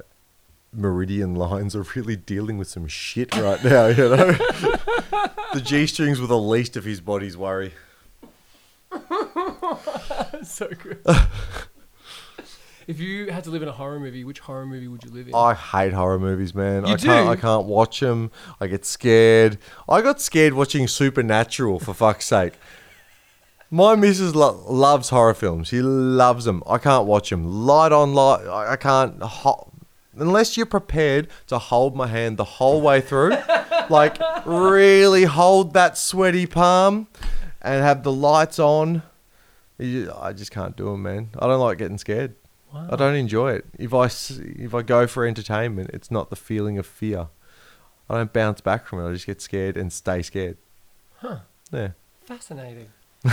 meridian lines are really dealing with some shit right now. You know, the g strings were the least of his body's worry. so good. If you had to live in a horror movie, which horror movie would you live in? I hate horror movies, man. You I can't. do? I can't watch them. I get scared. I got scared watching Supernatural for fuck's sake. My missus lo- loves horror films. She loves them. I can't watch them. Light on light. I I can't. Ho- unless you're prepared to hold my hand the whole way through, like really hold that sweaty palm, and have the lights on. You- I just can't do them, man. I don't like getting scared. I don't enjoy it. If I s- if I go for entertainment, it's not the feeling of fear. I don't bounce back from it. I just get scared and stay scared. Huh. Yeah. Fascinating.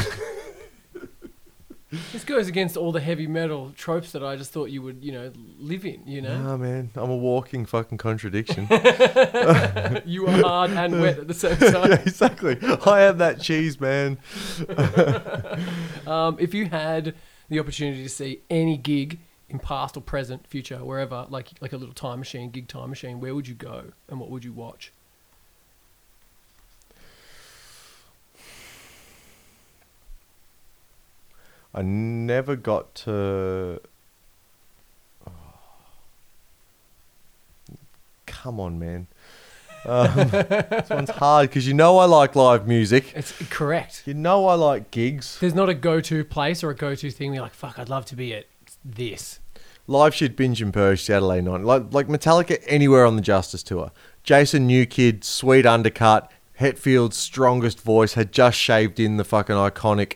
this goes against all the heavy metal tropes that I just thought you would, you know, live in. You know, Nah, man. I'm a walking fucking contradiction. you are hard and wet at the same time. yeah, exactly. I am that cheese, man. Um, if you had the opportunity to see any gig in past or present, future, wherever, like like a little time machine, gig time machine, where would you go and what would you watch? I never got to. Oh. Come on, man. Um, this one's hard because you know I like live music. It's correct. You know I like gigs. There's not a go-to place or a go-to thing. You're like, fuck, I'd love to be at this. Live shit, binge and purge, Saturday night. Like like Metallica anywhere on the Justice tour. Jason Newsted, sweet undercut. Hetfield's strongest voice had just shaved in the fucking iconic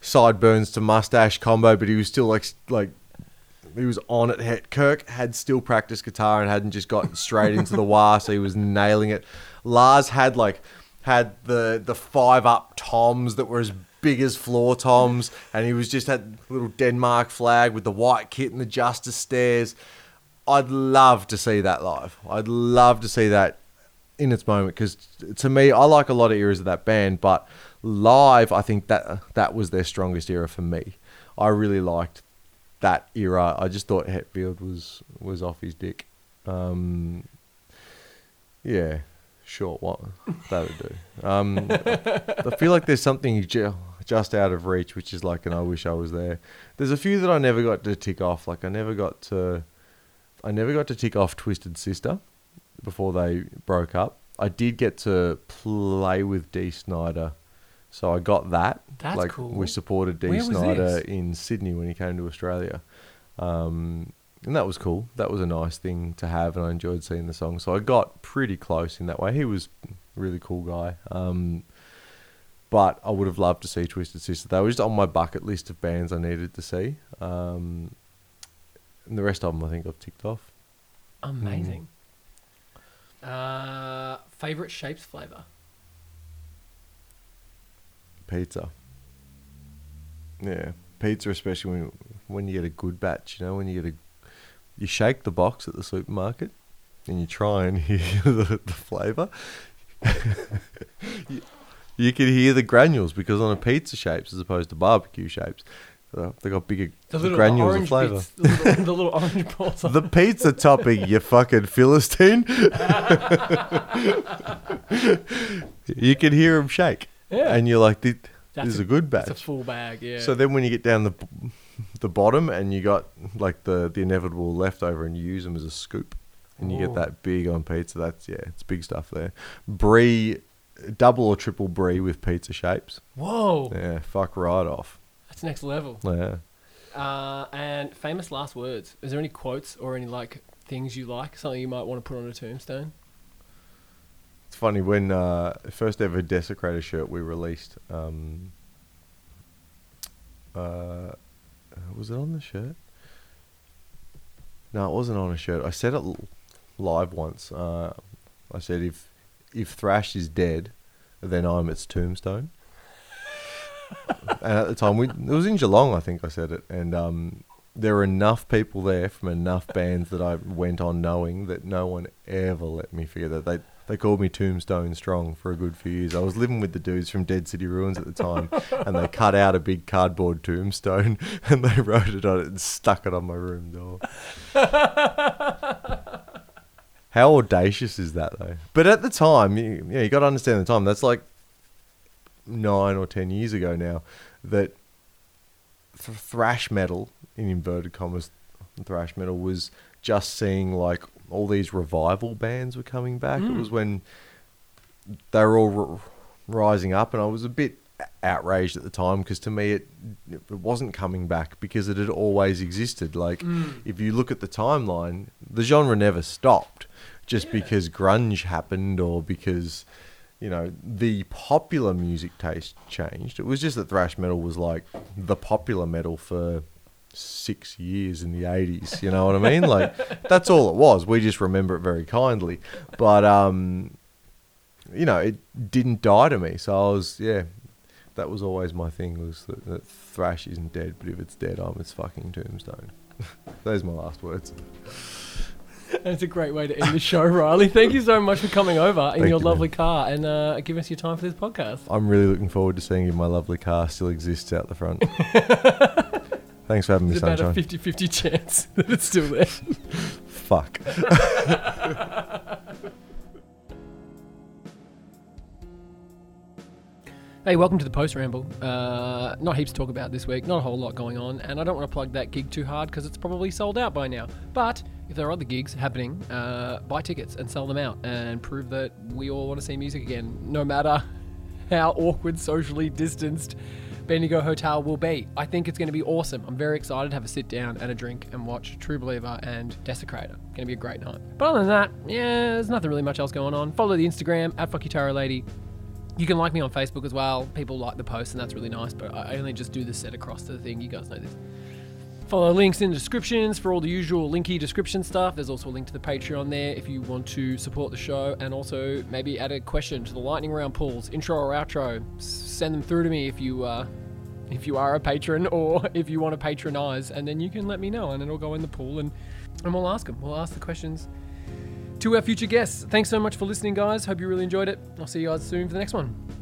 sideburns to mustache combo, but he was still like like he was on it. Kirk had still practiced guitar and hadn't just gotten straight into the wah, so he was nailing it. Lars had like had the the five up toms that were as big as floor toms, and he was just had little Denmark flag with the white kit and the Justice stairs. I'd love to see that live. I'd love to see that in its moment because to me, I like a lot of eras of that band, but live, I think that that was their strongest era for me. I really liked that era. I just thought Hetfield was was off his dick. Um, yeah, sure, what that would do. Um, I feel like there's something ju- just out of reach, which is like, and I wish I was there. There's a few that I never got to tick off. Like I never got to, I never got to tick off Twisted Sister before they broke up. I did get to play with Dee Snider, so I got that. That's like cool. we supported Dee Snider this? in Sydney when he came to Australia. Um, and that was cool. That was a nice thing to have, and I enjoyed seeing the song. So I got pretty close in that way. He was a really cool guy. Um, but I would have loved to see Twisted Sister. They were just on my bucket list of bands I needed to see. Um, and the rest of them, I think I've ticked off. Amazing. Uh, favorite shapes flavor. Pizza. Yeah, pizza, especially when when you get a good batch. You know, when you get a, you shake the box at the supermarket, and you try and hear the, the flavor. you, you can hear the granules because on a pizza shapes as opposed to barbecue shapes, uh, they got bigger The little granules of orange flavour. bits, the little, the little orange balls. The pizza topping, you fucking philistine. you can hear them shake, Yeah. and you're like, "This, this is a good batch." It's a full bag, yeah. So then when you get down the the bottom and you got like the the inevitable leftover and you use them as a scoop and you Ooh. get that big on pizza, that's yeah, it's big stuff there. Brie, double or triple brie with pizza shapes. Whoa, Yeah, fuck right off. that's next level. Yeah. Uh, and famous last words. Is there any quotes or any like things you like? Something you might want to put on a tombstone? It's funny when uh, first ever Desecrator shirt we released. Um, uh, was it on the shirt? No, it wasn't on a shirt. I said it live once. Uh, I said if if Thrash is dead, then I'm its tombstone. and at the time, we it was in Geelong. I think I said it, and um, there were enough people there from enough bands that I went on knowing that no one ever let me forget that they they called me Tombstone Strong for a good few years. I was living with the dudes from Dead City Ruins at the time, and they cut out a big cardboard tombstone and they wrote it on it and stuck it on my room door. How audacious is that though? But at the time, you, yeah, you got to understand the time. That's like nine or ten years ago now. That th- thrash metal in inverted commas thrash metal was just seeing like all these revival bands were coming back. It Mm. was when they were all r- rising up, and I was a bit outraged at the time because to me it it wasn't coming back because it had always existed. Like Mm. if you look at the timeline, the genre never stopped just Yeah. because grunge happened or because you know the popular music taste changed. It was just that thrash metal was like the popular metal for six years in the 80s you know what i mean? Like that's all it was. We just remember it very kindly. But um you know it didn't die to me. So i was yeah that was always my thing was that, that thrash isn't dead but if it's dead i'm its fucking tombstone. Those are my last words. That's a great way to end the show, Riley. Thank you so much for coming over in Thank your you, lovely man. car and uh, giving us your time for this podcast. i'm really looking forward to seeing if my lovely car still exists out the front thanks for having me There's about a sunshine 50 50 chance that it's still there. fuck Hey, welcome to the Post Ramble. Uh, not heaps to talk about this week, not a whole lot going on, and I don't want to plug that gig too hard because it's probably sold out by now. But if there are other gigs happening, uh, buy tickets and sell them out and prove that we all want to see music again, no matter how awkward, socially distanced Bendigo Hotel will be. I think it's going to be awesome. I'm very excited to have a sit down and a drink and watch True Believer and Desecrator. It's Going to be a great night. But other than that, yeah, there's nothing really much else going on. Follow the Instagram at Fuck You can like me on Facebook as well. People like the post, and that's really nice. But I only just do the set across to the thing. You guys know this. Follow links in the descriptions for all the usual linky description stuff. There's also a link to the Patreon there if you want to support the show, and also maybe add a question to the lightning round pools, intro or outro. Send them through to me if you uh, if you are a patron or if you want to patronize, and then you can let me know, and it'll go in the pool, and and we'll ask them. We'll ask the questions to our future guests. Thanks so much for listening, guys. Hope you really enjoyed it. I'll see you guys soon for the next one.